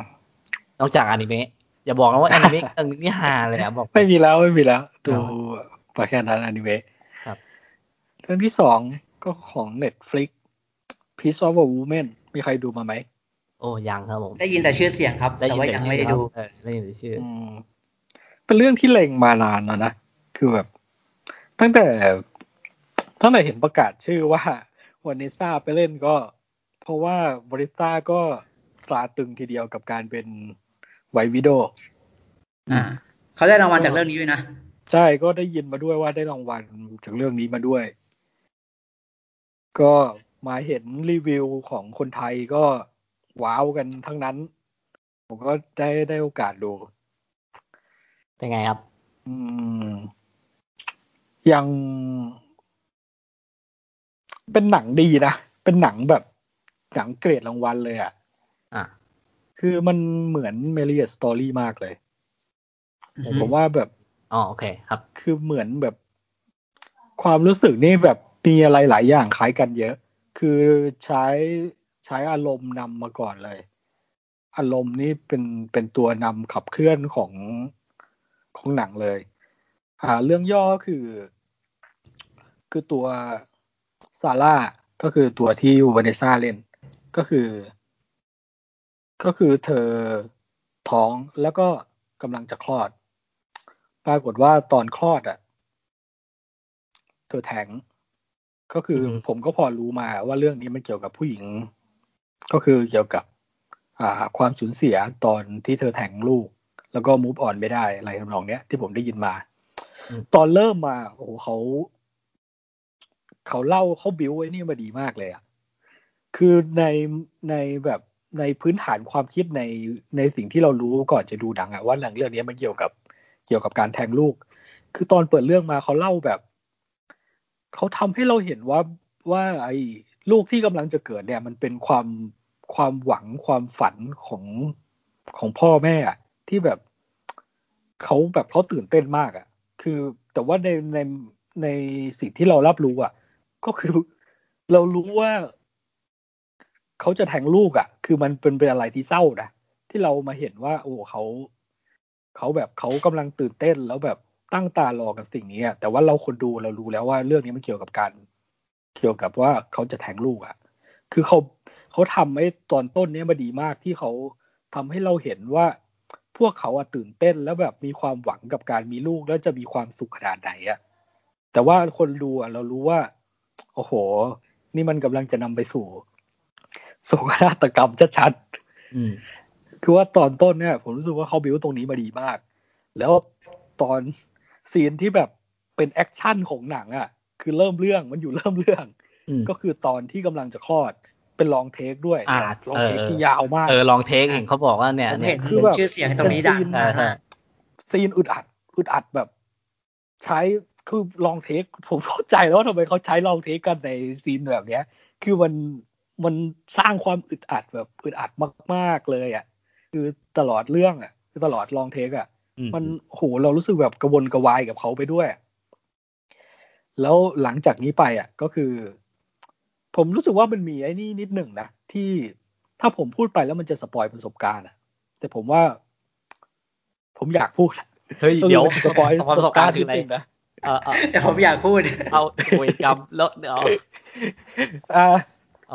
[SPEAKER 1] นอกจากอนิเมะอย่าบอกนะว่าอนิเมะเรื่องนี้ฮาเลยอะบอก
[SPEAKER 3] ไม่มีแล้วไม่มีแล้วดู
[SPEAKER 2] อ๋อ
[SPEAKER 3] มาแค่นั้นอนิเมะ
[SPEAKER 1] ครับ
[SPEAKER 3] เรื่องที่สอง ก็ของ Netflix Piece of a Woman มีใครดูมาไหม
[SPEAKER 1] โอ้ยังครับผม
[SPEAKER 2] ได้ยินแต่ชื่อเสียงครับ
[SPEAKER 1] ได้
[SPEAKER 2] แต่
[SPEAKER 1] ยิน
[SPEAKER 2] ว่า
[SPEAKER 1] แต่
[SPEAKER 2] ยัง
[SPEAKER 1] ชื่อ
[SPEAKER 2] ไม่ได้
[SPEAKER 1] ครับ
[SPEAKER 2] ดู
[SPEAKER 1] เออได้ยินแต่ชื่อ
[SPEAKER 3] อืมเป็นเรื่องที่เล็งมานานแล้วนะ คือแบบ ตั้งแต่ตั้งแต่เห็นประกาศชื่อว่าวานิซ่าไปเล่นก็ เพราะว่าวานิซ่าก็ตราตรึงทีเดียวกับการเป็นไววิดโอ
[SPEAKER 2] อ่าเขาได้รางวัลจากเรื่องนี้ด้วยนะ
[SPEAKER 3] ใช่ก็ได้ยินมาด้วยว่าได้รางวัลจากเรื่องนี้มาด้วย ก็มาเห็นรีวิวของคนไทยก็ว้าวกันทั้งนั้น ผมก็ได้ได้โอกาสดู
[SPEAKER 1] เป็นไงครับ
[SPEAKER 3] อืม ยัง เป็นหนังดีนะ เป็นหนังแบบหนังเกรดรางวัลเลยอะ
[SPEAKER 1] อะ
[SPEAKER 3] คือมันเหมือนเมลียสตอรี่มากเลย
[SPEAKER 2] อือฮึ
[SPEAKER 3] ผมว่าแบบ
[SPEAKER 1] อ๋อโอเค ครับ
[SPEAKER 3] คือเหมือนแบบ ความรู้สึกนี่แบบ มีอะไรหลายอย่างคล้ายกันเยอะ คือใช้ใช้อารมณ์นำมาก่อนเลย อารมณ์นี่เป็นเป็นตัวนำขับเคลื่อนของของหนังเลยอ่าเรื่องย่อก็คือ คือตัวซาร่าก็คือตัวที่วาเนซ่าเล่นก็คือ ก็คือเธอท้องแล้วก็กำลังจะคลอด ปรากฏว่าตอนคลอดอะ เธอแท้ง ก็คืออ
[SPEAKER 1] อฮึ
[SPEAKER 3] ผมก็พอรู้มาว่าเรื่องนี้มันเกี่ยวกับผู้หญิง ก็คือเกี่ยวกับ อ่า ความสูญเสียตอนที่เธอแทงลูก แล้วก็มูฟออนไม่ได้อะไรทำนองเนี้ยที่ผมได้ยินมา ตอนเริ่มมาโอ้โหเขา เขาเล่าเขาบิวไว้นี่มาดีมากเลยอะคือในในแบบในพื้นฐานความคิดในในสิ่งที่เรารู้ก่อนจะดูหนังอะว่าหนังเรื่องนี้มันเกี่ยวกับเกี่ยวกับการแทงลูก คือตอนเปิดเรื่องมาเขาเล่าแบบ เขาทำให้เราเห็นว่าว่าไอ้ลูกที่กำลังจะเกิดเนี่ย มันเป็นความความหวังความฝันของของพ่อแม่ที่แบบเขาแบบเขาตื่นเต้นมากอะคือแต่ว่าในในในสิ่งที่เรารับรู้อะก็คือเรารู้ว่าเขาจะแทงลูกอะ่ะ คือมันเป็นเป็นอะไรที่เศร้านะที่เรามาเห็นว่า โอ้เขาเขาแบบเขากำลังตื่นเต้นแล้วแบบ ตั้งตารอกับสิ่งนี้แต่ว่าเราคนดูเรารู้แล้วว่าเรื่องนี้มันเกี่ยวกับการ เกี่ยวกับว่าเขาจะแทงลูกอะ่ะคือเขาเขาทำให้ตอนต้นเนี้ยมาดีมากที่เขาทำให้เราเห็นว่าพวกเขาอะตื่นเต้นแล้วแบบมีความหวังกับการมีลูกแล้วจะมีความสุขขนาดไหนอะแต่ว่าคนดูอะเรารู้ว่า โอ้โห นี่มันกำลังจะนำไปสู่โศกนาฏกรรมชัดๆคือว่าตอนต้นเนี่ย ผมรู้สึกว่าเขาบิวตรงนี้มาดีมาก แล้วตอน scene ที่แบบเป็น action ของหนังอะ คือเริ่มเรื่องมันอยู่เริ่มเรื่อง ก็คือตอนที่กำลังจะคลอดเป็น long take ด้วย long take ที่ยาวมาก
[SPEAKER 1] เออ long take เห็นเขาบอกว่าเนี่ย
[SPEAKER 2] เนี่ยคือแบบชื่อเสียงตรงนี้ดัง
[SPEAKER 3] scene อึดอัดอึดอัดแบบ ใช้คือ long take ผมเข้าใจแล้วว่าทำไมเขาใช้ long take กันใน scene แบบเนี้ย คือมันมันสร้างความอึดอัดแบบอึดอัดมาก ๆเลยอะ คือตลอดเรื่องอะ คือตลอด long take อะ มันโหเรารู้สึกแบบกระวนกระวายกับเขาไปด้วย แล้วหลังจากนี้ไปอะ ก็คือ ผมรู้สึกว่ามันมีไอ้นี่นิดหนึ่งนะที่ถ้าผมพูดไปแล้วมันจะ spoil ประสบการณ์อะ แต่ผมว่า ผมอยากพูด
[SPEAKER 1] เฮ้ยเดี๋ยว
[SPEAKER 3] spoil ประสบการณ์คืออะไรนะ
[SPEAKER 2] แต่ผมอยากพูด
[SPEAKER 1] เอาโวยกรรมแล้วเดี๋ยว
[SPEAKER 3] อ่า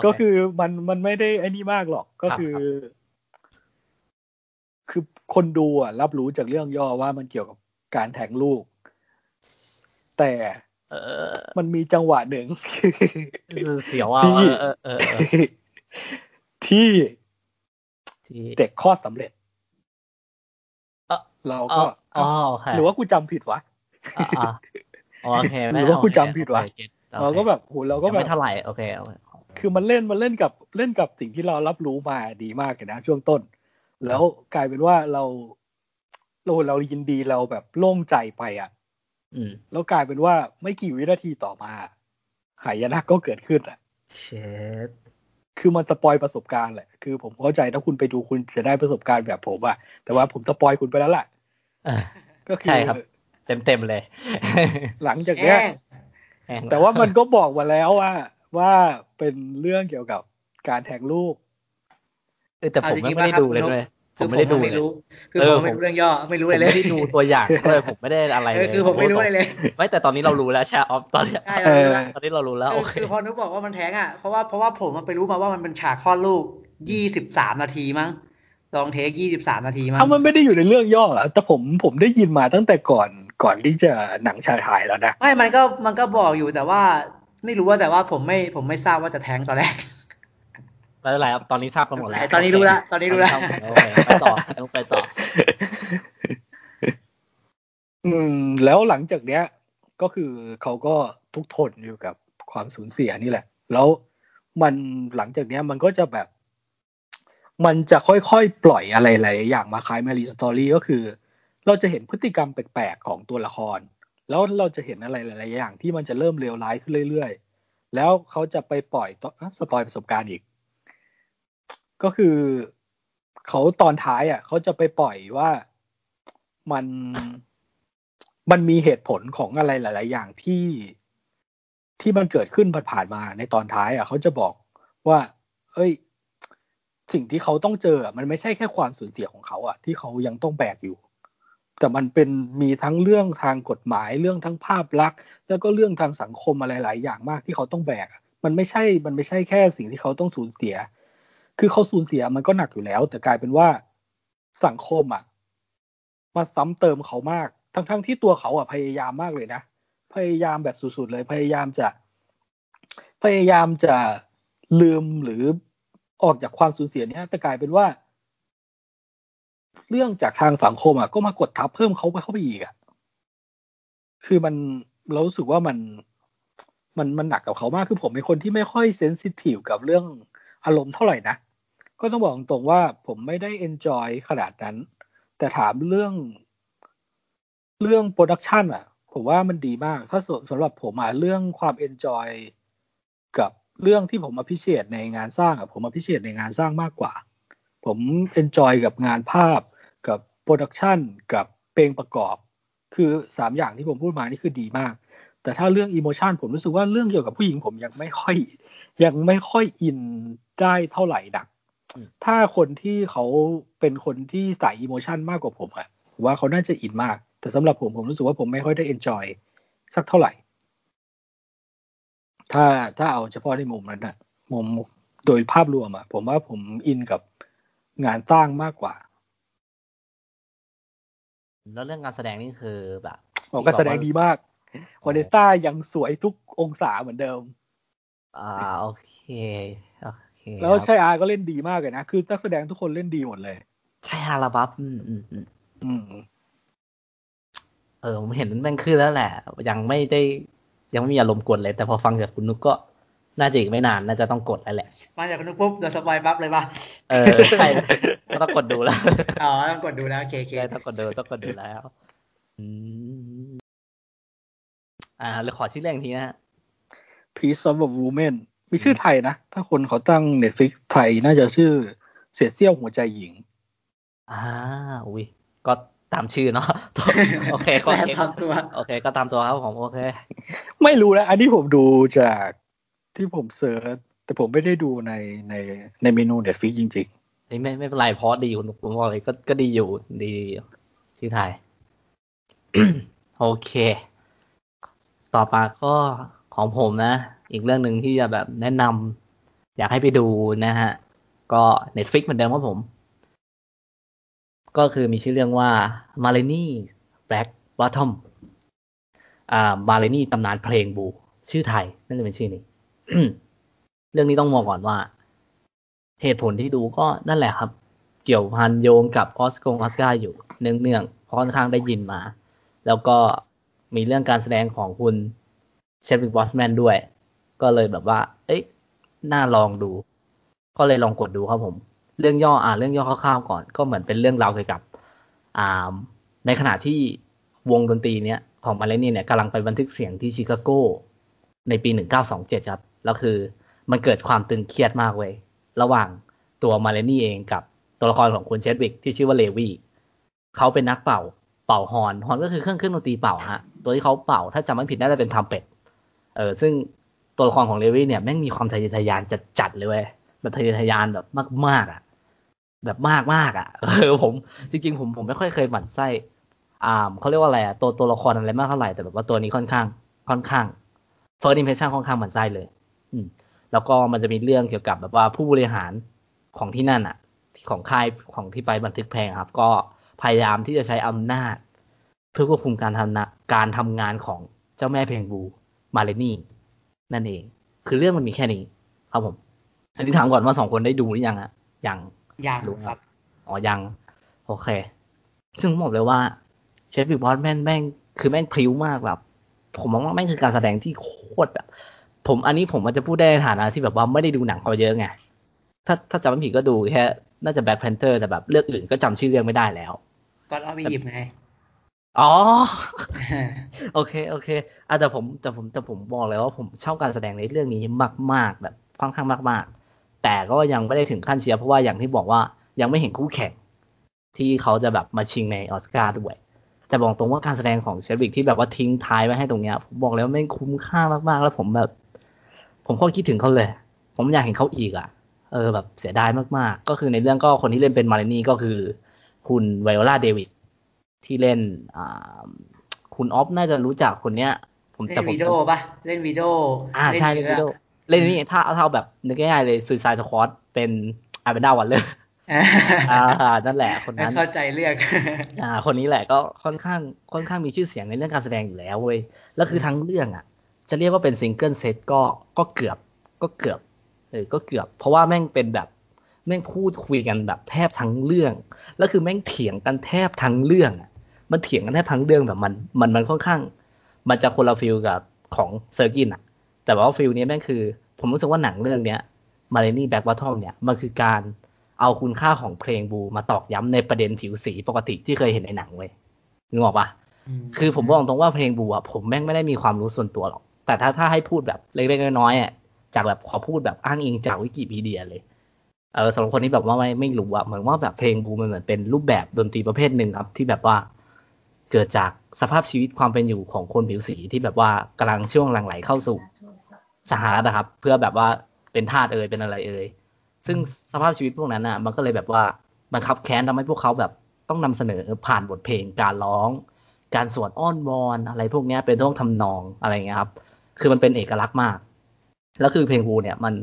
[SPEAKER 3] ก็คือมันมันไม่ได้ไอ้นี่มากหรอกก็คือ คือคนดูอะ รับรู้จากเรื่องย่อว่ามันเกี่ยวกับการแทงลูก แต่มันมีจังหวะหนึ่ง
[SPEAKER 1] เสียวอะ
[SPEAKER 3] ที่เด็กคลอดสำเร็จเราก็หรือว่ากูจำผิดวะ
[SPEAKER 1] โอเค
[SPEAKER 3] หรือว่ากูจำผิดวะเราก็แบบโหเราก็แบบ
[SPEAKER 1] ไม่เท่าไหร่โอเค
[SPEAKER 3] คือมันเล่นมันเล่นกับเล่นกับสิ่งที่เรารับรู้มาดีมากเลยนะช่วงต้น แล้วกลายเป็นว่าเราเราเรายินดีเราแบบโล่งใจไปอะแล้วกลายเป็นว่าไม่กี่วินาทีต่อมา หายนะก็เกิดขึ้นอะ
[SPEAKER 1] เชด
[SPEAKER 3] คือมันสปอยประสบการณ์แหละ คือผมเข้าใจถ้าคุณไปดูคุณจะได้ประสบการณ์แบบผมอะแต่ว่าผมสปอยคุณไปแล้วแหละ
[SPEAKER 1] ก็คือใช่ครับ เต็มเต็มเลย
[SPEAKER 3] หลังจากเนี้ยแต่ว่ามันก็บอกมาแล้วว่าว่าเป็นเรื่องเกี่ยวกับการแทงลูก
[SPEAKER 1] แต่ผมไม่ได้ดูเลยด้วยผมไม่ได้ดูเลย
[SPEAKER 2] คือผมไม่รู้เรื่องย่อไม่รู้อะไรเลย
[SPEAKER 1] ไม่ได้ดูตัวอย่างเลยผมไม่ได้อะไรเลย
[SPEAKER 2] คือผมไม่รู้อะไรเลย
[SPEAKER 1] ไม่แต่ตอนนี้เรารู้แล้วใช่ออฟตอนนี้ตอนนี้เรารู้แล้ว
[SPEAKER 2] คือพอนุกบอกว่ามันแทงอะเพราะว่าเพราะว่าผมไปรู้มาว่ามันเป็นฉากคลอดลูกยี่สิบสามนาทีมั้งลองเทคยี่สิบสามนาทีมั้ง
[SPEAKER 3] ถ้ามันไม่ได้อยู่ในเรื่องย่อแต่ผมผมได้ยินมาตั้งแต่ก่อนก่อนที่จะหนังชายถ่ายแล้วนะ
[SPEAKER 2] ไม่มันก็มันก็บอกอยู่แต่ว่า ไม่รู้ว่าแต่ว่าผมไม่ผมไม่ทราบว่าจะแทงตอนแรก
[SPEAKER 1] ไม่เป็นไรครับตอนนี้ทราบกันหมดแล้ว
[SPEAKER 2] ตอนนี้รู้แล้วตอนนี้รู้แล้ว
[SPEAKER 1] ไปต่อต้องไปต่อ
[SPEAKER 3] อืม แล้วหลังจากเนี้ย ก็คือเขาก็ทุกทนอยู่กับความสูญเสียนี่แหละ แล้วมันหลังจากเนี้ยมันก็จะแบบ มันจะค่อยๆปล่อยอะไรหลายอย่างมาคล้าย Marriage Story ก็คือ เราจะเห็นพฤติกรรมแปลกๆของตัวละคร แล้วเราจะเห็นอะไรหลายๆอย่างที่มันจะเริ่มเลวร้ายขึ้นเรื่อยๆ แล้วเขาจะไปปล่อยต่อ spoil ประสบการณ์อีก ก็คือเขาตอนท้ายอะเขาจะไปปล่อยว่ามันมันมีเหตุผลของอะไรหลาย ๆ อย่างที่ที่มันเกิดขึ้นผ่านมาในตอนท้ายอะเขาจะบอกว่า เอ้ย สิ่งที่เขาต้องเจอมันไม่ใช่แค่ความสูญเสียของเขาอะ ที่เขายังต้องแบกอยู่ แต่มันเป็นมีทั้งเรื่องทางกฎหมายเรื่องทั้งภาพลักษณ์ แล้วก็เรื่องทางสังคมอะไรหลายอย่างมากที่เขาต้องแบกมันไม่ใช่ มันไม่ใช่แค่สิ่งที่เขาต้องสูญเสีย คือเขาสูญเสียมันก็หนักอยู่แล้ว แต่กลายเป็นว่าสังคมอะมาซ้ำเติมเขามาก ทั้งทั้งที่ตัวเขาอะพยายามมากเลยนะ พยายามแบบสุดๆเลย พยายามจะ พยายามจะลืมหรือออกจากความสูญเสียเนี้ยแต่กลายเป็นว่า เรื่องจากทางสังคมอะก็มากดทับเพิ่มเขาไปเข้าไปอีกอะ คือมันเรารู้สึกว่ามันมันมันหนักกับเขามากคือผมเป็นคนที่ไม่ค่อยเซนซิทีฟกับเรื่องอารมณ์เท่าไหร่นะ ก็ต้องบอกตรงว่าผมไม่ได้ enjoy ขนาดนั้น แต่ถามเรื่อง เรื่อง production อะ ผมว่ามันดีมาก ถ้าสำหรับผมอะเรื่องความ enjoy กับเรื่องที่ผม impress ในงานสร้างอะผม impress ในงานสร้างมากกว่า ผม enjoy กับงานภาพกับ production กับเพลงประกอบ คือสามอย่างที่ผมพูดมานี่คือดีมาก แต่ถ้าเรื่อง emotion ผมรู้สึกว่าเรื่องเกี่ยวกับผู้หญิงผมยังไม่ค่อย ยังไม่ค่อยอินได้เท่าไหร่นัก ถ้าคนที่เขาเป็นคนที่ใส่อิโมชันมากกว่าผมอะว่าเขาน่าจะอินมาก แต่สำหรับผมผมรู้สึกว่าผมไม่ค่อยได้เอนจอยสักเท่าไหร่ ถ้าถ้าเอาเฉพาะในมุมนั้นอะมุมโดยภาพรวมอะผมว่าผมอินกับงานสร้างมากกว่า
[SPEAKER 1] แล้วเรื่องการแสดงนี่คือแบบ
[SPEAKER 3] ผมก็แสดงดีมากวาเนต้ายังสวยทุกองศาเหมือนเดิม
[SPEAKER 1] อ่าโอเคโอเค
[SPEAKER 3] แล้วใช่อาก็เล่นดีมากเลยนะ คือนักแสดงทุกคนเล่นดีหมดเลย
[SPEAKER 1] ใช่อาราบับอืมอืมอืม
[SPEAKER 3] อืม
[SPEAKER 1] เออผมเห็นมันแม่งขึ้นแล้วแหละ ยังไม่ได้ ยังไม่มีอารมณ์กดเลย แต่พอฟังจากคุณนุกก็น่าจะอีกไม่นาน น่าจะต้องกดแล้วแหละ
[SPEAKER 2] มาจากคุณนุกปุ๊บเดี๋ยวสบายปั๊บเลยป่ะ
[SPEAKER 1] เออใช่ก็ต้องกดดูแล้ว
[SPEAKER 2] อ๋อ ต้องกดดูแล้วโอเคโอเค
[SPEAKER 1] ต้องกดดูต้องกดดูแล้วอืมอ่าเลยขอชื่อเรื่องทีนะฮะ
[SPEAKER 3] Piece of a Woman มีชื่อไทยนะ ถ้าคนเขาตั้ง Netflix ไทยน่าจะชื่อเสียเสี้ยวหัวใจหญิง
[SPEAKER 1] อ่า อุ้ย ก็ตามชื่อเนาะ โอเค ก็ตามตัว โอเค ก็ตามตัวครับผม โอเค
[SPEAKER 3] ไม่รู้นะอันนี้ผมดูจากที่ผมเซิร์ช แต่ผมไม่ได้ดูในในในเมนูเน็ตฟิกจริง
[SPEAKER 1] ๆไม่ไม่ไม่เป็นไรเพราะดีคุณผมบอกเลยก็ก็ดีอยู่ดีชื่อไทย โอเค ต่อมาก็ของผมนะ อีกเรื่องหนึ่งที่จะแบบแนะนำอยากให้ไปดูนะฮะ ก็ Netflix เหมือนเดิมครับผม ก็คือมีชื่อเรื่องว่า m a l e n i Black Bottom อ่า m a l e n i ตำนานเพลงบู ชื่อไทยนั่นจะเป็นชื่อนี้ เรื่องนี้ต้องมองก่อนว่า เหตุผลที่ดูก็นั่นแหละครับ เกี่ยวพันโยงกับออสกงออสการ์อยู่เนื่องๆเพราะค่อนข้างได้ยินมา แล้วก็มีเรื่องการแสดงของคุณเชฟวิกบอสแมนด้วย ก็เลยแบบว่า เอ๊ะน่าลองดู ก็เลยลองกดดูครับผม เรื่องย่ออ่านเรื่องย่อคร่าวๆก่อน ก็เหมือนเป็นเรื่องราวเกี่ยวกับอ่าในขณะที่วงดนตรีเนี้ยของ Ma Rainey เนี่ยกำลังไปบันทึกเสียงที่ชิคาโกในปี 1927 ครับ แล้วคือมันเกิดความตึงเครียดมากเว้ย ระหว่างตัว Ma Rainey เองกับตัวละครของคุณ Chadwick ที่ชื่อว่า Levee เขาเป็นนักเป่า เป่าฮอน ฮอนก็คือเครื่องเครื่องดนตรีเป่าฮะ ตัวที่เขาเป่าถ้าจำไม่ผิดน่าจะเป็นทรัมเป็ตเออ ซึ่ง ตัวละครของ Levee เนี่ยแม่งมีความทะเยอทะยานจัดจัดเลยเว้ยแบบทะเยอทะยานแบบมากๆอะ แบบมากมากอะเออผมจริง ๆ ผมผมไม่ค่อยเคยหมั่นไส้อ่าเขาเรียกว่าอะไรอะตัวตัวละครอะไรมากเท่าไหร่แต่แบบว่าตัวนี้ค่อนข้าง ค่อนข้าง first impression ค่อนข้างหมั่นไส้เลย อืม แล้วก็มันจะมีเรื่องเกี่ยวกับแบบว่าผู้บริหารของที่นั่นอะของค่ายของที่ไปบันทึกเพลงครับ ก็พยายามที่จะใช้อำนาจ เพื่อควบคุมการทำการทำงานของเจ้าแม่เพลงบูมาเลนี่ นั่นเอง คือเรื่องมันมีแค่นี้ ครับผม อันนี้ถามก่อนว่าสองคนได้ดูหรือยังอะยัง
[SPEAKER 2] ยังครับ
[SPEAKER 1] อ๋อยัง โอเค ซึ่งผมบอกเลยว่า Chadwick Boseman แม่งแม่งคือแม่งพริ้วมากแบบผมมองว่าแม่งคือการแสดงที่โคตรแบบผมอันนี้ผมมันจะพูดได้ในฐานะที่แบบว่าไม่ได้ดูหนังเขาเยอะไง ถ้าถ้าจำไม่ผิดก็ดูแค่น่าจะ Black Panther แต่แบบเรื่องอื่นก็จำชื่อเรื่องไม่ได้แล้ว
[SPEAKER 2] ก็เอาไปหยิบไง
[SPEAKER 1] อ๋อ โอเค โอเคอะแต่ผมแต่ผมแต่ผมบอกเลยว่าผมชอบการแสดงในเรื่องนี้มาก ๆ แบบค่อนข้างมาก ๆ แต่ก็ยังไม่ได้ถึงขั้นเชียร์เพราะว่าอย่างที่บอกว่ายังไม่เห็นคู่แข่ง ที่เขาจะแบบมาชิงในออสการ์ด้วย แต่บอกตรงว่าการแสดงของเชฟวิกที่แบบว่าทิ้งท้ายไว้ให้ตรงเนี้ยผมบอกเลยว่าไม่คุ้มค่ามากๆ แล้วผมแบบ ผมก็คิดถึงเขาเลย ผมอยากเห็นเขาอีกอะ เออแบบเสียดายมากๆ ก็คือในเรื่องก็คนที่เล่นเป็นมารินี่ก็คือ คุณ Viola Davis ที่เล่นอ่าคุณออฟน่าจะรู้จักคนเนี้ย
[SPEAKER 2] ผมเล่น Widows ปะเล่นวิดีโอ
[SPEAKER 1] อ่าใช่เล่นวิดีโอเล่นนี่ถ้าเท่าแบบนึกง่ายๆเลย Suicide Squad เป็น Amanda Waller เลยอ่านั่นแหละคนนั้น
[SPEAKER 2] เข้าใจเรียก
[SPEAKER 1] อ่า คนนี้แหละก็ค่อนข้างค่อนข้างมีชื่อเสียงในเรื่องการแสดงอยู่แล้วเว้ยแล้วคือทั้งเรื่องอะ จะเรียกว่าเป็น single set ก็ก็เกือบก็เกือบเออก็เกือบ เพราะว่าแม่งเป็นแบบแม่งพูดคุยกันแบบแทบทั้งเรื่อง แล้วคือแม่งเถียงกันแทบทั้งเรื่องอะ มันเถียงกันแทบทั้งเรื่องแบบมันมันมันค่อนข้าง มันจะคนละ feel กับของ Sorkin อะแต่ว่า feel นี้แม่งคือ ผมรู้สึกว่าหนังเรื่องเนี้ย Ma Rainey's Black Bottom เนี่ยมันคือการเอาคุณค่าของเพลงบูมาตอกย้ำในประเด็นผิวสีปกติที่เคยเห็นในหนังเว้ยนึกออกปะคือผมบอกตรงว่าเพลงบูอะผมแม่งไม่ได้มีความรู้ส่วนตัวหรอก แต่ถ้าถ้าให้พูดแบบเล็กๆน้อยๆอะจากแบบขอพูดแบบอ้างอิงจากวิกิพีเดียเลยเออสำหรับคนที่แบบว่าไม่ไม่รู้อะเหมือนว่าแบบเพลงบูมันเหมือนเป็นรูปแบบดนตรีประเภทหนึ่งครับ ที่แบบว่า เกิดจากสภาพชีวิตความเป็นอยู่ของคนผิวสีที่แบบว่ากำลังช่วงหลังไหลเข้าสู่สหรัฐนะครับ เพื่อแบบว่าเป็นทาสเอ่ยเป็นอะไรเอ่ยซึ่งสภาพชีวิตพวกนั้นอะ มันก็เลยแบบว่าบังคับแค้นทำให้พวกเขาแบบต้องนำเสนอผ่านบทเพลงการร้อง การสวดอ้อนวอนอะไรพวกนี้เป็นต้องทำนองอะไรเงี้ยครับ คือมันเป็นเอกลักษณ์มาก แล้วคือเพลงวูเนี่ยมัน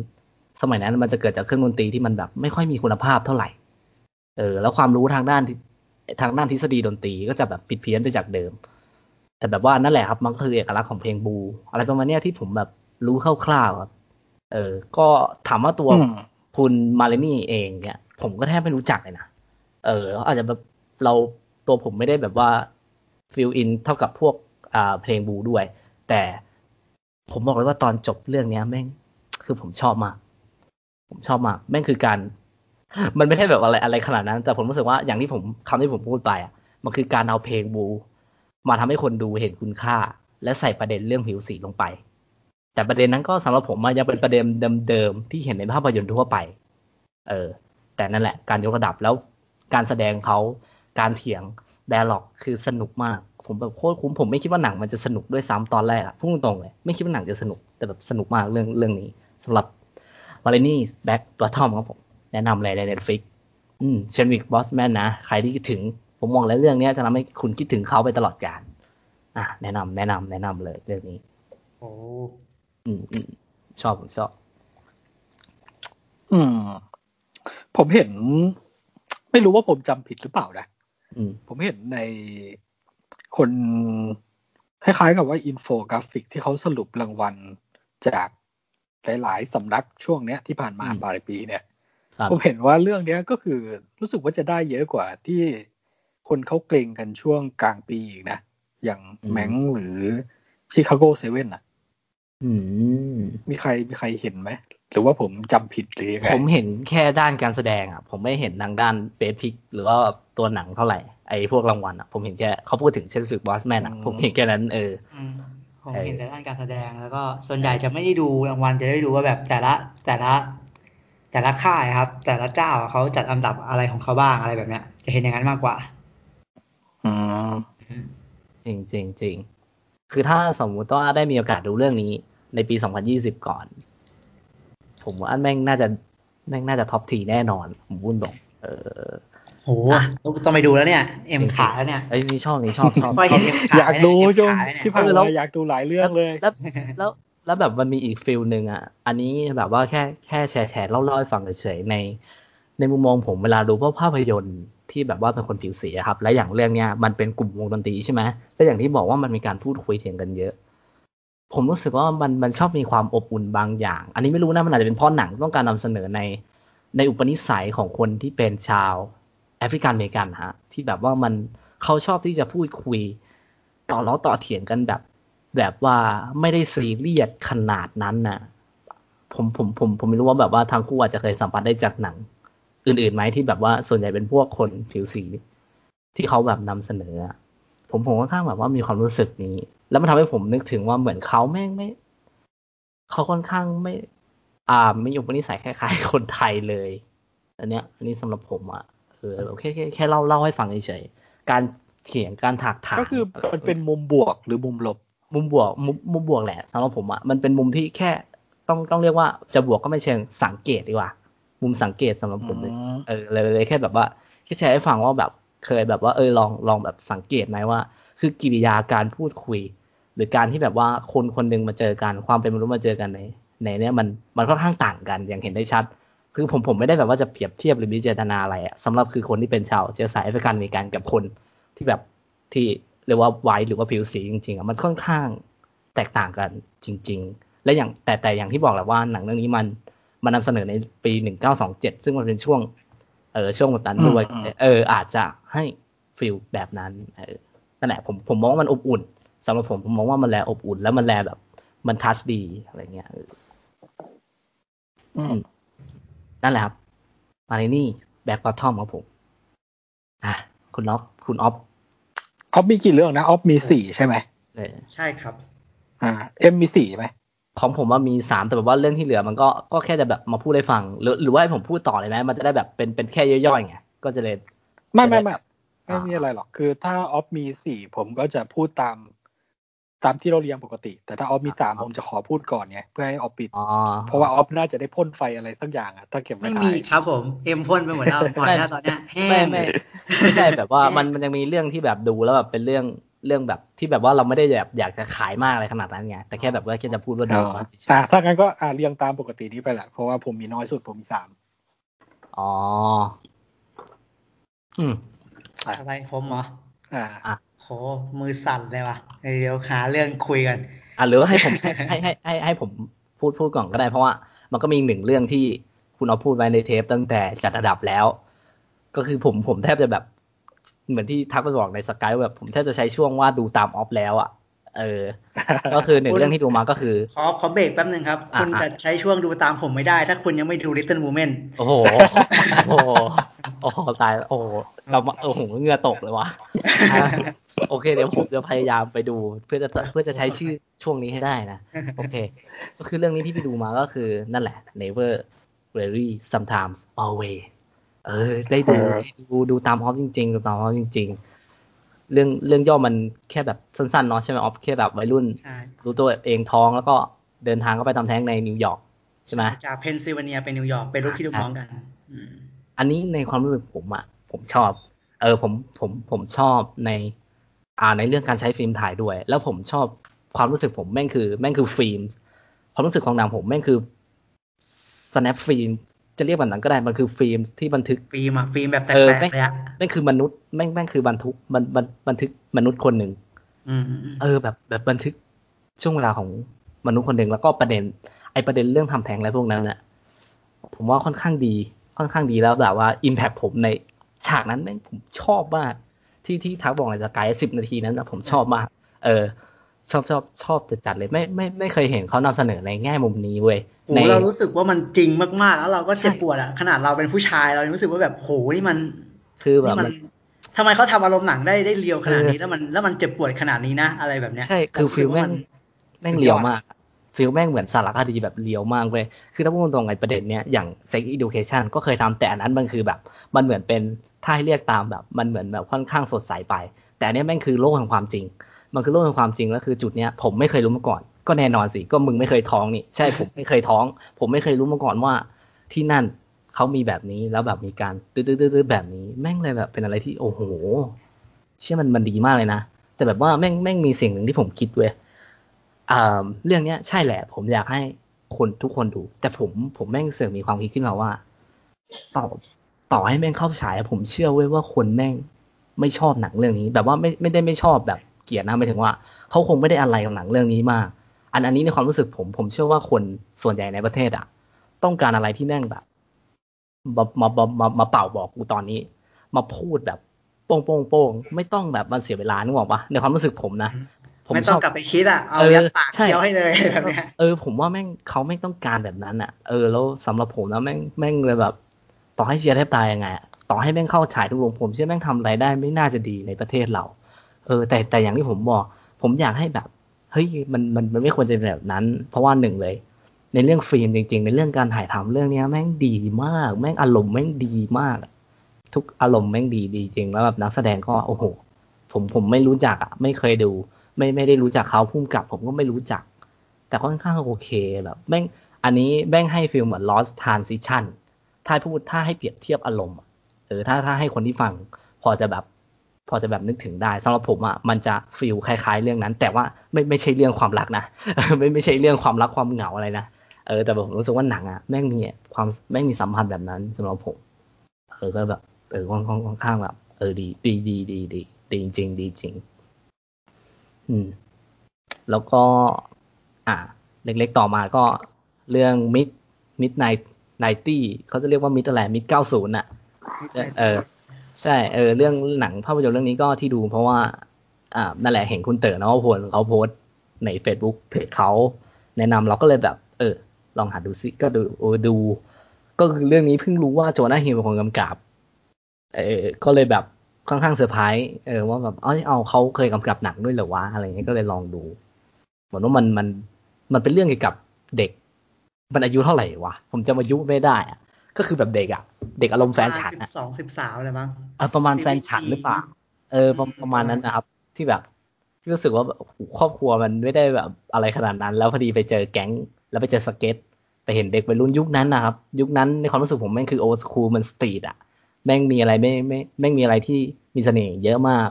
[SPEAKER 1] สมัยนั้นมันจะเกิดจากเครื่องดนตรีที่มันแบบไม่ค่อยมีคุณภาพเท่าไหร่เออแล้วความรู้ทางด้าน ทางด้านทฤษฎีดนตรีก็จะแบบผิดเพี้ยนไปจากเดิม แต่แบบว่านั่นแหละครับมันก็คือเอกลักษณ์ของเพลงบู อะไรประมาณนี้ที่ผมแบบรู้คร่าวๆครับเออ ก็ถามว่าตัวคุณมาเลนี่เองเนี่ยผมก็แทบไม่รู้จักเลยนะ เออ อาจจะแบบเราตัวผมไม่ได้แบบว่าfeel อินเท่ากับพวกอ่าเพลงบูด้วย แต่ผมบอกเลยว่าตอนจบเรื่องเนี้ยแม่งคือผมชอบมาก ผมชอบมาก แม่งคือการ มันไม่ใช่แบบอะไรอะไรขนาดนั้น แต่ผมรู้สึกว่าอย่างที่ผมคำที่ผมพูดไปอะมันคือการเอาเพลงบูมาทำให้คนดูเห็นคุณค่า และใส่ประเด็นเรื่องผิวสีลงไป แต่ประเด็นนั้นก็สำหรับผมยังเป็นประเด็นเดิมๆที่เห็นในภาพยนตร์ทั่วไป เออ แต่นั่นแหละการยกระดับแล้วการแสดงเขาการเถียง dialogue คือสนุกมาก ผมแบบโคตรคุ้มผมไม่คิดว่าหนังมันจะสนุกด้วยซ้ำตอนแรกอะพุ่งตรงเลย ไม่คิดว่าหนังจะสนุกแต่แบบสนุกมากเรื่องเรื่องนี้สำหรับ Ma Rainey's Black Bottom ครับผม แนะนำเลยใน Netflix อืม Chadwick Boseman นะ ใครที่คิดถึง ผมมองแล้วเรื่องนี้จะทำให้คุณคิดถึงเขาไปตลอดกาลอะแนะนำแนะนำแนะนำเลยเรื่องนี้
[SPEAKER 2] โอ้
[SPEAKER 1] อืมอืมชอบผมชอบ
[SPEAKER 3] อืม ผมเห็น ไม่รู้ว่าผมจำผิดหรือเปล่านะ
[SPEAKER 1] อืม
[SPEAKER 3] ผมเห็นในคนคล้ายๆกับว่าอินโฟกราฟิกที่เขาสรุปรางวัลจากหลายๆสำนักช่วงเนี้ยที่ผ่านมา
[SPEAKER 1] อืม
[SPEAKER 3] ปลายปีเนี่ย
[SPEAKER 1] ครับ
[SPEAKER 3] ผมเห็นว่าเรื่องเนี้ยก็คือรู้สึกว่าจะได้เยอะกว่าที่คนเขาเก็งกันช่วงกลางปีอีกนะ อย่าง Mank หรือ Chicago Seven อะ
[SPEAKER 1] อืม
[SPEAKER 3] มีใครมีใครเห็นไหม หรือว่าผมจำผิดหรือยังไง
[SPEAKER 1] ผมเห็นแค่ด้านการแสดงอะ ผมไม่เห็นทางด้านเบสพิก หรือว่าตัวหนังเท่าไหร่ ไอ้พวกรางวัลอะ ผมเห็นแค่เขาพูดถึงเชนสึกบอสแมนอะ ผมเห็นแค่นั้นเออ
[SPEAKER 2] อืมผม
[SPEAKER 1] เออ
[SPEAKER 2] เห็นแต่ด้านการแสดงแล้วก็ส่วนใหญ่จะไม่ได้ดูรางวัลจะได้ดูว่าแบบแต่ละแต่ละ แต่ละค่ายครับ แต่ละเจ้าเขาจัดอันดับอะไรของเขาบ้างอะไรแบบเนี้ย จะเห็นอย่างนั้นมากกว่า
[SPEAKER 3] อืม
[SPEAKER 2] อืม
[SPEAKER 1] จริงจริงจริงคือถ้าสมมุติว่าได้มีโอกาสดูเรื่องนี้ ในปี 2020 ก่อน ผมว่าแม่งน่าจะแม่งน่าจะ top three แน่นอน ผมพูดตรงเออ
[SPEAKER 2] โหต้องไปดูแล้วเนี่ยเอ็มขาแล้วเนี่ย
[SPEAKER 1] ไอ้ยนี่ชอบนี่ชอบชอบ
[SPEAKER 2] พอเห็นเอ็มขา
[SPEAKER 3] อยากดู
[SPEAKER 2] เนี่ย
[SPEAKER 3] จง
[SPEAKER 2] เอ็มขาเนี่ย
[SPEAKER 3] ที่ผ่าน
[SPEAKER 1] เออแล้
[SPEAKER 3] มาวอยากดูหลายเรื่องเลย
[SPEAKER 1] แล้วแล้ว แล้วแบบมันมีอีก feel หนึ่งอะ อันนี้แบบว่าแค่แค่แชร์แชร์เล่าเล่าให้ฟังเฉยๆใน ในมุมมองผมเวลาดูพวกภาพยนตร์ที่แบบว่าเป็นคนผิวสีอครับ และอย่างเรื่องเนี้ยมันเป็นกลุ่มวงดนตรีใช่ไหมและอย่างที่บอกว่ามันมีการพูดคุยเถียงกันเยอะ ผมรู้สึกว่ามันมันชอบมีความอบอุ่นบางอย่าง อันนี้ไม่รู้นะมันอาจจะเป็นเพราะหนังต้องการนำเสนอในในอุปนิสัยของคนที่เป็นชาวแอฟริกันอเมริกันฮะที่แบบว่ามันเขาชอบที่จะพูดคุย ต่อล้อต่อเถียงกันแบบ แบบว่าไม่ได้ซีเรียสขนาดนั้นน่ะ ผมผมผมผมไม่รู้ว่าแบบว่าทางคู่อาจจะเคยสัมผัสได้จากหนัง อื่นๆไหมที่แบบว่าส่วนใหญ่เป็นพวกคนผิวสี ที่เขาแบบนำเสนออะผมผมค่อนข้างแบบว่ามีความรู้สึกนี้ แล้วมันทำให้ผมนึกถึงว่าเหมือนเขาแม่งไม่เขาค่อนข้างไม่ อ่าไม่อุปนิสัยคล้ายๆคนไทยเลย อันเนี้ย อันนี้สำหรับผมอะเออเราแค่แค่แค่เล่าเล่าให้ฟังเฉยๆการเถียงการถากถาง
[SPEAKER 3] ก็คือมันเป็นมุมบวกหรือมุมลบ
[SPEAKER 1] มุมบวกมุมมุมบวกแหละสำหรับผมอะมันเป็นมุมที่แค่ต้องต้องเรียกว่าจะบวกก็ไม่เชิงสังเกตดีกว่า มุมสังเกตสำหรับผมเลย
[SPEAKER 3] อืม
[SPEAKER 1] เออเลยเลยแค่แบบว่าแค่แชร์ให้ฟังว่าแบบเคยแบบว่าเออลองลองแบบสังเกตไหมว่า คือกิริยาการพูดคุย หรือการที่แบบว่าคนคนหนึ่งมาเจอกันความเป็นมนุษย์มาเจอกันในในเนี้ยมันมันค่อนข้างต่างกันอย่างเห็นได้ชัด คือผมผมไม่ได้แบบว่าจะเปรียบเทียบหรือมีเจตนาอะไรอะสำหรับคือคนที่เป็นชาวเชื้อสายแอฟริกันอเมริกันกับคนที่แบบที่ เรียกว่าไวท์หรือว่าผิวสีจริงๆอะมันค่อนข้างแตกต่างกันจริง ๆ และอย่างแต่แต่อย่างที่บอกแหละว่าหนังเรื่องนี้มันมานำเสนอในปีหนึ่งเก้าสองเจ็ดซึ่งมันเป็นช่วงเออช่วงแบบนั้นด้วย
[SPEAKER 3] อืมอืม
[SPEAKER 1] เอออาจจะให้ฟิลแบบนั้นเออนั่นแหละผมผมมองว่ามันอบอุ่นสำหรับผมผมมองว่ามันแลอบอุ่น แล้วมันแลแบบ มันทัชดีอะไรเงี้ยเออ
[SPEAKER 3] อืม
[SPEAKER 1] นั่นแหละครับMa Rainey's Black Bottom ครับผม อะ คุณน็อฟคุณออฟ
[SPEAKER 3] ออฟมีกี่เรื่องนะออฟมีสี่ใช่ไหม
[SPEAKER 1] เลย
[SPEAKER 2] ใช่ครับ
[SPEAKER 3] อ่า เอ็มมีสี่ไหม
[SPEAKER 1] ของผมว่ามีสามแต่แบบว่าเรื่องที่เหลือมันก็ก็แค่จะแบบมาพูดให้ฟัง หรือหรือว่าให้ผมพูดต่อเลยไหมมันจะได้แบบเป็นเป็นแค่ย่อยๆไงก็จะเลย
[SPEAKER 3] ไม่ไม่ไม่
[SPEAKER 1] อ่า
[SPEAKER 3] ไม่มีอะไรหรอกคือถ้าออฟมีสี่ผมก็จะพูดตาม ตามที่เราเรียงปกติ แต่ถ้าออฟมีสามผมจะขอพูดก่อนไงเพื่อให้ออฟปิด
[SPEAKER 1] อ๋อ
[SPEAKER 3] เพราะว่าออฟน่าจะได้พ่นไฟอะไรสักอย่างอะถ้าเก็บไว้
[SPEAKER 2] ไม่
[SPEAKER 3] ท้า
[SPEAKER 2] มี
[SPEAKER 3] ย
[SPEAKER 2] ครับผมเอ็มพ่นไปหมดแล้วหมดแล้วตอนเนี้ยแห้
[SPEAKER 1] ไม่
[SPEAKER 2] ง
[SPEAKER 1] ไม่ไม่ใช่แบบว่ามันมันยังมีเรื่องที่แบบดูแล้วแบบเป็นเรื่องเรื่องแบบที่แบบว่าเราไม่ได้แบบอยากจะขายมากอะไรขนาดนั้นไงแต่แค่แบบว่าแค่จะพูดว่า
[SPEAKER 3] อ๋
[SPEAKER 1] ดู
[SPEAKER 3] ออ่าถ้างั้นก็อ่าเรียงตามปกตินี้ไปแหละเพราะว่าผมมีน้อยสุดผมมีสาม
[SPEAKER 1] อ๋ออืม
[SPEAKER 2] อะไรผมเหรอ
[SPEAKER 3] อ่า
[SPEAKER 1] อะ
[SPEAKER 2] โหมือสั่นเลยว่ะเดี๋ยวหาเรื่องคุยกัน
[SPEAKER 1] อะหรือว่าให้ผมให้ให้ให้ให้ผมพูดพูดก่อนก็ได้เพราะว่า มันก็มีหนึ่งเรื่องที่คุณเอาพูดไว้ในเทปตั้งแต่จัดระดับแล้ว ก็คือผมผมแทบจะแบบ เหมือนที่ทักไปบอกในสกายแบบผมแทบจะใช้ช่วงว่าดูตามออฟแล้วอะ เออ ก็คือหนึ่ง
[SPEAKER 2] คุณ
[SPEAKER 1] เรื่องที่ดูมาก็คือ
[SPEAKER 2] ขอขอเบรกแป๊บหนึ่งครับ
[SPEAKER 1] อะ
[SPEAKER 2] คุณ
[SPEAKER 1] อะ
[SPEAKER 2] จะใช้ช่วงดูตามผมไม่ได้ ถ้าคุณยังไม่ดู Little Women
[SPEAKER 1] โอ้โห โอ้โหโอ้โหตายโอ้โหเรามาโอ้โหเหงื่อตกเลยว่ะอะโอเค เดี๋ยวผมจะพยายามไปดู เพื่อจะเพื่อจะใช้ชื่อช่วงนี้ให้ได้นะ โอเค ก็คือเรื่องนี้ที่พี่ดูมาก็คือนั่นแหละ Never Rarely Sometimes Always เออ ได้ดู
[SPEAKER 3] เออ
[SPEAKER 1] ได้ดูดูตามออฟจริง ๆ ดูตามออฟจริง ๆ เรื่องเรื่องย่อมันแค่แบบสั้นๆเนาะใช่ไหมออฟแค่แบบวัยรุ่น
[SPEAKER 2] ใช่
[SPEAKER 1] รู้ตัวเองท้องแล้วก็เดินทางเข้าไปทำแท้งในนิวยอร์กใช่ไหม
[SPEAKER 2] จากเพนซิลเวเนียไปนิวยอร์กไปลูกพี่ลูกน้องกันอืม
[SPEAKER 1] อันนี้ในความรู้สึกผมอะผมชอบ เออผมผมผมชอบในอ่าในเรื่องการใช้ฟิล์มถ่ายด้วย แล้วผมชอบความรู้สึกผมแม่งคือ แม่งคือฟิล์มความรู้สึกของหนังผมแม่งคือ snap ฟิล์ม จะเรียกแบบนั้นก็ได้มันคือฟิล์มที่บันทึก
[SPEAKER 2] ฟิล์มอะฟิล์มแบบแต
[SPEAKER 1] เออก
[SPEAKER 2] ๆ
[SPEAKER 1] แม่ง
[SPEAKER 2] เลยอะ
[SPEAKER 1] แม่งคือมนุษย์แม่งแม่งคือบันทึกบันบันบันทึกมนุษย์คนหนึ่ง
[SPEAKER 2] อืมอืมอืม
[SPEAKER 1] เออ แบบแบบบันทึกช่วงเวลาของมนุษย์คนหนึ่งแล้วก็ประเด็น ไอประเด็นเรื่องทำแท้งอะไรพวกนั้นน่ะผมว่าค่อนข้างดีค่อนข้างดีแล้วแบบว่าอิมแพคผมในฉากนั้นแม่งผมชอบมากที่ที่ทักบอกในสกายสิบนาทีนั้นนะผมชอบมาก เออ ชอบชอบชอบจัดๆเลยไม่ไม่ไม่เคยเห็นเขานำเสนอในแง่มุมนี้เว้ย
[SPEAKER 2] โห
[SPEAKER 1] ใน
[SPEAKER 2] เรารู้สึกว่ามันจริงมากๆ แล้วเราก็เจ็บ
[SPEAKER 1] ใช่
[SPEAKER 2] ปวดอะขนาดเราเป็นผู้ชายเรายังรู้สึกว่าแบบโหนี่มัน
[SPEAKER 1] คือแบบ
[SPEAKER 2] นี่มัน
[SPEAKER 1] มัน
[SPEAKER 2] ทำไมเขาทำอารมณ์หนังได้ได้เรียวขนาดนี้
[SPEAKER 1] เออ
[SPEAKER 2] แล้วมันแล้วมันเจ็บปวดขนาดนี้นะอะไรแบบเนี้ย
[SPEAKER 1] ใช่คือ
[SPEAKER 2] เรารู้
[SPEAKER 1] ฟิ
[SPEAKER 2] สึ
[SPEAKER 1] ล
[SPEAKER 2] ก
[SPEAKER 1] แม่
[SPEAKER 2] ว่าง
[SPEAKER 1] แม่ง
[SPEAKER 2] สุดยอด
[SPEAKER 1] เลียวมากฟิลแม่งเหมือนสารคดีแบบเลียวมากเว้ยคือถ้าพูดตรงๆไอ้ประเด็นเนี้ยอย่าง sex education ก็เคยทำแต่อันนั้นมันคือแบบ มันเหมือนเป็นถ้าให้เรียกตามแบบ มันเหมือนแบบค่อนข้างสดใสไป แต่อันเนี้ยแม่งคือโลกแห่งความจริง มันคือโลกแห่งความจริงแล้วคือจุดเนี้ยผมไม่เคยรู้มาก่อน ก็แน่นอนสิก็มึงไม่เคยท้องนี่ใช่ผมไม่เคยท้อง ผมไม่เคยรู้มาก่อนว่า ที่นั่นเขามีแบบนี้แล้วแบบมีการตื้อๆแบบนี้ แม่งเลยแบบเป็นอะไรที่โอ้โหเชื่อมันมันดีมากเลยนะแต่แบบว่าแม่งแม่งมีสิ่งหนึ่งที่ผมคิดเว้ยอ่าเรื่องเนี้ยใช่แหละ ผมอยากให้คนทุกคนดูแต่ผมผมแม่งเสริมมีความคิดขึ้นมาว่าต่อต่อให้แม่งเข้าฉายผมเชื่อเว้ยว่าคนแม่งไม่ชอบหนังเรื่องนี้ แบบว่าไม่ไม่ได้ไม่ชอบแบบ เกลียดนะหมายถึงว่าเขาคงไม่ได้อะไรกับหนังเรื่องนี้มาก อันอันนี้ในความรู้สึกผม ผมเชื่อว่าคนส่วนใหญ่ในประเทศอะต้องการอะไรที่แม่งแบบมามามามามาเป่าบอกกูตอนนี้ มาพูดแบบโป้งโป้งโป้งไม่ต้องแบบมันเสียเวลานึกออกปะในความรู้สึกผมนะผม
[SPEAKER 2] ไม่
[SPEAKER 1] ช
[SPEAKER 2] ต้อ
[SPEAKER 1] องบ
[SPEAKER 2] กลับไปคิดอะเอา
[SPEAKER 1] เออ
[SPEAKER 2] ยัดปาก
[SPEAKER 1] ใช่
[SPEAKER 2] เคี้ยวให้เลยแบบเนี้ย
[SPEAKER 1] เออผมว่าแม่งเขาไม่ต้องการแบบนั้นอะ เออแล้วสำหรับผมนะแม่งแม่งเลยแบบ ต่อให้เชียร์แทบตายยังไงอะต่อให้แม่งเข้าฉายทุกโรงผมเชื่อแม่งทำรายได้ไม่น่าจะดีในประเทศเรา เออแต่แต่อย่างที่ผมบอก ผมอยากให้แบบเฮ้ยมันมันมันไม่ควรจะเป็นแบบนั้น เพราะว่าหนึ่งเลย ในเรื่องฟิล์มจริง ๆ ในเรื่องการถ่ายทำเรื่องเนี้ย แม่งดีมาก แม่งอารมณ์แม่งดีมาก ทุกอารมณ์แม่งดีดีจริง แล้วแบบนักแสดงก็โอ้โห ผมผมไม่รู้จักอะไม่เคยดู ไม่ไม่ได้รู้จักเขา ผู้กำกับ ผมก็ไม่รู้จัก แต่ค่อนข้างโอเคแบบแม่งอันนี้แม่งให้ฟิลเหมือน lost transition ถ้าพูดถ้าให้เปรียบเทียบอารมณ์เออถ้าถ้าให้คนที่ฟังพอจะแบบ พอจะแบบนึกถึงได้สำหรับผมอะมันจะ feel คล้าย ๆ เรื่องนั้น แต่ว่าไม่ไม่ใช่เรื่องความรักนะไม่ไม่ใช่เรื่องความรักความเหงาอะไรนะเออแต่แบบผมรู้สึกว่าหนังอะแม่งมีความแม่งมีสัมพันธ์แบบนั้นสำหรับผมเออก็แบบเออค่อนข้างค่อนข้างแบบเออดีดีดีดีดีดีจริงดีจริง อืม แล้วก็ อ่า เล็กๆต่อมาก็เรื่องมิดมิดไนไนตี้เขาจะเรียกว่ามิดอะไรมิดเก้าศูนย์อะ เออ ใช่เออเรื่องหนังภาพยนตร์เรื่องนี้ก็ที่ดูเพราะว่า อ่านั่นแหละเห็นคุณเต๋อเนาะพลเขาโพสต์ใน Facebook เพจเขาแนะนำเราก็เลยแบบ เออ ลองหาดูซิก็ดูโอ้ดู ก็คือเรื่องนี้เพิ่งรู้ว่า Jonah Hill เป็นคนกำกับ เออก็เลยแบบค่อนข้างเซอร์ไพรส์เออว่าแบบเอ้ยเอาเขาเคยกำกับหนังด้วยเหรอวะอะไรเงี้ยก็เลยลองดูเหมือนว่ามันมันมันเป็นเรื่องเกี่ยวกับเด็ก มันอายุเท่าไหร่วะผมจำอายุไม่ได้อะ ก็คือแบบเด็กอะเด็กอารมณ์แฟนฉัน
[SPEAKER 2] สิ
[SPEAKER 1] อะ สิ
[SPEAKER 2] บสองสิบสามอะไรบ้าง
[SPEAKER 1] เออประมาณแฟนฉันหรือเปล่า เออประประมาณนั้นนะครับ ที่แบบที่รู้สึกว่าแบบโอ้โหครอบครัวมันไม่ได้แบบอะไรขนาดนั้น แล้วพอดีไปเจอแก๊ง แล้วไปเจอสเก็ตไปเห็นเด็กวัยรุ่นยุคนั้นนะครับ ยุคนั้นในความรู้สึกผมแม่งคือโอ s คูลมันสตรีทอะแม่งมีอะไรไม่ไม่แม่งมีอะไรที่มีเสน่ห์เยอะมาก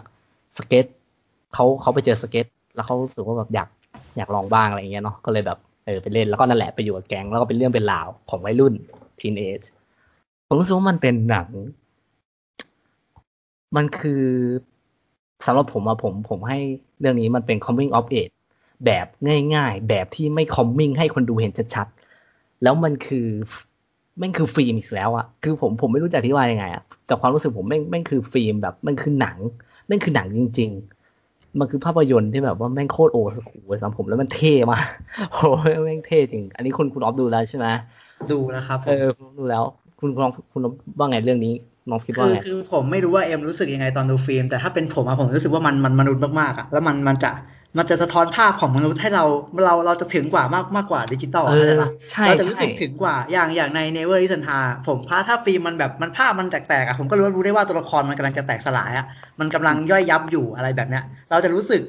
[SPEAKER 1] สเก็ตเขาเขาไปเจอสเก็ต แล้วเขารู้สึกว่าแบบอยากอยากลองบ้างอะไรอย่างเงี้ยเนาะก็เลยแบบเออไปเล่นแล้วก็นั่นแหละไปอยู่กับแก๊งแล้วก็เป็นเรื่องเป็นราวของวัยรุ่นทีนเอจ ผมรู้สึกว่ามันเป็นหนัง มันคือสำหรับผมอะผม ผมให้เรื่องนี้มันเป็น coming of age แบบง่าย ๆ แบบที่ไม่ coming ให้คนดูเห็นชัดๆแล้วมันคือแม่งคือฟิล์มอีกแล้วอะคือผมผมไม่รู้จะอธิบายยังไงอะแต่ความรู้สึกผมแม่งแม่งคือฟิล์มแบบแม่งคือหนังแม่งคือหนังจริง ๆ มันคือภาพยนตร์ที่แบบว่าแม่งโคตรโอสกูสำหรับผมแล้วมันเท่มากโอ้ยแม่งเท่จริง อันนี้คุณคุณออฟดูแล้วใช่ไหม
[SPEAKER 2] ดูแล้วครับผม
[SPEAKER 1] เออคุณออฟดูแล้ว คุณคุณออฟคุณออฟว่าไงเรื่องนี้น้องคิดว่า
[SPEAKER 2] คือ
[SPEAKER 1] ไง
[SPEAKER 2] คือผมไม่รู้ว่าเอ็มรู้สึกยังไงตอนดูฟิล์ม แต่ถ้าเป็นผมอะผมรู้สึกว่ามันมันมนุษย์มากๆอะแล้วมันมันจะมันจะสะท้อนภาพของมนุษย์ให้เราเราเราจะถึงกว่ามากมากกว่าดิจิตอล
[SPEAKER 1] เออ
[SPEAKER 2] เข้าใจปะ
[SPEAKER 1] ใช่
[SPEAKER 2] เราจะรู้
[SPEAKER 1] ใช่
[SPEAKER 2] สึกถึงกว่าอย่างอย่างใน Never Listen t a ผมพาถ้าฟิล์มมันแบบมันภาพมันแตกๆอะผมก็รู้รู้ได้ว่าตัวละครมันกำลังจะแตกสลายอะมันกำลังย่อยยับอยู่อะไรแบบเนี้ย เราจะรู้สึก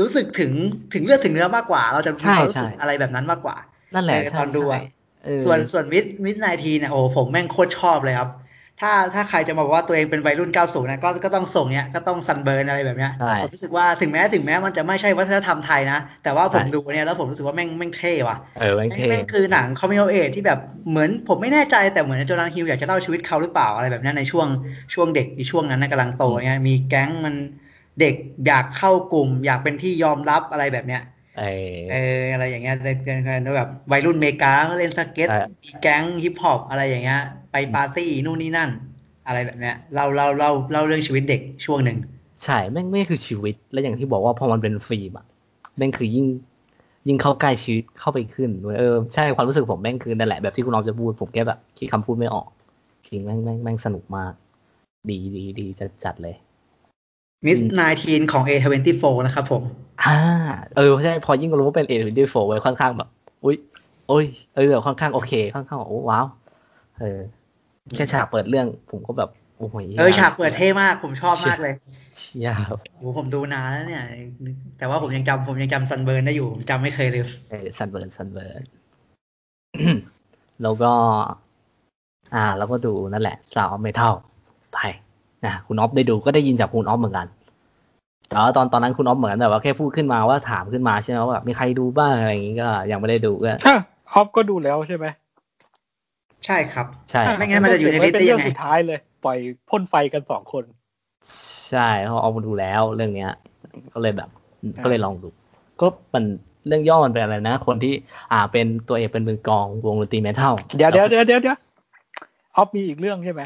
[SPEAKER 2] รู้สึกถึงถึงเลือดถึงเนื้อมากกว่า เราจะมี
[SPEAKER 1] ใช่
[SPEAKER 2] ความรู้สึก
[SPEAKER 1] ใช่
[SPEAKER 2] อะไรแบบนั้นมากกว่า
[SPEAKER 1] นั่นแหละ
[SPEAKER 2] เออ
[SPEAKER 1] ใช่
[SPEAKER 2] ตอนดูอะ
[SPEAKER 1] ใช่เออ
[SPEAKER 2] ส่วนส่วน Mid Mid90s เนี่ยโอ้ผมแม่งโคตรชอบเลยครับ ถ้าถ้าใครจะมาบอกว่าตัวเองเป็นวัยรุ่น 90นะก็ก็ต้องส่งเนี้ยก็ต้อง Sunburn อะไรแบบเนี้ย
[SPEAKER 1] ใช่
[SPEAKER 2] ผมรู้สึกว่าถึงแม้ถึงแม้มันจะไม่ใช่วัฒนธรรมไทยนะ แต่ว่าผม
[SPEAKER 1] ใช่
[SPEAKER 2] ดูเนี่ยแล้วผมรู้สึกว่าแม่งแม่งเท่ว่ะ
[SPEAKER 1] เออแม่ง
[SPEAKER 2] แม่ง
[SPEAKER 1] เท่
[SPEAKER 2] แม่งคือหนังคอมมิวเอทที่แบบเหมือนผมไม่แน่ใจแต่เหมือน Jonah Hill อยากจะเล่าชีวิตเขาหรือเปล่าอะไรแบบเนี้ยในช่วงช่วงเด็กในช่วงนั้นนะกำลังโตเงี้ยมีแก๊งมันเด็กอยากเข้ากลุ่ม อยากเป็นที่ยอมรับอะไรแบบเนี้ย
[SPEAKER 1] เออ
[SPEAKER 2] เอออะไรอย่างเงี้ยเป็นเป็นแบบวัยรุ่นอเมริกาก็เล่นสเก็ต
[SPEAKER 1] ใช่
[SPEAKER 2] มีแก๊งฮิปฮอปอะไรอย่างเงี้ย ไปปาร์ตี้นู่นนี่นั่น อะไรแบบเนี้ยเราเราเราเล่าเรื่องชีวิตเด็กช่วงหนึ่ง
[SPEAKER 1] ใช่แม่งไม่คือชีวิต แล้วอย่างที่บอกว่าพอมันเป็นฟิล์มอะแม่งคือยิ่งยิ่งเข้าใกล้ชีวิตเข้าไปขึ้นเออใช่ความรู้สึกผมแม่งคือนั่นแหละแบบที่คุณน้องจะพูดผมแค่แบบคิดคำพูดไม่ออกจริงแม่งแม่งแม่งสนุกมาก ดีดีดีจัดจัดเลย
[SPEAKER 2] Mid90s ของ A24 นะครับผม
[SPEAKER 1] อ่า เออใช่พอยิ่งรู้ว่าเป็น A24 ไว้ค่อนข้างแบบ อุ้ยโอ้ยเออค่อนข้างโอเค ค่อนข้างโอ้ว้าว เออแค่ฉากเปิดเรื่อง ผมก็แบบโอ้ย
[SPEAKER 2] เออฉากเปิดเท่มาก ผมชอบมากเลย
[SPEAKER 1] เฉียบ
[SPEAKER 2] โอ้ผมดูนานแล้วเนี่ย แต่ว่าผมยังจำผมยังจำ Sunburn ได้อยู่ ผมจำไม่เคยลืม
[SPEAKER 1] เออ Sunburn Sunburnแล้วก็ อ่า แล้วก็ดูนั่นแหละสาวไม่เท่าไป นะคุณออฟได้ดูก็ได้ยินจากคุณออฟเหมือนกันแต่ว่าตอนตอนนั้นคุณออฟเหมือนแบบว่าแค่พูดขึ้นมาว่าถามขึ้นมาใช่ไหมว่าแบบมีใครดูบ้างอะไรอย่างงี้ก็ยังไม่ได้ดูก็
[SPEAKER 3] ถ้าออฟก็ดูแล้วใช่ไหม
[SPEAKER 2] ใช่ครับ
[SPEAKER 1] ใช่
[SPEAKER 2] ไม่งั้นมันจะอยู่ในลิสต์ได้
[SPEAKER 3] เป็น
[SPEAKER 2] ยั
[SPEAKER 3] เรื่อง
[SPEAKER 2] งไง
[SPEAKER 3] สุดท้ายเลย ปล่อยพ่นไฟกันสองคน
[SPEAKER 1] ใช่เพราะออฟมาดูแล้วเรื่องเนี้ย ก็เลยแบบ ก็เลยลองดู ก็มันเรื่องย่อมันเป็นอะไรนะ คนที่อ่าเป็นตัวเอกเป็นมือกลองวงดนตรีเมทัล
[SPEAKER 3] เดี๋ยวเดี๋ยวเดี๋ยวเดี๋ยวเดี๋ยวออฟมีอีกเรื่องใช่ไหม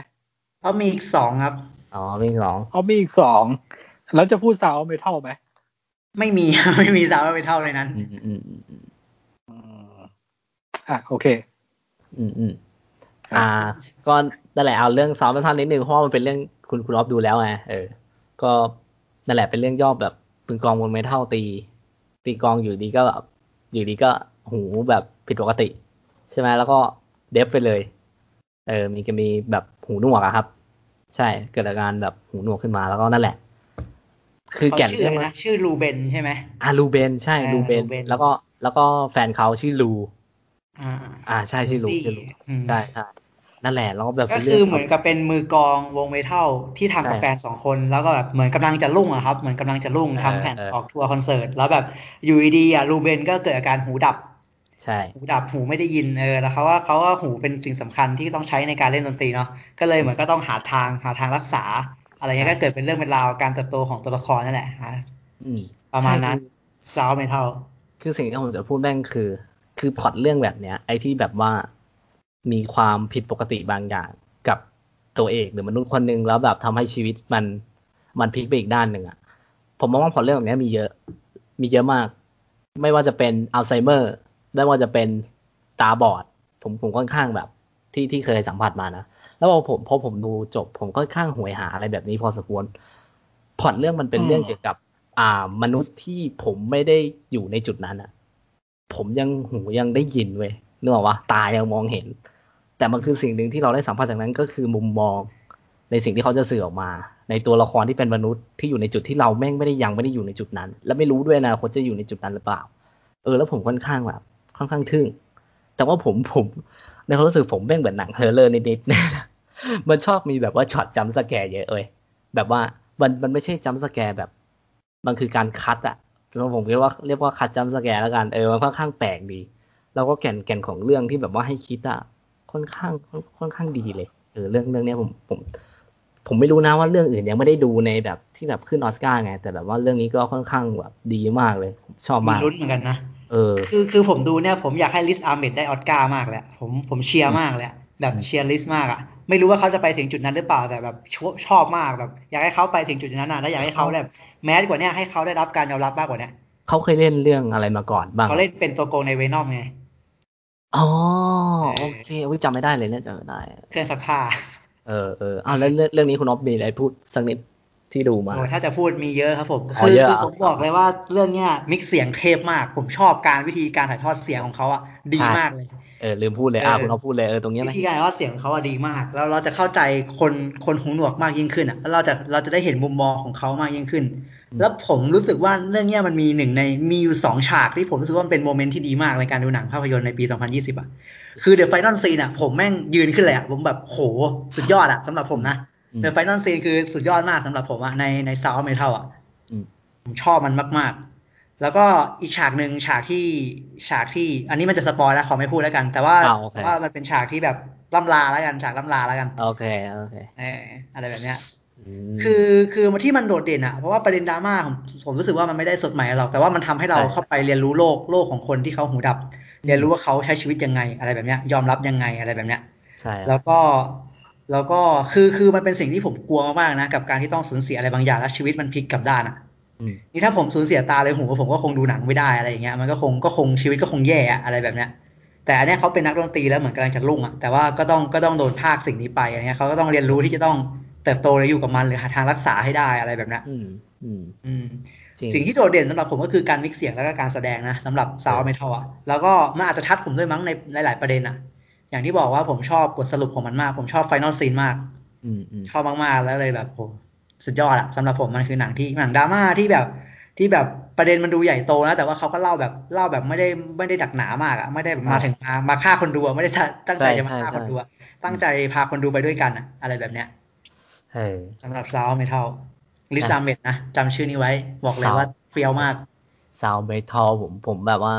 [SPEAKER 2] เพราะมีอีกสองครับ
[SPEAKER 1] อ๋อมีสอง
[SPEAKER 3] ออฟมีอีกสองแล้วจะพูดซาวไม่เท่าไหม
[SPEAKER 2] ไม่มีไม่มีสาวไม่เท่าเลยนั้น
[SPEAKER 1] อืมอืมอืมอืม
[SPEAKER 3] อืมอะโอเค
[SPEAKER 1] อืมอืมอ่า ก็นั่นแหละเอาเรื่องซ้อมท่านนิดนึงเพราะว่ามันเป็นเรื่องคุณคุณออฟดูแล้วไงเออ ก็นั่นแหละเป็นเรื่องย่อแบบปืนกลองบนเมทัลตี ตีกลองอยู่ดีก็แบบอยู่ดีก็หูแบบผิดปกติ ใช่ไหมแล้วก็ deaf ไปเลย เออ มีก็มีแบบหูหนวกอะครับ ใช่ เกิดอาการแบบหูหนวกขึ้นมาแล้วก็นั่นแหละ คือ
[SPEAKER 2] เขา
[SPEAKER 1] แก่น
[SPEAKER 2] ชื่อ
[SPEAKER 1] เรื่
[SPEAKER 2] อะ
[SPEAKER 1] อง
[SPEAKER 2] ไร
[SPEAKER 1] มัน
[SPEAKER 2] นะชื่อ Ruben ใช่ไหม
[SPEAKER 1] อ่า Ruben ใช่
[SPEAKER 2] อ่า Ruben Ruben
[SPEAKER 1] แล้วก็แล้วก็แฟนเขาชื่อลู
[SPEAKER 2] อ่า
[SPEAKER 1] อ่าใช่ชื่อลู
[SPEAKER 2] ลูซี่
[SPEAKER 1] ชื่อลู
[SPEAKER 2] อืม
[SPEAKER 1] ใช่ใช่นั่นแหละแล้วก็แบบ
[SPEAKER 2] ก็
[SPEAKER 1] เป็นเรื่
[SPEAKER 2] คือ
[SPEAKER 1] อง
[SPEAKER 2] เหมือนกับเป็นมือกลองวง metal ที่ทำกับ
[SPEAKER 1] ใช่
[SPEAKER 2] แฟนสองคน แล้วก็แบบเหมือนกำลังจะรุ่งอะครับ เหมือนกำลังจะรุ่ง
[SPEAKER 1] เออ
[SPEAKER 2] ทำแผ่น
[SPEAKER 1] เออ
[SPEAKER 2] ออกทัวร์คอนเสิร์ตแล้วแบบอยู่ดีๆอะลูเบนก็เกิดอาการหูดับ
[SPEAKER 1] ใช่
[SPEAKER 2] หูดับหูไม่ได้ยินเออแล้วเขาว่าเขาว่าหูเป็นสิ่งสำคัญที่ต้องใช้ในการเล่นดนตรีเนาะก็เลยเหมือนก็ต้องหาทางหาทางรักษา อะไรเงี้ย
[SPEAKER 1] ใช่
[SPEAKER 2] ก็เกิดเป็นเรื่องเป็นราวการเติบโตของตัวละครนั่นแหละฮะ
[SPEAKER 1] อืม
[SPEAKER 2] ประมาณ
[SPEAKER 1] ใช่
[SPEAKER 2] นั้น
[SPEAKER 1] คือ
[SPEAKER 2] Sound Metal
[SPEAKER 1] คือสิ่งที่ผมจะพูดแม่งคือ คือพล็อตเรื่องแบบเนี้ย ไอ้ที่แบบว่ามีความผิดปกติบางอย่างกับตัวเอกหรือมนุษย์คนหนึ่งแล้วแบบทำให้ชีวิตมันมันพลิกไปอีกด้านหนึ่งอะผมมองว่าพอเรื่องแบบนี้มีเยอะ มีเยอะมาก ไม่ว่าจะเป็นอัลไซเมอร์ ไม่ว่าจะเป็นตาบอด ผมผมค่อนข้างแบบ ที่ที่เคยสัมผัสมานะ แล้วพอผมพอผมดูจบ ผมก็ข้างหวยหาอะไรแบบนี้พอสมควรพอดเรื่องมันเป็นเรื่องเกี่ยวกับ อ่ามนุษย์ที่ผมไม่ได้อยู่ในจุดนั้นอะผมยังหูยังได้ยินเว้ยนึกออกว่าตายังมองเห็น แต่มันคือสิ่งหนึ่งที่เราได้สัมผัสจากนั้นก็คือมุมมองในสิ่งที่เขาจะสื่อออกมา ในตัวละครที่เป็นมนุษย์ที่อยู่ในจุดที่เราแม่งไม่ได้ยังไม่ได้อยู่ในจุดนั้น และไม่รู้ด้วยนะคนจะอยู่ในจุดนั้นหรือเปล่า เออ แล้วผมค่อนข้างแบบ ค่อนข้างทึ่ง แต่ว่าผมผม ในความรู้สึกผมแม่งเหมือนหนัง horror นิดๆมันชอบมีแบบว่าช็อต jump scare เยอะเลยแบบว่ามันมันไม่ใช่ jump scare แบบ มันคือการ cut อะแล้วผมเรียกว่าเรียกว่า cut jump scare แล้วกันเออมันค่อนข้างแปลกดี แล้วก็แก่นแก่นของเรื่องที่แบบว่าให้คิดอะค่อนข้างค่อนข้างดีเลยเออเรื่องเรื่องนี้ผมผมผมไม่รู้นะว่าเรื่องอื่นยังไม่ได้ดูในแบบที่แบบขึ้นออสการ์ไง แต่แบบว่าเรื่องนี้ก็ค่อนข้างแบบดีมากเลย ผมชอบมาก
[SPEAKER 2] มีลุ้นเหมือนกันนะ
[SPEAKER 1] เออ
[SPEAKER 2] คือคือผมดูเนี่ยผมอยากให้ Riz Ahmed ได้ออสการ์มากเลยอะผมผมเชียร์มากเลยอะแบบเชียร์ลิสมากอะไม่รู้ว่าเขาจะไปถึงจุดนั้นหรือเปล่าแต่แบบชอบชอบมากแบบ อยากให้เขาไปถึงจุดนั้นนะและอยากให้เขาแบบแมสกว่าเนี้ยให้เขาได้รับการยอมรับมากกว่าเนี้ย
[SPEAKER 1] เขาเคยเล่นเรื่องอะไรมาก่อนบ้าง
[SPEAKER 2] เขาเล่นเป็นตัวโกงในเวนอมไง
[SPEAKER 1] อ๋อโอเคอุ๊ยจำไม่ได้เลยเนี่ยจำไม่ได้
[SPEAKER 2] เครื่องซักผ้า
[SPEAKER 1] เออเอออ้าวแล้วเรื่องเรื่องนี้คุณอ๊อฟมีอะไรพูดสักนิด ที่ดูมา
[SPEAKER 2] โอ้ถ้าจะพูดมีเยอะครับผม
[SPEAKER 1] อ๋อ
[SPEAKER 2] คือ
[SPEAKER 1] เยอะ
[SPEAKER 2] คือ
[SPEAKER 1] อะ
[SPEAKER 2] ผมบอกเลยว่าเรื่องเนี้ยมิกเสียงเทพมาก ผมชอบการวิธีการถ่ายทอดเสียงของเขาอะดี
[SPEAKER 1] ใช่
[SPEAKER 2] มากเลย
[SPEAKER 1] เออลืมพูดเลยอะ
[SPEAKER 2] เออ
[SPEAKER 1] คุณอ๊อฟพูดเลยเออตรงเนี้ย
[SPEAKER 2] วิ
[SPEAKER 1] นะ
[SPEAKER 2] ธีการถ่ายทอดเสียงของเขาอะดีมาก แล้วเราจะเข้าใจคนคนหูหนวกมากยิ่งขึ้นอะแล้วเราจะเราจะได้เห็นมุมมองของเขามากยิ่งขึ้น แล้วผมรู้สึกว่าเรื่องเนี้ยมันมีหนึ่งในมีอยู่สองฉากที่ผมรู้สึกว่ามันเป็นโมเมนต์ที่ดีมากในการดูหนังภาพยนตร์ในปี 2020 อะ คือ The Final Scene อะผมแม่งยืนขึ้นเลยอะผมแบบโหสุดยอดอะสำหรับผมนะ
[SPEAKER 1] อืม
[SPEAKER 2] The Final Scene คือสุดยอดมากสำหรับผมอะในใน Sound Metal อะ
[SPEAKER 1] อืม
[SPEAKER 2] ผมชอบมันมาก ๆ แล้วก็อีกฉากหนึ่งฉากที่ฉากที่ อันนี้มันจะสปอยแล้วขอไม่พูดแล้วกัน แต่ว่า
[SPEAKER 1] อ่าโอเค
[SPEAKER 2] แต่ว่ามันเป็นฉากที่แบบล่ำลาแล้วกันฉากล่ำลาแล้วกัน
[SPEAKER 1] โอเคโอเค
[SPEAKER 2] เอออะไรแบบเนี้ย
[SPEAKER 1] ม
[SPEAKER 2] คือคือที่มันโดดเด่นอะเพราะว่าประเด็นดราม่าผมผมรู้สึกว่ามันไม่ได้สดใหม่หรอกแต่ว่ามันทำให้เรา
[SPEAKER 1] ใช่
[SPEAKER 2] เข้าไปเรียนรู้โลกโลกของคนที่เขาหูดับ เรียนรู้ว่าเขาใช้ชีวิตยังไงอะไรแบบเนี้ยยอมรับยังไงอะไรแบบเนี้ย
[SPEAKER 1] ใช่ครับ
[SPEAKER 2] แล้วก็ แล้วก็คือคือมันเป็นสิ่งที่ผมกลัวมากๆนะ กับการที่ต้องสูญเสียอะไรบางอย่างแล้วชีวิตมันพลิกกลับด้านอะ
[SPEAKER 1] อืม
[SPEAKER 2] นี่ถ้าผมสูญเสียตาเลยหูผมก็คงดูหนังไม่ได้อะไรอย่างเงี้ยมันก็คงก็คงชีวิตก็คงแย่อะอะไรแบบเนี้ยแต่อันเนี้ยเขาเป็นนักดนตรีแล้วเหมือนกำลังจะรุ่งอะแต่ว่าก็ต้องก็ต้องโดนพรากสิ่งนี้ไปอะไรเงี้ยเขาก็ต้องเรียนรู้ที่จะต้องเติบโตและอยู่กับมันหรือหาทางรักษาให้ได้อะไรแบบเนี้ย
[SPEAKER 1] อืมอืม
[SPEAKER 2] อืม
[SPEAKER 1] จริง
[SPEAKER 2] สิ่งที่โดดเด่นสำหรับผมก็คือการ mix เสียงแล้วก็การแสดงนะสำหรับ Sound
[SPEAKER 1] เออ
[SPEAKER 2] Metal อะแล้วก็มันอาจจะ touch ผมด้วยมั้งในหลาย ๆประเด็นอะ อย่างที่บอกว่าผมชอบบทสรุปของมันมาก ผมชอบ final scene มาก
[SPEAKER 1] อืมอืม
[SPEAKER 2] ชอบมากๆแล้วเลยแบบโหสุดยอดอะสำหรับผมมันคือหนังที่หนังดราม่าที่แบบที่แบบประเด็นมันดูใหญ่โตนะแต่ว่าเขาก็เล่าแบบเล่าแบบไม่ได้ไม่ได้หนักหนามากอะไม่ได้แบบมาถึงมามาฆ่าคนดูอะไม่ได้ตั้งใจจะมาฆ่าคนดูอะตั้งใจพาคนดูไปด้วยกันอะอะไรแบบเนี้ย
[SPEAKER 1] เออ
[SPEAKER 2] สำหรับ Sound Metal Riz Ahmed นะจำชื่อนี้ไว้ บอกเลยว่า
[SPEAKER 1] Sound
[SPEAKER 2] เฟี้ยวมาก
[SPEAKER 1] Sound Metal ผมผมแบบว่า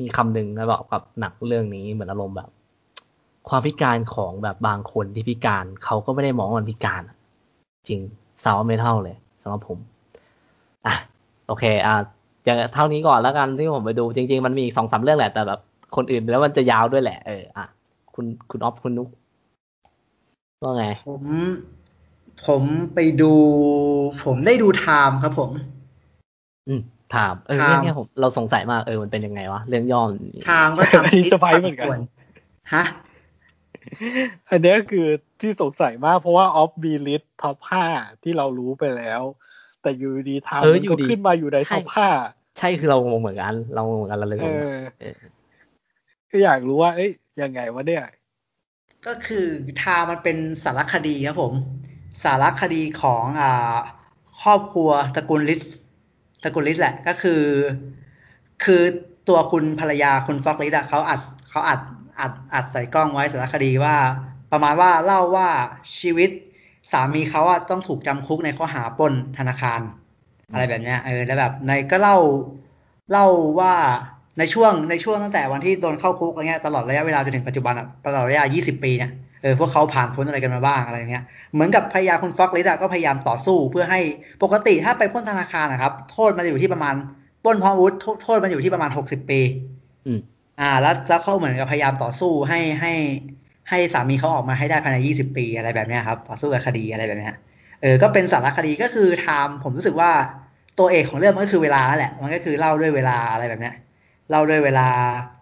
[SPEAKER 1] มีคำหนึ่งนะบอกกับหนังเรื่องนี้เหมือนอารมณ์แบบ ความพิการของแบบบางคนที่พิการเขาก็ไม่ได้มองว่ามันพิการอะจริง Sound Metal เลยสำหรับผมอะโอเค อะจะเท่านี้ก่อนแล้วกันที่ผมไปดูจริง ๆ มันมีอีกสองสามเรื่องแหละแต่แบบคนอื่นแล้วมันจะยาวด้วยแหละเอออะคุณคุณออฟคุณนุกว่าไง
[SPEAKER 2] ผมผมไปดู ผมได้ดู Time ครับผม
[SPEAKER 1] อืมถามเออ
[SPEAKER 2] ถาม
[SPEAKER 1] เรื่องเนี้ยผมเราสงสัยมากเออมันเป็นยังไงวะเรื่องย่อม
[SPEAKER 2] ไทม์ก็ทำ
[SPEAKER 3] อันนี้สไปซ์เหมือนกัน
[SPEAKER 2] ฮะ
[SPEAKER 3] อันเนี้ยคือที่สงสัยมากเพราะว่าออฟบีลิสท็อปห้าที่เรารู้ไปแล้ว แต่อยูดีทาม
[SPEAKER 1] เออ
[SPEAKER 3] มัน
[SPEAKER 1] อยู่
[SPEAKER 3] ก็
[SPEAKER 1] ดี
[SPEAKER 3] ขึ้นมาอยู่ใน
[SPEAKER 1] ใช่
[SPEAKER 3] ท็อปห้า
[SPEAKER 1] ใช่คือเรางงเหมือนกัน เรางงเหมือนกันเราเลย
[SPEAKER 3] เอง
[SPEAKER 1] ง
[SPEAKER 3] อ
[SPEAKER 1] เออ
[SPEAKER 3] ก็อยากรู้ว่า เอ้ยยังไงวะเนี่ย
[SPEAKER 2] ก็คือทามันเป็นสารคดีครับผม สารคดีของอ่าครอบครัวตระกูลลิสตระกูลลิสแหละก็คือ คือตัวคุณภรรยาคุณฟอกลิสอะเขาอัดเขาอัด อัดอัดใส่กล้องไว้สารคดีว่า ประมาณว่าเล่าว่าชีวิตสามีเขาอะต้องถูกจำคุกในข้อหาปล้นธนาคาร อะไรแบบเนี้ยเออแล้วแบบในก็เล่าเล่าว่าในช่วงในช่วงตั้งแต่วันที่โดนเข้าคุกอะไรเงี้ยตลอดระยะเวลาจนถึงปัจจุบันอะตลอดระยะ 20 ปีเนี่ยเออพวกเขาผ่านพ้นอะไรกันมาบ้างอะไรเงี้ยเหมือนกับภรรยาคุณฟ็อกลิสอะก็พยายามต่อสู้เพื่อให้ปกติถ้าไปปล้นธนาคารนะครับ โทษมันจะอยู่ที่ประมาณปล้นพร้อมอาวุธโทษมันอยู่ที่ประมาณ 60 ปี
[SPEAKER 1] อ่า
[SPEAKER 2] แล้วแล้วเขาเหมือนกับพยายามต่อสู้ให้ให้ ให้สามีเขาออกมาให้ได้ภายในยี่สิบปีอะไรแบบเนี้ยครับ ต่อสู้กับคดีอะไรแบบเนี้ยเออก็เป็นสารคดีก็คือไทม์ผมรู้สึกว่าตัวเอกของเรื่องมันก็คือเวลาแหละ มันก็คือเล่าด้วยเวลาอะไรแบบเนี้ยเล่าด้วยเวลา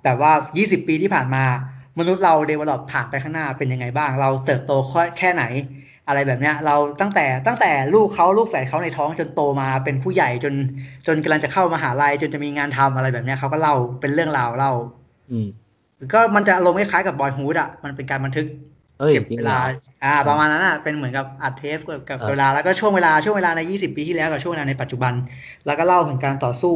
[SPEAKER 2] แบบว่ายี่สิบปีที่ผ่านมา มนุษย์เราเดเวลลอปผ่านไปข้างหน้าเป็นยังไงบ้าง เราเติบโตแค่ไหน อะไรแบบเนี้ยเราตั้งแต่ตั้งแต่ลูกเขาลูกแฝดเขาในท้องจนโตมาเป็นผู้ใหญ่จนจนกำลังจะเข้ามาหาลัยจนจะมีงานทำอะไรแบบเนี้ยเขาก็เล่าเป็นเรื่องราวเล่า ก็มันจะอารมณ์คล้ายๆกับบอยฮูดอะ มันเป็นการบันทึก
[SPEAKER 1] เอ้ย
[SPEAKER 2] เก็บ
[SPEAKER 1] จริง
[SPEAKER 2] เว
[SPEAKER 1] เหร
[SPEAKER 2] ลา
[SPEAKER 1] อ
[SPEAKER 2] อ่า ประมาณนั้นอะ เป็นเหมือนกับอัดเทปกับกับ
[SPEAKER 1] เออ
[SPEAKER 2] เวลา แล้วก็ช่วงเวลา ช่วงเวลาใน 20 ปีที่แล้วกับช่วงเวลาในปัจจุบัน แล้วก็เล่าถึงการต่อสู้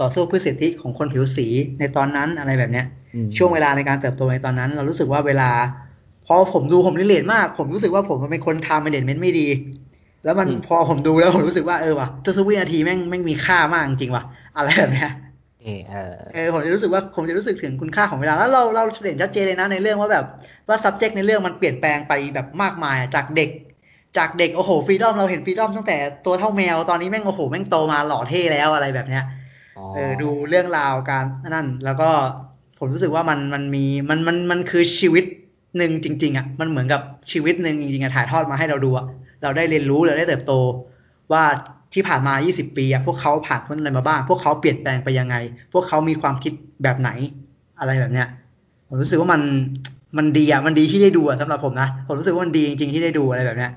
[SPEAKER 2] ต่อสู้เพื่อสิทธิของคนผิวสีในตอนนั้นอะไรแบบเนี้ย
[SPEAKER 1] อืม
[SPEAKER 2] ช่วงเวลาในการเติบโตในตอนนั้น เรารู้สึกว่าเวลา พอผมดูผม relate มาก ผมรู้สึกว่าผมมันเป็นคน time management ไม่ดี แล้วมันพอผมดูแล้วผมรู้สึกว่าเออว่ะทุกๆวินาทีแม่งแม่งมีค่ามากจริงๆว่ะ อะไรแบบเนี้ย
[SPEAKER 1] เออเออ
[SPEAKER 2] เออผมจะรู้สึกว่าผมจะรู้สึกถึงคุณค่าของเวลาแล้วเราเราเห็นชัดเจนเลยนะในเรื่องว่าแบบว่า subject ในเรื่องมันเปลี่ยนแปลงไปแบบมากมายอะจากเด็ก จากเด็กโอ้โห Freedom เราเห็น Freedom ตั้งแต่ตัวเท่าแมวตอนนี้แม่งโอ้โหแม่งโตมาหล่อเท่แล้วอะไรแบบเนี้ย
[SPEAKER 1] อ๋อ
[SPEAKER 2] เออดูเรื่องราวการนั่น แล้วก็ผมรู้สึกว่ามันมันมีมันมันมันคือชีวิตหนึ่งจริง ๆอะมันเหมือนกับชีวิตหนึ่งจริงๆอะถ่ายทอดมาให้เราดูอะเราได้เรียนรู้เราได้เติบโตว่า ที่ผ่านมา 20 ปีอะพวกเขาผ่านพ้นอะไรมาบ้าง พวกเขาเปลี่ยนแปลงไปยังไง พวกเขามีความคิดแบบไหน อะไรแบบเนี้ย ผมรู้สึกว่ามัน มันดีอะมันดีที่ได้ดูอะสำหรับผมนะ ผมรู้สึกว่ามันดีจริงๆที่ได้ดูอะไรแบบเนี้ย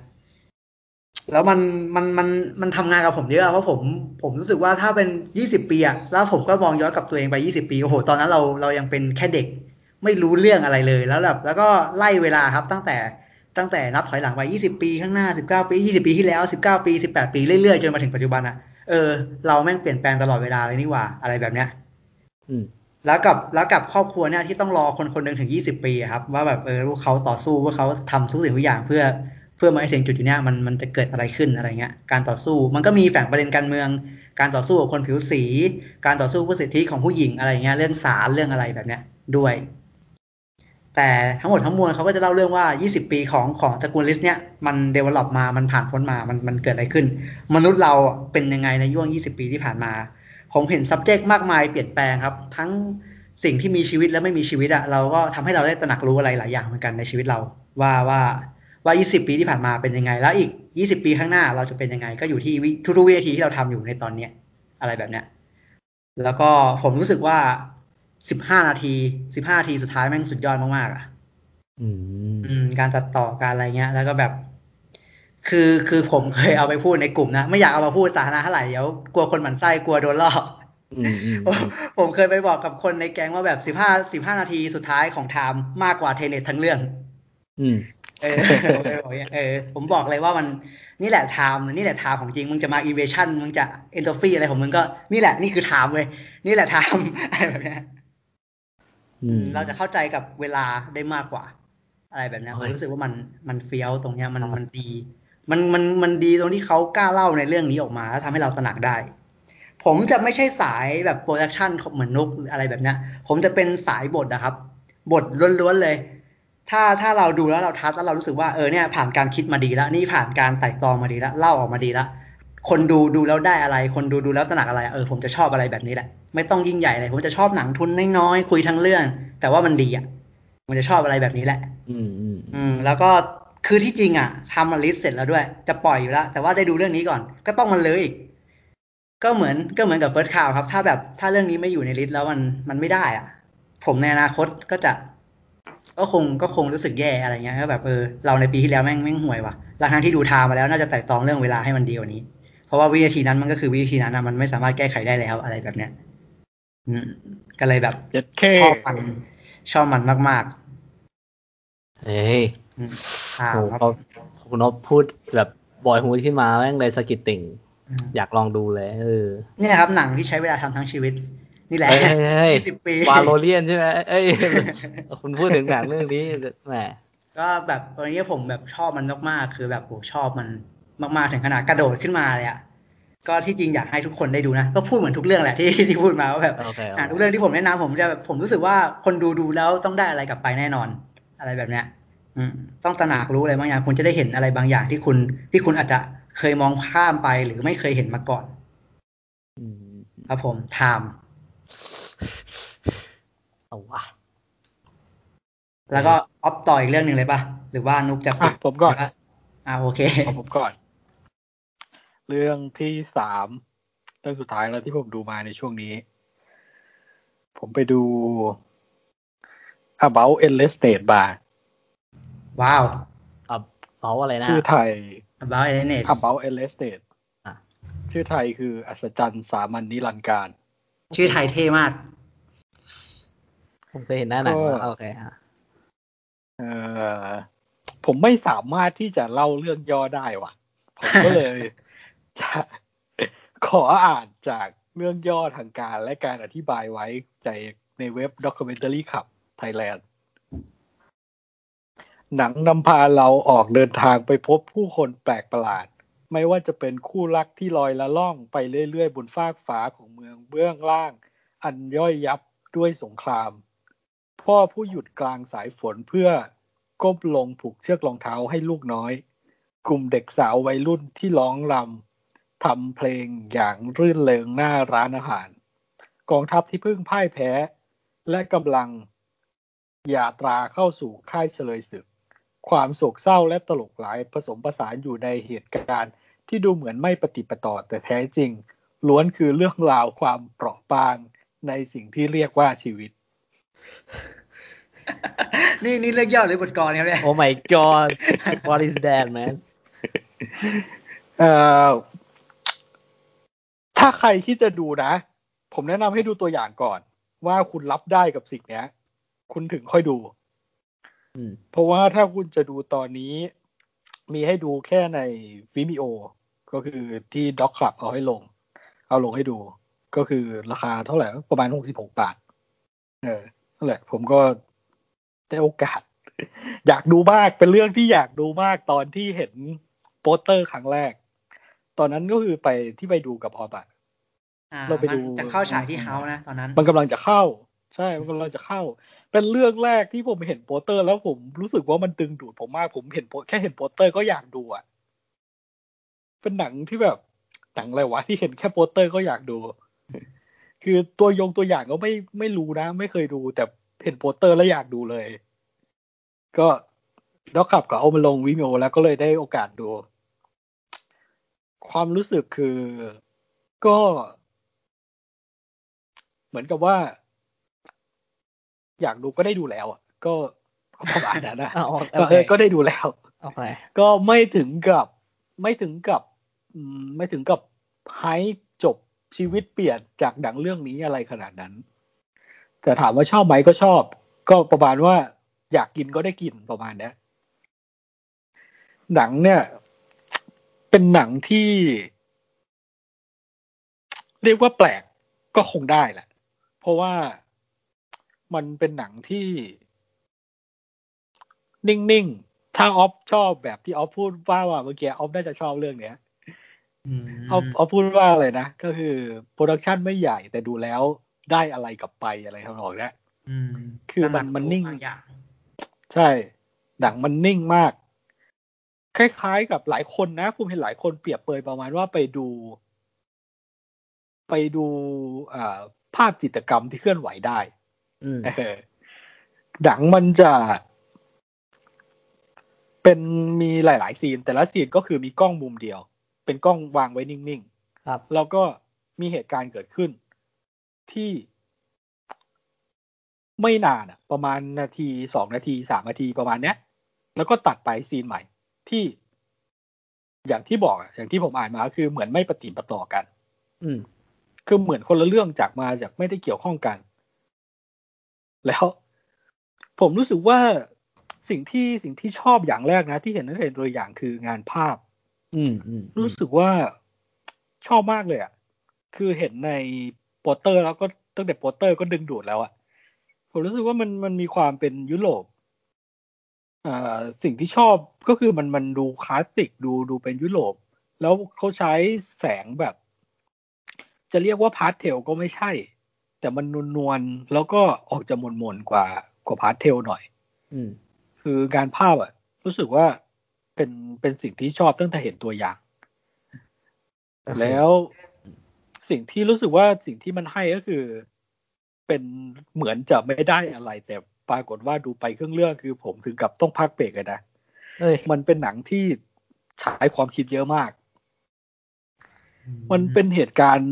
[SPEAKER 2] แล้วมัน มัน มัน มันทำงานกับผมเยอะเพราะผม ผมรู้สึกว่าถ้าเป็นยี่สิบปีอะแล้วผมก็มองย้อนกับตัวเองไปยี่สิบปี โอ้โห ตอนนั้นเรา เรายังเป็นแค่เด็ก ไม่รู้เรื่องอะไรเลย แล้วแบบ แล้วก็ไล่เวลาครับตั้งแต่ ตั้งแต่นับถอยหลังไปยี่สิบปีข้างหน้าสิบเก้าปียี่สิบปีที่แล้วสิบเก้าปีสิบแปดปีเรื่อยๆ จนมาถึงปัจจุบันอะเออ เราแม่งเปลี่ยนแปลงตลอดเวลาเลยนี่หว่า อะไรแบบเนี้ย
[SPEAKER 1] อืม
[SPEAKER 2] แล้วกับแล้วกับครอบครัวเนี่ยที่ต้องรอคนคนหนึ่งถึงยี่สิบปีอะครับ ว่าแบบเออพวกเขาต่อสู้ว่าเขาทำทุกสิ่งทุกอย่างเพื่อเพื่อมาให้ถึงจุดจุดเนี้ยมันมันจะเกิดอะไรขึ้นอะไรเงี้ย การต่อสู้มันก็มีแฝงประเด็นการเมือง การต่อสู้กับคนผิวสี การต่อสู้เพื่อสิทธิของผู้หญิงอะไรเงี้ยเรื่องศาลเรื่องอะไรแบบเนี้ยด้วย แต่ทั้งหมดทั้งมวลเขาก็จะเล่าเรื่องว่า 20 ปีของของตระกูลลิสเนี่ยมันเดเวล็อปมามันผ่านพ้นมามันมันเกิดอะไรขึ้น มนุษย์เราเป็นยังไงในย่วง 20 ปีที่ผ่านมา ผมเห็น subject มากมายเปลี่ยนแปลงครับ ทั้งสิ่งที่มีชีวิตและไม่มีชีวิตอะเราก็ทำให้เราได้ตระหนักรู้อะไรหลายอย่างเหมือนกันในชีวิตเรา ว่าว่าว่า 20 ปีที่ผ่านมาเป็นยังไง แล้วอีก 20 ปีข้างหน้าเราจะเป็นยังไง ก็อยู่ที่วิทุกๆวินาทีที่เราทำอยู่ในตอนเนี้ยอะไรแบบเนี้ยแล้วก็ผมรู้สึกว่า 15นาที15นาทีสุดท้ายแม่งสุดยอดมากๆอะ
[SPEAKER 1] อืม
[SPEAKER 2] อืมการตัดต่อการอะไรเงี้ย แล้วก็แบบ คือคือผมเคยเอาไปพูดในกลุ่มนะ ไม่อยากเอามาพูดสาธารณะเท่าไหร่เดี๋ยวกลัวคนหมั่นไส้กลัวโดนลอก
[SPEAKER 1] อืมอืม
[SPEAKER 2] ผมผมเคยไปบอกกับคนในแก๊งว่าแบบสิบห้าสิบห้านาทีสุดท้ายของ Time มากกว่า Tenet ทั้งเรื่อง
[SPEAKER 1] อืม
[SPEAKER 2] เออผมเลยบอกอย่างเงี้ยเออ ผมบอกเลยว่ามันนี่แหละ time นี่แหละ time ของจริงมึงจะมา inversion มึงจะ entropy อะไรของมึงก็นี่แหละนี่คือ time เว้ยนี่แหละ time อะไรแบบเนี้ย
[SPEAKER 1] อืม
[SPEAKER 2] เราจะเข้าใจกับเวลาได้มากกว่า อะไรแบบเนี้ย
[SPEAKER 1] โอ้ยผ
[SPEAKER 2] มรู้สึกว่ามันมันเฟี้ยวตรงเนี้ยมัน
[SPEAKER 1] ครับ
[SPEAKER 2] มันดี มันมันมันดีตรงที่เขากล้าเล่าในเรื่องนี้ออกมาแล้วทำให้เราตระหนักได้ ผมจะไม่ใช่สายแบบ production เหมือนนุกหรืออะไรแบบเนี้ยผมจะเป็นสายบทนะครับ บทล้วนๆเลย ถ้าถ้าเราดูแล้วเรา touch แล้วเรารู้สึกว่าเออเนี่ยผ่านการคิดมาดีแล้วนี่ผ่านการไตร่ตรองมาดีแล้วเล่าออกมาดีแล้ว คนดูดูแล้วได้อะไร คนดูดูแล้วตระหนักอะไร เออผมจะชอบอะไรแบบนี้แหละ ไม่ต้องยิ่งใหญ่เลย ผมจะชอบหนังทุนน้อยๆคุยทั้งเรื่อง แต่ว่ามันดีอะมันจะชอบอะไรแบบนี้แหละ
[SPEAKER 1] อืมอืม
[SPEAKER 2] อืมแล้วก็คือที่จริงอะทำมา list เสร็จแล้วด้วย จะปล่อยอยู่แล้วแต่ว่าได้ดูเรื่องนี้ก่อน ก็ต้องมันเลยอีก ก็เหมือนก็เหมือนกับ First Cow ครับ ถ้าแบบถ้าเรื่องนี้ไม่อยู่ใน list แล้วมันมันไม่ได้อะ ผมในอนาคตก็จะ ก็คงก็คงรู้สึกแย่อะไรเงี้ยก็แบบเออเราในปีที่แล้วแม่งแม่งห่วยว่ะหลังจากที่ดู Time มาแล้วน่าจะไตร่ตรองเรื่องเวลาให้มันดีกว่านี้ เพราะว่าวินาทีนั้นมันก็คือวินาทีนั้นนะมันไม่สามารถแก้ไขได้แล้วอะไรแบบเนี้ย อืมก็เลยแบบ
[SPEAKER 3] เจ็ดเค
[SPEAKER 2] ชอบมันชอบมันมาก
[SPEAKER 1] เฮ้ย
[SPEAKER 2] ๆอืมอ่า
[SPEAKER 1] โห
[SPEAKER 2] ครับ
[SPEAKER 1] พอคุณนพพูดแบบบอยฮูดขึ้นมาแม่งเลยสะกิดติ่ง
[SPEAKER 2] อืม
[SPEAKER 1] อยากลองดูเลยเออ
[SPEAKER 2] เนี่ยครับหนังที่ใช้เวลาทำทั้งชีวิต นี่แหละ
[SPEAKER 1] เฮ้ยเฮ้ยเฮ้ย
[SPEAKER 2] ยี่สิบปี
[SPEAKER 1] วาโลเลียนใช่ไหมเอ้ยคุณพูดถึงหนังเรื่องนี้แหม
[SPEAKER 2] ก็แบบตอนนี้ผมแบบชอบมันมากๆคือแบบโหชอบมัน มากๆถึงขนาดกระโดดขึ้นมาเลยอะก็ที่จริงอยากให้ทุกคนได้ดูนะ ก็พูดเหมือนทุกเรื่องแหละที่ที่พูดมาว่าแบบ
[SPEAKER 1] โอเคโอ
[SPEAKER 2] หนัง
[SPEAKER 1] เค
[SPEAKER 2] ทุกเรื่องที่ผมแนะนำผมจะแบบผมรู้สึกว่าคนดูดูแล้วต้องได้อะไรกลับไปแน่นอน อะไรแบบเนี้ยอืมต้องตระหนักรู้อะไรบางอย่างคุณจะได้เห็นอะไรบางอย่างที่คุณที่คุณอาจจะเคยมองข้ามไปหรือไม่เคยเห็นมาก่อน
[SPEAKER 1] อืม
[SPEAKER 2] ครับผมไทม์
[SPEAKER 1] เอาวะ
[SPEAKER 2] แล้วก็ออฟต่ออีกเรื่องหนึ่งเลยป่ะหรือว่านุกจะ
[SPEAKER 3] อะผมก่อน
[SPEAKER 2] หรืว่าอ่าโอเค
[SPEAKER 3] เอาผมก่อน เรื่องที่สามเรื่องสุดท้ายแล้วที่ผมดูมาในช่วงนี้ ผมไปดู about endless state bar
[SPEAKER 2] ว้าว
[SPEAKER 1] อะเขาอะไรนะ
[SPEAKER 3] ชื่อไทย
[SPEAKER 2] about a n e s
[SPEAKER 3] about endless state
[SPEAKER 1] อะ
[SPEAKER 3] ชื่อไทยคืออัศจรรย์สามัญนิรันดร์การ
[SPEAKER 2] ชื่อไทยเท่มาก
[SPEAKER 1] ผมเคยเห็นหน้าหนัง
[SPEAKER 3] ก็
[SPEAKER 1] แล้วโอเคฮะ
[SPEAKER 3] เออผมไม่สามารถที่จะเล่าเรื่องย่อได้ว่ะ ผมก็เลย จะขออ่านจากเรื่องย่อทางการและการอธิบายไว้ในในเว็บ Documentary Club Thailand หนังนำพาเราออกเดินทางไปพบผู้คนแปลกประหลาด ไม่ว่าจะเป็นคู่รักที่ลอยละล่องไปเรื่อยๆ บนฟากฟ้าของเมืองเบื้องล่าง อันย่อยยับด้วยสงคราม พ่อผู้หยุดกลางสายฝนเพื่อก้มลงผูกเชือกรองเท้าให้ลูกน้อย กลุ่มเด็กสาววัยรุ่นที่ร้องรำ ทำเพลงอย่างรื่นเริงหน้าร้านอาหาร กองทัพที่เพิ่งพ่ายแพ้ และกำลังยาตราเข้าสู่ค่ายเฉลยศึก ความโศกเศร้าและตลกหลายผสมผสานอยู่ในเหตุการณ์ที่ดูเหมือนไม่ปฏิปต่อแต่แท้จริง ล้วนคือเรื่องราวความเปราะบางในสิ่งที่เรียกว่าชีวิต
[SPEAKER 2] นี่นี่เรื่องย่อหรือบทกรครับเนี่ย
[SPEAKER 1] โอ้ my god what is that man
[SPEAKER 3] เอ่อ ถ้าใครที่จะดูนะ ผมแนะนำให้ดูตัวอย่างก่อน ว่าคุณรับได้กับสิ่งเนี้ย คุณถึงค่อยดู
[SPEAKER 1] อืม
[SPEAKER 3] เพราะว่าถ้าคุณจะดูตอนนี้ มีให้ดูแค่ใน Vimeo ก็คือที่ Doc Club เอาให้ลง เอาลงให้ดู ก็คือราคาเท่าไหร่ประมาณหกสิบหกบาท เออนั่นแหละ ผมก็ได้โอกาส อยากดูมากเป็นเรื่องที่อยากดูมากตอนที่เห็นโปสเตอร์ครั้งแรก ตอนนั้นก็คือไปที่ไปดูกับออฟอะ
[SPEAKER 2] อ่า
[SPEAKER 3] เราไปดู
[SPEAKER 2] มันจะเข้าฉายที่เฮาส์นะตอนนั้น
[SPEAKER 3] มันกำลังจะเข้า ใช่มันกำลังจะเข้า เป็นเรื่องแรกที่ผมเห็นโปสเตอร์ แล้วผมรู้สึกว่ามันดึงดูดผมมากผมเห็นโปแค่เห็นโปสเตอร์ก็อยากดูอะเป็นหนังที่แบบหนังอะไรวะที่เห็นแค่โปสเตอร์ก็อยากดู คือตัวยงตัวอย่างก็ไม่ไม่รู้นะ ไม่เคยดู แต่เห็นโปสเตอร์แล้วอยากดูเลย ก็ด็อกขับก็เอามาลงวิดีโอแล้วก็เลยได้โอกาสดู ความรู้สึกคือก็ เหมือนกับว่า อยากดูก็ได้ดูแล้วอะ ก็ก็ประมาณนั้นนะ
[SPEAKER 1] อะโอ
[SPEAKER 3] ก็
[SPEAKER 1] เค
[SPEAKER 3] เออก็ได้ดูแล้ว
[SPEAKER 1] โอเค
[SPEAKER 3] ก็ไม่ถึงกับ ไม่ถึงกับอืมไม่ถึงกับไฮจบชีวิตเปลี่ยนจากหนังเรื่องนี้อะไรขนาดนั้น แต่ถามว่าชอบไหมก็ชอบ ก็ประมาณว่าอยากกินก็ได้กินประมาณเนี้ยหนังเนี่ย เป็นหนังที่ เรียกว่าแปลกก็คงได้แหละ เพราะว่ามันเป็นหนังที่ นิ่ง ๆ ถ้าออฟชอบแบบที่ออฟพูดว่าว่าเมื่อกี้ออฟน่าจะชอบเรื่องเนี้ย
[SPEAKER 2] อืม
[SPEAKER 3] ออฟออฟพูดว่าอะไรนะ ก็คือ production ไม่ใหญ่แต่ดูแล้วได้อะไรกลับไปอะไรทำนองเนี้ย
[SPEAKER 2] อืม
[SPEAKER 3] คือมันมันนิ่ง
[SPEAKER 2] บางอย่าง
[SPEAKER 3] ใช่หนังมันนิ่งมาก คล้าย ๆ กับหลายคนนะผมเห็นหลายคนเปรียบเปรยประมาณว่าไปดู ไปดูอ่า ภาพจิตรกรรมที่เคลื่อนไหวได้
[SPEAKER 1] อืม
[SPEAKER 3] เออหนังมันจะเป็นมีหลาย ๆ ซีน แต่ละซีนก็คือมีกล้องมุมเดียว เป็นกล้องวางไว้นิ่ง
[SPEAKER 1] ครับ
[SPEAKER 3] ๆแล้วก็มีเหตุการณ์เกิดขึ้น ที่ไม่นานอะประมาณนาทีสองนาทีสามนาทีประมาณเนี้ย แล้วก็ตัดไปซีนใหม่ ที่อย่างที่บอกอะอย่างที่ผมอ่านมาคือเหมือนไม่ปะติดปะต่อกัน
[SPEAKER 1] อืม
[SPEAKER 3] คือเหมือนคนละเรื่องจากมาจากไม่ได้เกี่ยวข้องกัน แล้ว ผมรู้สึกว่าสิ่งที่สิ่งที่ชอบอย่างแรกนะ ที่เห็นนั่นเห็นตัวอย่างคืองานภาพ
[SPEAKER 1] อืมอืม
[SPEAKER 3] รู้สึกว่าชอบมากเลยอะ คือเห็นในโปสเตอร์แล้วก็ตั้งแต่โปสเตอร์ก็ดึงดูดแล้วอะ ผมรู้สึกว่ามันมันมีความเป็นยุโรปอ่าสิ่งที่ชอบก็คือมันมันดูคลาสสิกดูดูเป็นยุโรป แล้วเขาใช้แสงแบบ จะเรียกว่าพาสเทลก็ไม่ใช่ แต่มันนวลๆแล้วก็ออกจะมนมนๆกว่ากว่าพาสเทลหน่อย
[SPEAKER 1] อืม
[SPEAKER 3] คืองานภาพอะรู้สึกว่าเป็นเป็นสิ่งที่ชอบตั้งแต่เห็นตัวอย่าง แล้วสิ่งที่รู้สึกว่าสิ่งที่มันให้ก็คือ เป็นเหมือนจะไม่ได้อะไร แต่ไปปรากฏว่าดูไปครึ่งเรื่องคือผมถึงกับต้องพักเบรกเลยนะ
[SPEAKER 1] เอ้ย
[SPEAKER 3] มันเป็นหนังที่ใช้ความคิดเยอะมาก มันเป็นเหตุการณ์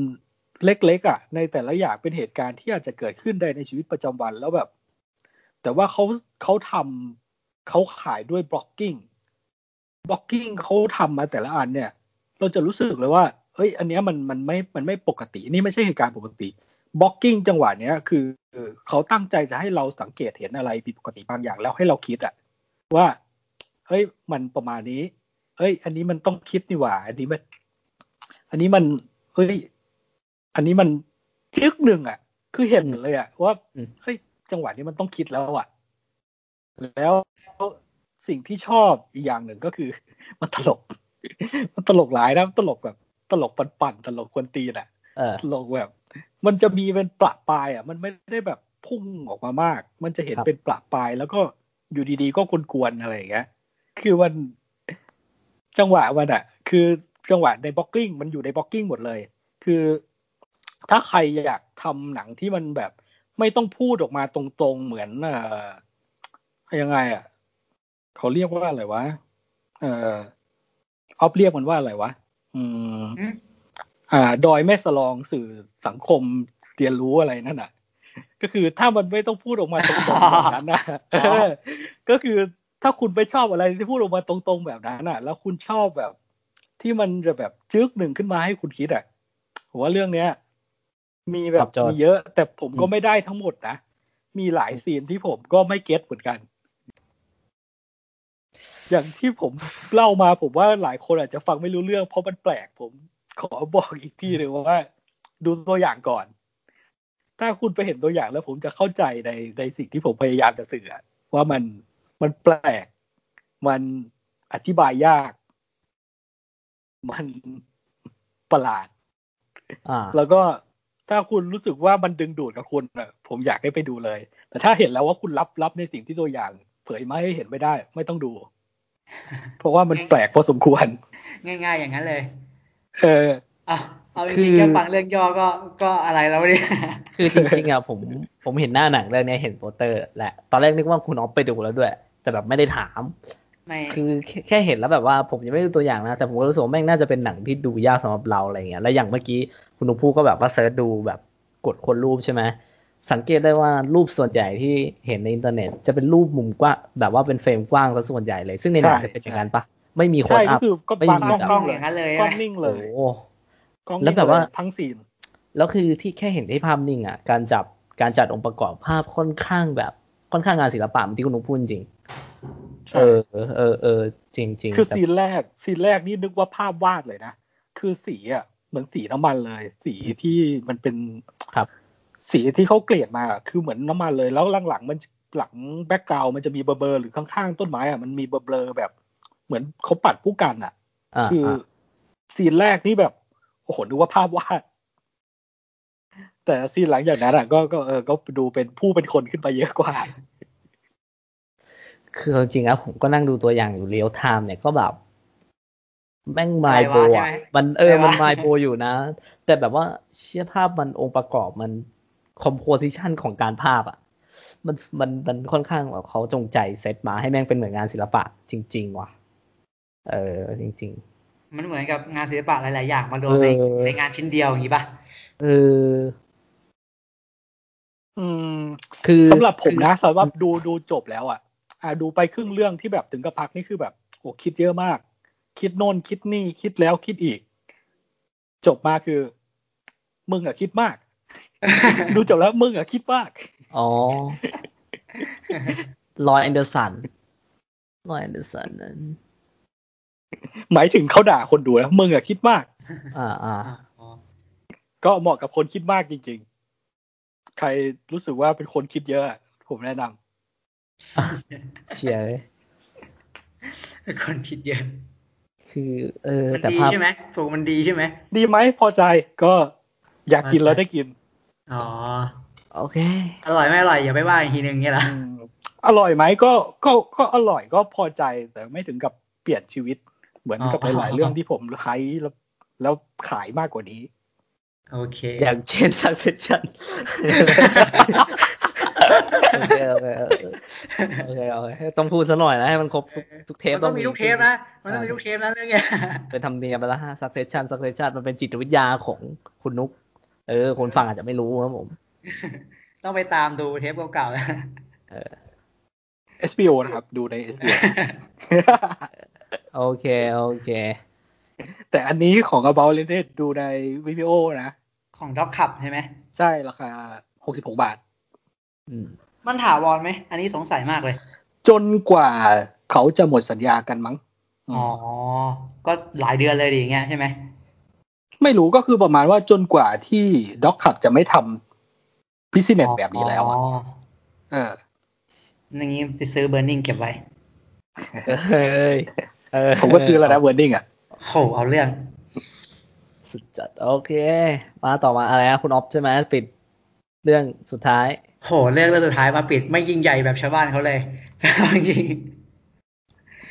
[SPEAKER 3] เล็กๆอะ ในแต่ละอย่างเป็นเหตุการณ์ที่อาจจะเกิดขึ้นได้ในชีวิตประจำวันแล้วแบบ แต่ว่าเขาเขาทำเขาขายด้วย blocking blocking เขาทำมาแต่ละอันเนี่ย เราจะรู้สึกเลยว่าเฮ้ย อันเนี้ยมันมันไม่มันไม่ปกติ นี่ไม่ใช่เหตุการณ์ปกติบล็อกกิ้งจังหวะเนี้ยคือเขาตั้งใจจะให้เราสังเกตเห็นอะไรผิดปกติบางอย่างแล้วให้เราคิดอะว่าเฮ้ยมันประมาณนี้เฮ้ย อันนี้มันต้องคิดนี่หว่า อันนี้มัน อันนี้มันเฮ้ย อันนี้มันทึกหนึ่งอะ คือเห็นเลยอะว่า
[SPEAKER 1] อืม
[SPEAKER 3] เฮ้ยจังหวะนี้มันต้องคิดแล้วอะ แล้วสิ่งที่ชอบอีกอย่างหนึ่งก็คือ มันตลก มันตลกหลายนะตลกแบบ ตลกปั่นๆตลกควนตีนอะ
[SPEAKER 1] เออ
[SPEAKER 3] ตลกแบบ มันจะมีเป็นประปรายอะ มันไม่ได้แบบพุ่งออกมามาก มันจะเห็น
[SPEAKER 1] ครับ
[SPEAKER 3] เป็นประปราย แล้วก็อยู่ดีๆก็กวนๆอะไรอย่างเงี้ย คือมันจังหวะมันอะ คือจังหวะในบล็อกกิ้งมันอยู่ในบล็อกกิ้งหมดเลย คือ ถ้าใครอยากทำหนังที่มันแบบไม่ต้องพูดออกมาตรงๆเหมือนเอ่อยังไงอะเขาเรียกว่าอะไรวะ เอ่อออฟเรียกมันว่าอะไรวะ อืม
[SPEAKER 2] อืม
[SPEAKER 3] อ่า ดอยแม่สลองสื่อสังคมเรียนรู้อะไรนั่นน่ะ ก็คือถ้ามันไม่ต้องพูดออกมาตรงๆแบบนั้นนะ
[SPEAKER 2] อ๋อ
[SPEAKER 3] เออก็คือถ้าคุณไปชอบอะไรที่พูดออกมาตรงๆแบบนั้นน่ะ แล้วคุณชอบแบบ ที่มันจะแบบจึ๊กหนึ่งขึ้นมาให้คุณคิดอะผมว่าเรื่องเนี้ย มีแบ
[SPEAKER 1] ต
[SPEAKER 3] บ
[SPEAKER 1] อบโจทย์
[SPEAKER 3] มีเยอะ แต่ผมก็
[SPEAKER 1] อืม
[SPEAKER 3] ไม่ได้ทั้งหมดนะ มีหลายซีนที่ผมก็ไม่เก็ตเหมือนกัน อย่างที่ผมเล่ามาผมว่าหลายคนอาจจะฟังไม่รู้เรื่อง เพราะมันแปลกผมขอบอกอีกทีหนึ่งว่า ดูตัวอย่างก่อน ถ้าคุณไปเห็นตัวอย่างแล้วผมจะเข้าใจในในสิ่งที่ผมพยายามจะสื่ออะว่ามันมันแปลก มันอธิบายยาก มันประหลาด
[SPEAKER 1] อ่า
[SPEAKER 3] แล้วก็ ถ้าคุณรู้สึกว่ามันดึงดูดกับคุณอะผมอยากให้ไปดูเลย แต่ถ้าเห็นแล้วว่าคุณรับรับในสิ่งที่ตัวอย่าง เผยมาให้เห็นไม่ได้ ไม่ต้องดู เพราะว่ามันแปลกพอสมควร
[SPEAKER 2] ง่าย ๆ อย่างนั้นเลย
[SPEAKER 3] เออ
[SPEAKER 2] อะเอาจ
[SPEAKER 1] คื
[SPEAKER 2] ริง
[SPEAKER 1] อ
[SPEAKER 2] ๆแค่ฟังเรื่องย่อก็ก็อะไรแล้วเนี่ย
[SPEAKER 1] คือจริงๆอะผมผมเห็นหน้าหนังเรื่องเนี้ยเห็นโปสเตอร์แหละตอนแรกนึกว่าคุณออฟไปดูแล้วด้วย แต่แบบไม่ได้ถาม
[SPEAKER 2] ไม่
[SPEAKER 1] คือแค่แค่เห็นแล้วแบบว่าผมยังไม่ดูตัวอย่างนะ แต่ผมก็รู้สึกว่าแม่งน่าจะเป็นหนังที่ดูยากสำหรับเราอะไรเงี้ยแล้วอย่างเมื่อกี้คุณนุพูก็แบบว่าเซิร์ชดูแบบกดคนรูปใช่ไหมสังเกตได้ว่ารูปส่วนใหญ่ที่เห็นในอินเทอร์เน็ต จะเป็นรูปมุมกว้างแบบว่าเป็นเฟรมกว้างซะส่วนใหญ่เลย ซึ่งในหนัง
[SPEAKER 3] ใช่
[SPEAKER 1] จะเป็นอย่างนั้นปะไม่มีโค้
[SPEAKER 3] ใช่
[SPEAKER 1] ด
[SPEAKER 3] ก็
[SPEAKER 1] อัพ
[SPEAKER 3] คือก็
[SPEAKER 1] ไม่
[SPEAKER 3] วาง
[SPEAKER 1] มี
[SPEAKER 3] กล้อง
[SPEAKER 1] แบบ
[SPEAKER 3] นิ่ง
[SPEAKER 2] อย่างนั้นเลย
[SPEAKER 3] กล้อง
[SPEAKER 2] ใช่ไหม
[SPEAKER 3] นิ่งเล
[SPEAKER 1] โอ้
[SPEAKER 3] ย
[SPEAKER 1] โห
[SPEAKER 3] กล้อง
[SPEAKER 1] แล้ว
[SPEAKER 3] นิ่ง
[SPEAKER 1] แบบว่า
[SPEAKER 3] เยทั้งซีน
[SPEAKER 1] แล้วคือที่แค่เห็นที่ภาพนิ่งอะ การจับการจัดองค์ประกอบภาพค่อนข้างแบบค่อนข้างงานศิลปะเหมือนที่คุณนุพูดจริง
[SPEAKER 3] ใช่
[SPEAKER 1] เออเออเออเออจริงจริง
[SPEAKER 3] คือ
[SPEAKER 1] แต่
[SPEAKER 3] sceneแรก scene แรกนี่นึกว่าภาพวาดเลยนะ คือสีอะเหมือนสีน้ำมันเลย สีที่มันเป็น
[SPEAKER 1] ครับ
[SPEAKER 3] สีที่เขาเกลี่ยมาอะคือเหมือนน้ำมันเลย แล้วหลังๆมันหลัง background มันจะมีเบลอๆหรือข้างๆต้นไม้อะมันมีเบลอๆแบบ เหมือนเขาปัดพู่กันอะ
[SPEAKER 1] อ่า
[SPEAKER 3] คืออ
[SPEAKER 1] อ่า
[SPEAKER 3] scene แรกนี่แบบโอ้โหนึกว่าภาพวาดแต่ scene หลังจากนั้นอะก็ก็เออก็ดูเป็นผู้เป็นคนขึ้นไปเยอะกว่า
[SPEAKER 1] คือจริงๆแล้วผมก็นั่งดูตัวอย่างอยู่ real time เนี่ยก็แบบ แม่งไม
[SPEAKER 2] อะไร
[SPEAKER 1] โบ
[SPEAKER 2] วะใช่
[SPEAKER 1] อะ
[SPEAKER 2] ไหม
[SPEAKER 1] มันเออ
[SPEAKER 2] อะไรวะ
[SPEAKER 1] มันไมโบอยู่นะ แต่แบบว่าเชื่อภาพมันองค์ประกอบมัน composition ของการภาพอะ มันมันมันค่อนข้างแบบเขาจงใจเซตมาให้แม่งเป็นเหมือนงานศิลปะ จริง ๆ ว่ะ เออ จริง
[SPEAKER 2] มันเหมือนกับงานศิลปะหลาย ๆ อย่างมารวมใน
[SPEAKER 1] เออ
[SPEAKER 2] ในงานชิ้นเดียวอย่างนี้ป่ะ
[SPEAKER 1] ๆเออ
[SPEAKER 3] อืม
[SPEAKER 1] คือ
[SPEAKER 3] สำหรับผมนะ
[SPEAKER 1] คือ
[SPEAKER 3] สำหรับดูดูจบแล้วอะ อ่าดูไปครึ่งเรื่องที่แบบถึงกับพักนี่คือแบบโอ้คิดเยอะมาก คิดโน่นคิดนี่คิดแล้วคิดอีก จบมาคือ มึงอะคิดมาก ดูจบแล้วมึงอะคิดมาก
[SPEAKER 1] อ๋อรอยแอนเดอร์สัน รอยแอนเดอร์สันนั้น
[SPEAKER 3] หมายถึงเขาด่าคนดูแล้วมึงอะคิดมาก
[SPEAKER 1] อ่าอ่า
[SPEAKER 2] อ๋อ
[SPEAKER 3] ก็เหมาะกับคนคิดมากจริง ๆ ใครรู้สึกว่าเป็นคนคิดเยอะอะผมแนะนำ
[SPEAKER 1] เชียร์เลย
[SPEAKER 2] คนคิดเยอะ
[SPEAKER 1] คือ เออ
[SPEAKER 2] มัน
[SPEAKER 1] แต่
[SPEAKER 2] ดี
[SPEAKER 1] ภาพ
[SPEAKER 2] ใช่ไหมถูกมันดีใช่ไหม
[SPEAKER 3] ดีไหมพอใจก็อยากกินแล้วได้กิน
[SPEAKER 2] อ๋อ
[SPEAKER 1] โอเค
[SPEAKER 2] อร่อยไม่อร่อยอย่าไปว่าอีกทีนึงเงี้ยเหรอ
[SPEAKER 3] อืมอร่อยไหมก็ก็ก็อร่อยก็พอใจแต่ไม่ถึงกับเปลี่ยนชีวิต เหมือนกับ
[SPEAKER 2] อ๋อ
[SPEAKER 3] หลายๆเรื่องที่ผมไฮแล้วแล้วขายมากกว่านี้
[SPEAKER 2] โอเค
[SPEAKER 1] อย่างเช่น succession
[SPEAKER 3] เโอ
[SPEAKER 1] เคโอเคโอเคโอเคโอเคต้องพูดซะหน่อยนะให้มันครบทุกเทป
[SPEAKER 2] มันต้องมีทุกเทปนะมันต้องมีทุกเทปนะเรื่องเนี้ย
[SPEAKER 1] เป็นธรรมเนียมไปล้วฮะ succession succession มันเป็นจิตวิทยาของคุณนุก เออ คนฟังอาจจะไม่รู้ครับผม
[SPEAKER 2] ต้องไปตามดูเทปเก่าๆนะ
[SPEAKER 1] เออ
[SPEAKER 3] HBO นะครับ ดูใน HBO
[SPEAKER 1] โอเค โอเค
[SPEAKER 3] แต่อันนี้ของ About l e n e d ดูใน VPO นะ
[SPEAKER 2] ของด็อกขับใช่ไหม
[SPEAKER 3] ใช่ ราคา66บาท
[SPEAKER 1] อืม
[SPEAKER 2] มันถาวรไหม อันนี้สงสัยมากเลย
[SPEAKER 3] จนกว่าเขาจะหมดสัญญากันมั้ง
[SPEAKER 2] อ๋อ ก็หลายเดือนเลยดิอย่างเงี้ยใช่ไหม
[SPEAKER 3] ไม่รู้ก็คือประมาณว่าจนกว่าที่ Doc Club จะไม่ทำพิซ n เน s แบบนี้แล้วอะ
[SPEAKER 2] อ๋อ
[SPEAKER 3] เออ
[SPEAKER 2] อย่างนี้ไปซื้อ Burning เก็บไว้
[SPEAKER 1] เอ้ยเออ
[SPEAKER 3] ผมก็ซื้อแล้วนะ Burning อะ
[SPEAKER 2] โหเอาเรื่อง
[SPEAKER 1] สุดจัด โอเค มาต่อมาอะไรนะคุณออฟใช่ไหมปิดเรื่องสุดท้าย
[SPEAKER 2] โหเรื่องเรื่องสุดท้ายมาปิดไม่ยิ่งใหญ่แบบชาวบ้านเขาเลยจริง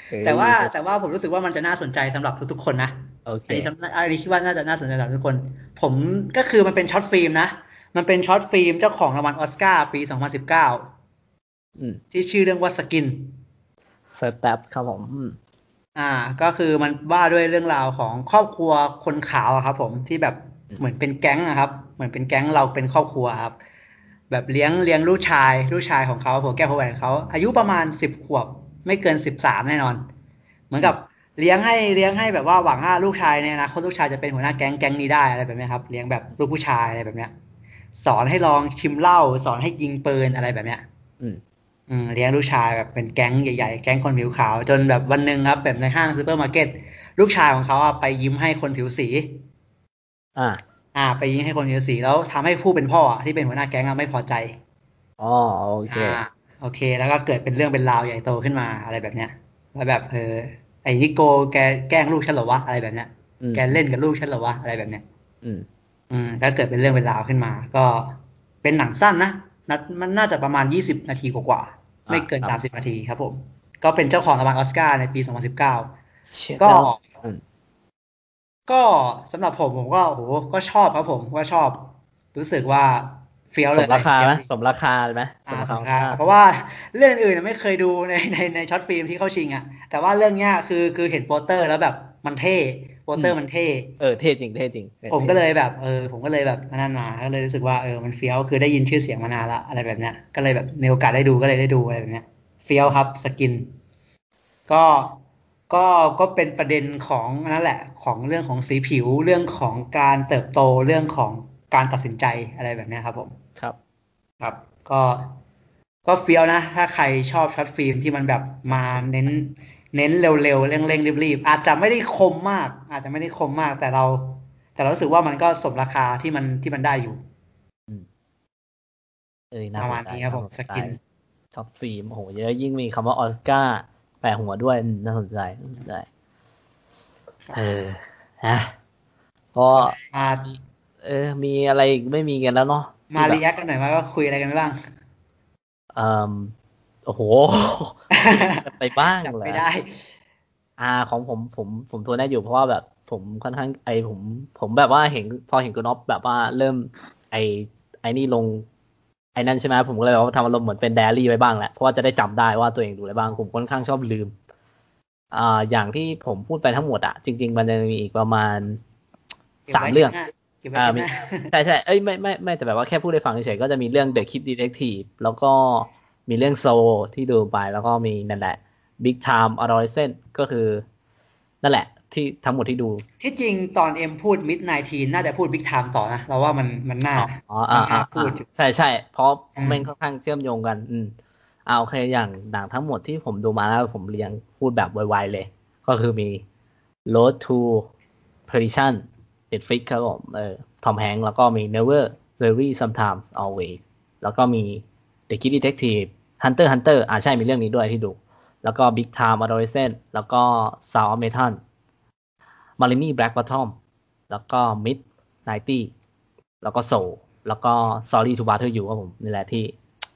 [SPEAKER 1] เอ้ย
[SPEAKER 2] แต่ว่าแต่ว่าผมรู้สึกว่ามันจะน่าสนใจสำหรับทุกๆคนนะ
[SPEAKER 1] โอเค
[SPEAKER 2] อันนี้สำอันนี้คิดว่าน่าจะน่าสนใจสำหรับทุกคน ผมก็คือมันเป็น short film นะ มันเป็น short film เจ้าของรางวัลออสการ์ปี 2019
[SPEAKER 1] อืม
[SPEAKER 2] ที่ชื่อเรื่องว่า Skin
[SPEAKER 1] สแป๊บครับผมอืม
[SPEAKER 2] อ่า ก็คือมันว่าด้วยเรื่องราวของครอบครัวคนขาวอะครับผมที่แบบเหมือนเป็นแก๊งอะครับ เหมือนเป็นแก๊งเราเป็นครอบครัวครับ แบบเลี้ยงเลี้ยงลูกชาย ลูกชายของเขาหัวแก้วหัวแหวนเขาอายุประมาณสิบขวบ ไม่เกินสิบสามแน่นอน เหมือนกับเลี้ยงให้เลี้ยงให้แบบว่าหวังว่าลูกชายเนี่ยนะเขาคตลูกชายจะเป็นหัวหน้าแก๊งแก๊งนี้ได้อะไรแบบเนี้ยครับ เลี้ยงแบบลูกผู้ชายอะไรแบบเนี้ย สอนให้ลองชิมเหล้าสอนให้ยิงปืนอะไรแบบเนี้ย
[SPEAKER 1] อืม
[SPEAKER 2] อืมเลี้ยงลูกชายแบบเป็นแก๊งใหญ่ๆ แก๊งคนผิวขาว จนแบบวันหนึ่งครับแบบในห้างซูเปอร์มาร์เก็ตลูกชายของเขาอะไปยิ้มให้คนผิวสี
[SPEAKER 1] อ่า
[SPEAKER 2] อ่า ไปยิ้มให้คนผิวสีแล้วทำให้ผู้เป็นพ่ออะที่เป็นหัวหน้าแก๊งอะไม่พอใจ
[SPEAKER 1] อ๋อโอเค
[SPEAKER 2] อ่าโอเค แล้วก็เกิดเป็นเรื่องเป็นราวใหญ่โตขึ้นมาอะไรแบบเนี้ยแล้วแบบเออไอ้นิโกแกแกล้งลูกฉันเหรอวะอะไรแบบเนี้ย
[SPEAKER 1] อืม
[SPEAKER 2] แกเล่นกับลูกฉันเหรอวะอะไรแบบเนี้ย
[SPEAKER 1] อืม
[SPEAKER 2] อืมแล้วเกิดเป็นเรื่องเป็นราวขึ้นมา ก็เป็นหนังสั้นนะนัดมันน่าจะประมาณยี่สิบนาทีกว่าๆไม่เกิน
[SPEAKER 1] อ่าครั
[SPEAKER 2] สา
[SPEAKER 1] บ
[SPEAKER 2] มสิบนาทีครับผม ก็เป็นเจ้าของรางวัลออสการ์ในปีสองพันสิบเก้า
[SPEAKER 1] เชี่ย
[SPEAKER 2] ก็
[SPEAKER 1] อืม
[SPEAKER 2] ก็สำหรับผมผมก็โหก็ชอบครับผมก็ชอบ รู้สึกว่าเฟี้ยว
[SPEAKER 1] ส
[SPEAKER 2] เลย
[SPEAKER 1] ราคาไหม
[SPEAKER 2] เฟี้ยว
[SPEAKER 1] สมราคาเลยไหมส
[SPEAKER 2] อ่าม
[SPEAKER 1] รา
[SPEAKER 2] ส
[SPEAKER 1] คาม
[SPEAKER 2] ราคา เพราะว่าเรื่องอื่นไม่เคยดูในในใน short film ที่เข้าชิงอะ แต่ว่าเรื่องเนี้ยคือคือเห็นโปสเตอร์แล้วแบบมันเท่โปสเตอร์มันเท่
[SPEAKER 1] เออเท่จริงเท่จริงออ
[SPEAKER 2] ผมก็เลยแบบเออผมก็เลยแบบนั่นมาก็เลยรู้สึกว่าเออมันเฟี้ยวคือได้ยินชื่อเสียงมานานละอะไรแบบเนี้ยก็เลยแบบมีโอกาสได้ดูก็เลยได้ดูอะไรแบบเนี้ยเฟี้ยวครับ Skin ก็ ก็ก็เป็นประเด็นของนั่นแหละ ของเรื่องของสีผิวเรื่องของการเติบโตเรื่องของการตัดสินใจอะไรแบบเนี้ยครับผม
[SPEAKER 1] ครับ
[SPEAKER 2] ครับ ก็ก็เฟี้ยวนะ ถ้าใครชอบ short film ที่มันแบบมาเน้น เน้นเร็วๆเร่งๆรีบๆอาจจะไม่ได้คมมาก อาจจะไม่ได้คมมาก แต่เรา แต่เรารู้สึกว่ามันก็สมราคาที่มันที่มันได้อยู่
[SPEAKER 1] เอ้ยน่า
[SPEAKER 2] ประ
[SPEAKER 1] ส
[SPEAKER 2] มาณ
[SPEAKER 1] นใจ
[SPEAKER 2] นี้ครับผมา
[SPEAKER 1] ส
[SPEAKER 2] สกิน
[SPEAKER 1] ช็อตฟิล์มโอ้โหเยอะยิ่งมีคำว่าออสการ์ แปะหัวด้วยอืมน่าสนใจน่าสนใจ เออฮะก็
[SPEAKER 2] มา
[SPEAKER 1] เออ มีอะไรอีกไม่มีกันแล้วเนาะ
[SPEAKER 2] มา
[SPEAKER 1] ที่
[SPEAKER 2] รี
[SPEAKER 1] แบบ
[SPEAKER 2] แอคกันหน่อยว่าคุยอะไรกันบ้าง
[SPEAKER 1] เอ่อโอ้โห ไปบ้าง
[SPEAKER 2] จับ
[SPEAKER 1] เหรอ
[SPEAKER 2] ไม่ได้
[SPEAKER 1] อ่า ของผมผมผมทวนได้อยู่เพราะว่าแบบ ผมค่อนข้างไอผม ผมแบบว่าเห็นพอเห็นคุณน็อปแบบว่าเริ่ม ไอไอนี่ลง ไอ้นั่นใช่ไหมผมก็เลยว่าทำอารมณ์เหมือนเป็นไดอารี่ไว้บ้างแหละเพราะว่าจะได้จำได้ว่าตัวเองดูอะไรบ้างผมค่อนข้างชอบลืมอ่าอย่างที่ผมพูดไปทั้งหมดอะจริง ๆ มันจะมีอีกประมาณ
[SPEAKER 2] เก็บ
[SPEAKER 1] สาม
[SPEAKER 2] ไว้
[SPEAKER 1] เรื่อง
[SPEAKER 2] เก็บไว้
[SPEAKER 1] อ่า
[SPEAKER 2] เก็บ
[SPEAKER 1] มี
[SPEAKER 2] ไว้
[SPEAKER 1] ใช่ใช่เอ้ยไม่ไม่ไม่แต่แบบว่าแค่พูดให้ฟังเฉยๆก็จะมีเรื่อง The Kid Detective แล้วก็มีเรื่อง Soul ที่ดูไปแล้วก็มีนั่นแหละ Big Time Adolescent ก็คือนั่นแหละ ที่ทั้งหมดที่ดู
[SPEAKER 2] ที่จริงตอนเอ็มพูด Mid90s ทีน่าจะพูด Big Time ต่อนะ เราว่ามันมันน่า
[SPEAKER 1] อ๋ออ่า
[SPEAKER 2] มัน
[SPEAKER 1] อ่า
[SPEAKER 2] น่าพูดอยู่
[SPEAKER 1] ใช่ใช่เพราะ
[SPEAKER 2] อืม
[SPEAKER 1] มันค่อนข้างเชื่อมโยงกัน อืมเอาโอเคอย่างหนังทั้งหมดที่ผมดูมาแล้วผมเรียงพูดแบบไวๆเลย ก็คือมี Road to Perdition Netflix ครับผมเออทอมแฮงส์แล้วก็มี Never Rarely Sometimes Always แล้วก็มี The Kid Detective Hunter Hunter อ่าใช่มีเรื่องนี้ด้วยที่ดู แล้วก็ Big Time Adolescent แล้วก็ Sound of Metal m a r i n y Black Bottom แล้วก็ Mid90s แล้วก็ Soul แล้วก็ Sorry to Bother You ครับผมนี่แหละที่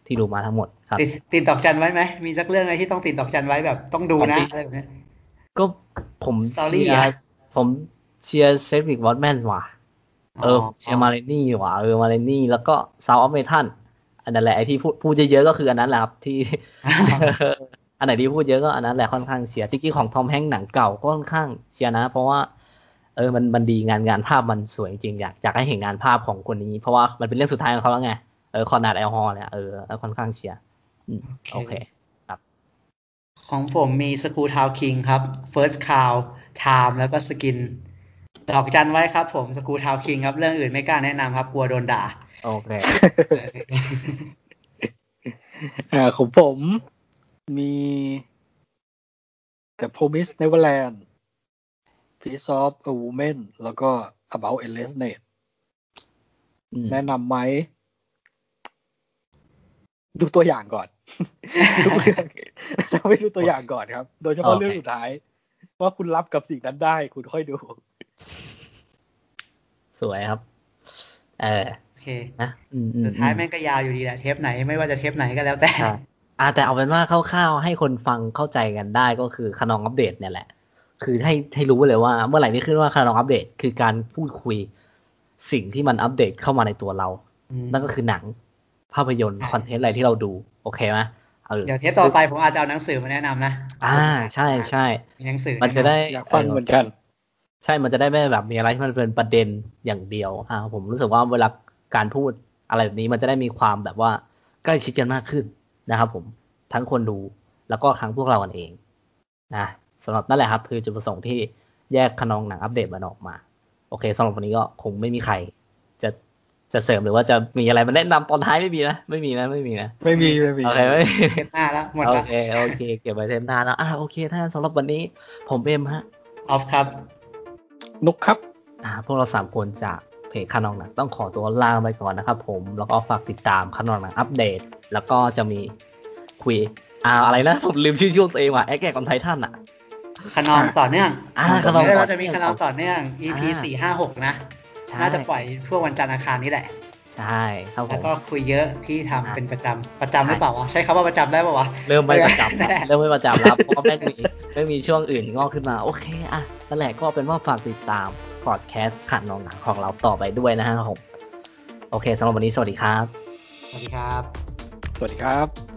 [SPEAKER 1] ที่ดูมาทั้งหมดครับ
[SPEAKER 2] ติดติดดอกจันไว้ไหมมีสักเรื่องอะไรที่ต้องติดดอกจันไว้แบบต้องดูนะ
[SPEAKER 1] ผมติด
[SPEAKER 2] อะไรแบบเนี้ย
[SPEAKER 1] ก็ผม
[SPEAKER 2] Sorry
[SPEAKER 1] เชีย
[SPEAKER 2] อะ
[SPEAKER 1] ร์ผมเชียร์แชดวิก โบสแมนว่ะเออ
[SPEAKER 2] อ๋อ
[SPEAKER 1] เชียร์ Ma Rainey ว่ะเออ Ma Rainey แล้วก็Sound of Metal อันนั้นแหละไอที่พูดพูดเยอะๆก็คืออันนั้นแหละครับที่ อันไหนที่พูดเยอะก็อันนั้นแหละค่อนข้างเชียร์จริงๆของทอมแฮงส์หนังเก่าก็ค่อนข้างเชียร์นะ เพราะว่าเออมันมันดีงานงานภาพมันสวยจริงอยากอยากให้เห็นงานภาพของคนนี้ เพราะว่ามันเป็นเรื่องสุดท้ายของเขาแล้วไงเออคอนราดแอลฮอลล์เนี่ยเออค่อนข้างเชียร์อืมโอเค
[SPEAKER 2] ของผมมี School Town King ครับ First Cow Time แล้วก็ Skinดอกจันไว้ครับผมสกูทาวคิงครับ เรื่องอื่นไม่กล้าแนะนำครับ กลัวโดนด่า
[SPEAKER 1] โอเค
[SPEAKER 3] อ่าของผม มี The Promise Neverland Piece of a Woman แล้วก็ About Endless Night
[SPEAKER 1] อืม
[SPEAKER 3] แนะนำไหม ดูตัวอย่างก่อนทุกเรื่องเราไม่ดูตัวอย่างก่อนครับ โดยเฉพาะ
[SPEAKER 1] โอเค
[SPEAKER 3] เรื่องสุดท้าย ว่าคุณรับกับสิ่งนั้นได้ คุณค่อยดู
[SPEAKER 1] สวยครับ เออ
[SPEAKER 2] โอเค
[SPEAKER 1] นะอืมอืม
[SPEAKER 2] สุดท้าย
[SPEAKER 1] อืม
[SPEAKER 2] แม่งก็ยาวอยู่ดีแหละ เทปไหนไม่ว่าจะเทปไหนก็แล้วแต่
[SPEAKER 1] ใช่ อ่าแต่เอาเป็นว่าคร่าวๆให้คนฟังเข้าใจกันได้ก็คือขนองอัปเดตเนี่ยแหละ คือให้ให้รู้เลยว่าเมื่อไหร่ที่ขึ้นว่าขนองอัปเดตคือการพูดคุยสิ่งที่มันอัปเดตเข้ามาในตัวเรา
[SPEAKER 2] อืม
[SPEAKER 1] นั่นก็คือหนังภาพยนตร์
[SPEAKER 2] ใช่
[SPEAKER 1] คอนเทนต์อะไรที่เราดู โอเคไหมเออ
[SPEAKER 2] เดี๋ยวเทปต่อไปผมอาจจะเอาหนังสือมาแนะนำนะ
[SPEAKER 1] อ่าใช่ใช่
[SPEAKER 2] มีหนังสือ
[SPEAKER 1] มันจะได้
[SPEAKER 3] อยากฟังเหมือนกัน
[SPEAKER 1] ใช่ มันจะได้ไม่แบบมีอะไรที่มันเป็นประเด็นอย่างเดียวอ่าผมรู้สึกว่าเวลาการพูดอะไรแบบนี้มันจะได้มีความแบบว่าใกล้ชิดกันมากขึ้น นะครับผมทั้งคนดูแล้วก็ทั้งพวกเรากันเองนะสำหรับนั่นแหละครับ คือจุดประสงค์ที่แยกขนองหนังอัปเดตมันออกมา โอเคสำหรับวันนี้ก็คงไม่มีใคร จะจะเสริมหรือว่าจะมีอะไรมาแนะนำตอนท้ายไม่มีนะไม่มีนะไม่มีนะ
[SPEAKER 3] ไม่มีไม่มี
[SPEAKER 1] โอเคไม่มี
[SPEAKER 2] เทปหน้าแล้วหมด
[SPEAKER 1] โอ
[SPEAKER 2] ละ
[SPEAKER 1] เคโอเค เก็บไว้เทมหน้าแล้วอ่าโอเคถ้าสำหรับวันนี้ผมเอมฮะ
[SPEAKER 2] ออฟครับ
[SPEAKER 3] นุกครับ
[SPEAKER 1] อ่าพวกเราสามคนจาก เพจคานองหนังต้องขอตัวลาไปก่อนนะครับผม แล้วก็ฝากติดตามคานองหนังอัปเดต แล้วก็จะมีคุยอ่าอะไรนะ ผมลืมชื่อช่วงตัวเองว่ะแอคแกกอนไททันอะ
[SPEAKER 2] ขนองต่อเนื่อง
[SPEAKER 1] อ่าขนอง
[SPEAKER 2] เดี๋ยว
[SPEAKER 1] ต่อ
[SPEAKER 2] เราจะมีขนองต่อเนื่อง EP
[SPEAKER 1] อ่า
[SPEAKER 2] สี่ห้าหกนะ
[SPEAKER 1] ใช่
[SPEAKER 2] น่าจะปล่อยช่วงวันจันทร์อังคารนี้แหละ
[SPEAKER 1] ใช่ครับผ
[SPEAKER 2] แล้ว
[SPEAKER 1] ม
[SPEAKER 2] ก็คุยเยอะพี่ทำ
[SPEAKER 1] อ่า
[SPEAKER 2] เป็นประจำประจำหรือเปล่าวะใช้คำว่าประจำได้ป่าวะ
[SPEAKER 1] เริ่มไม่ประจำ
[SPEAKER 2] แน่
[SPEAKER 1] แล้วเริ่มไม่ประจำแล้วเพราะว่าแม่งมีแม่งมีช่วงอื่นงอกขึ้นมา โอเคอะนั่นแหละก็เป็นว่าฝากติดตามพอดแคสต์ขันนองหนังของเราต่อไปด้วยนะฮะผมโอเคสำหรับวันนี้สวัสดีครับ
[SPEAKER 2] สวัสดีครับ
[SPEAKER 3] สวัสดีครับ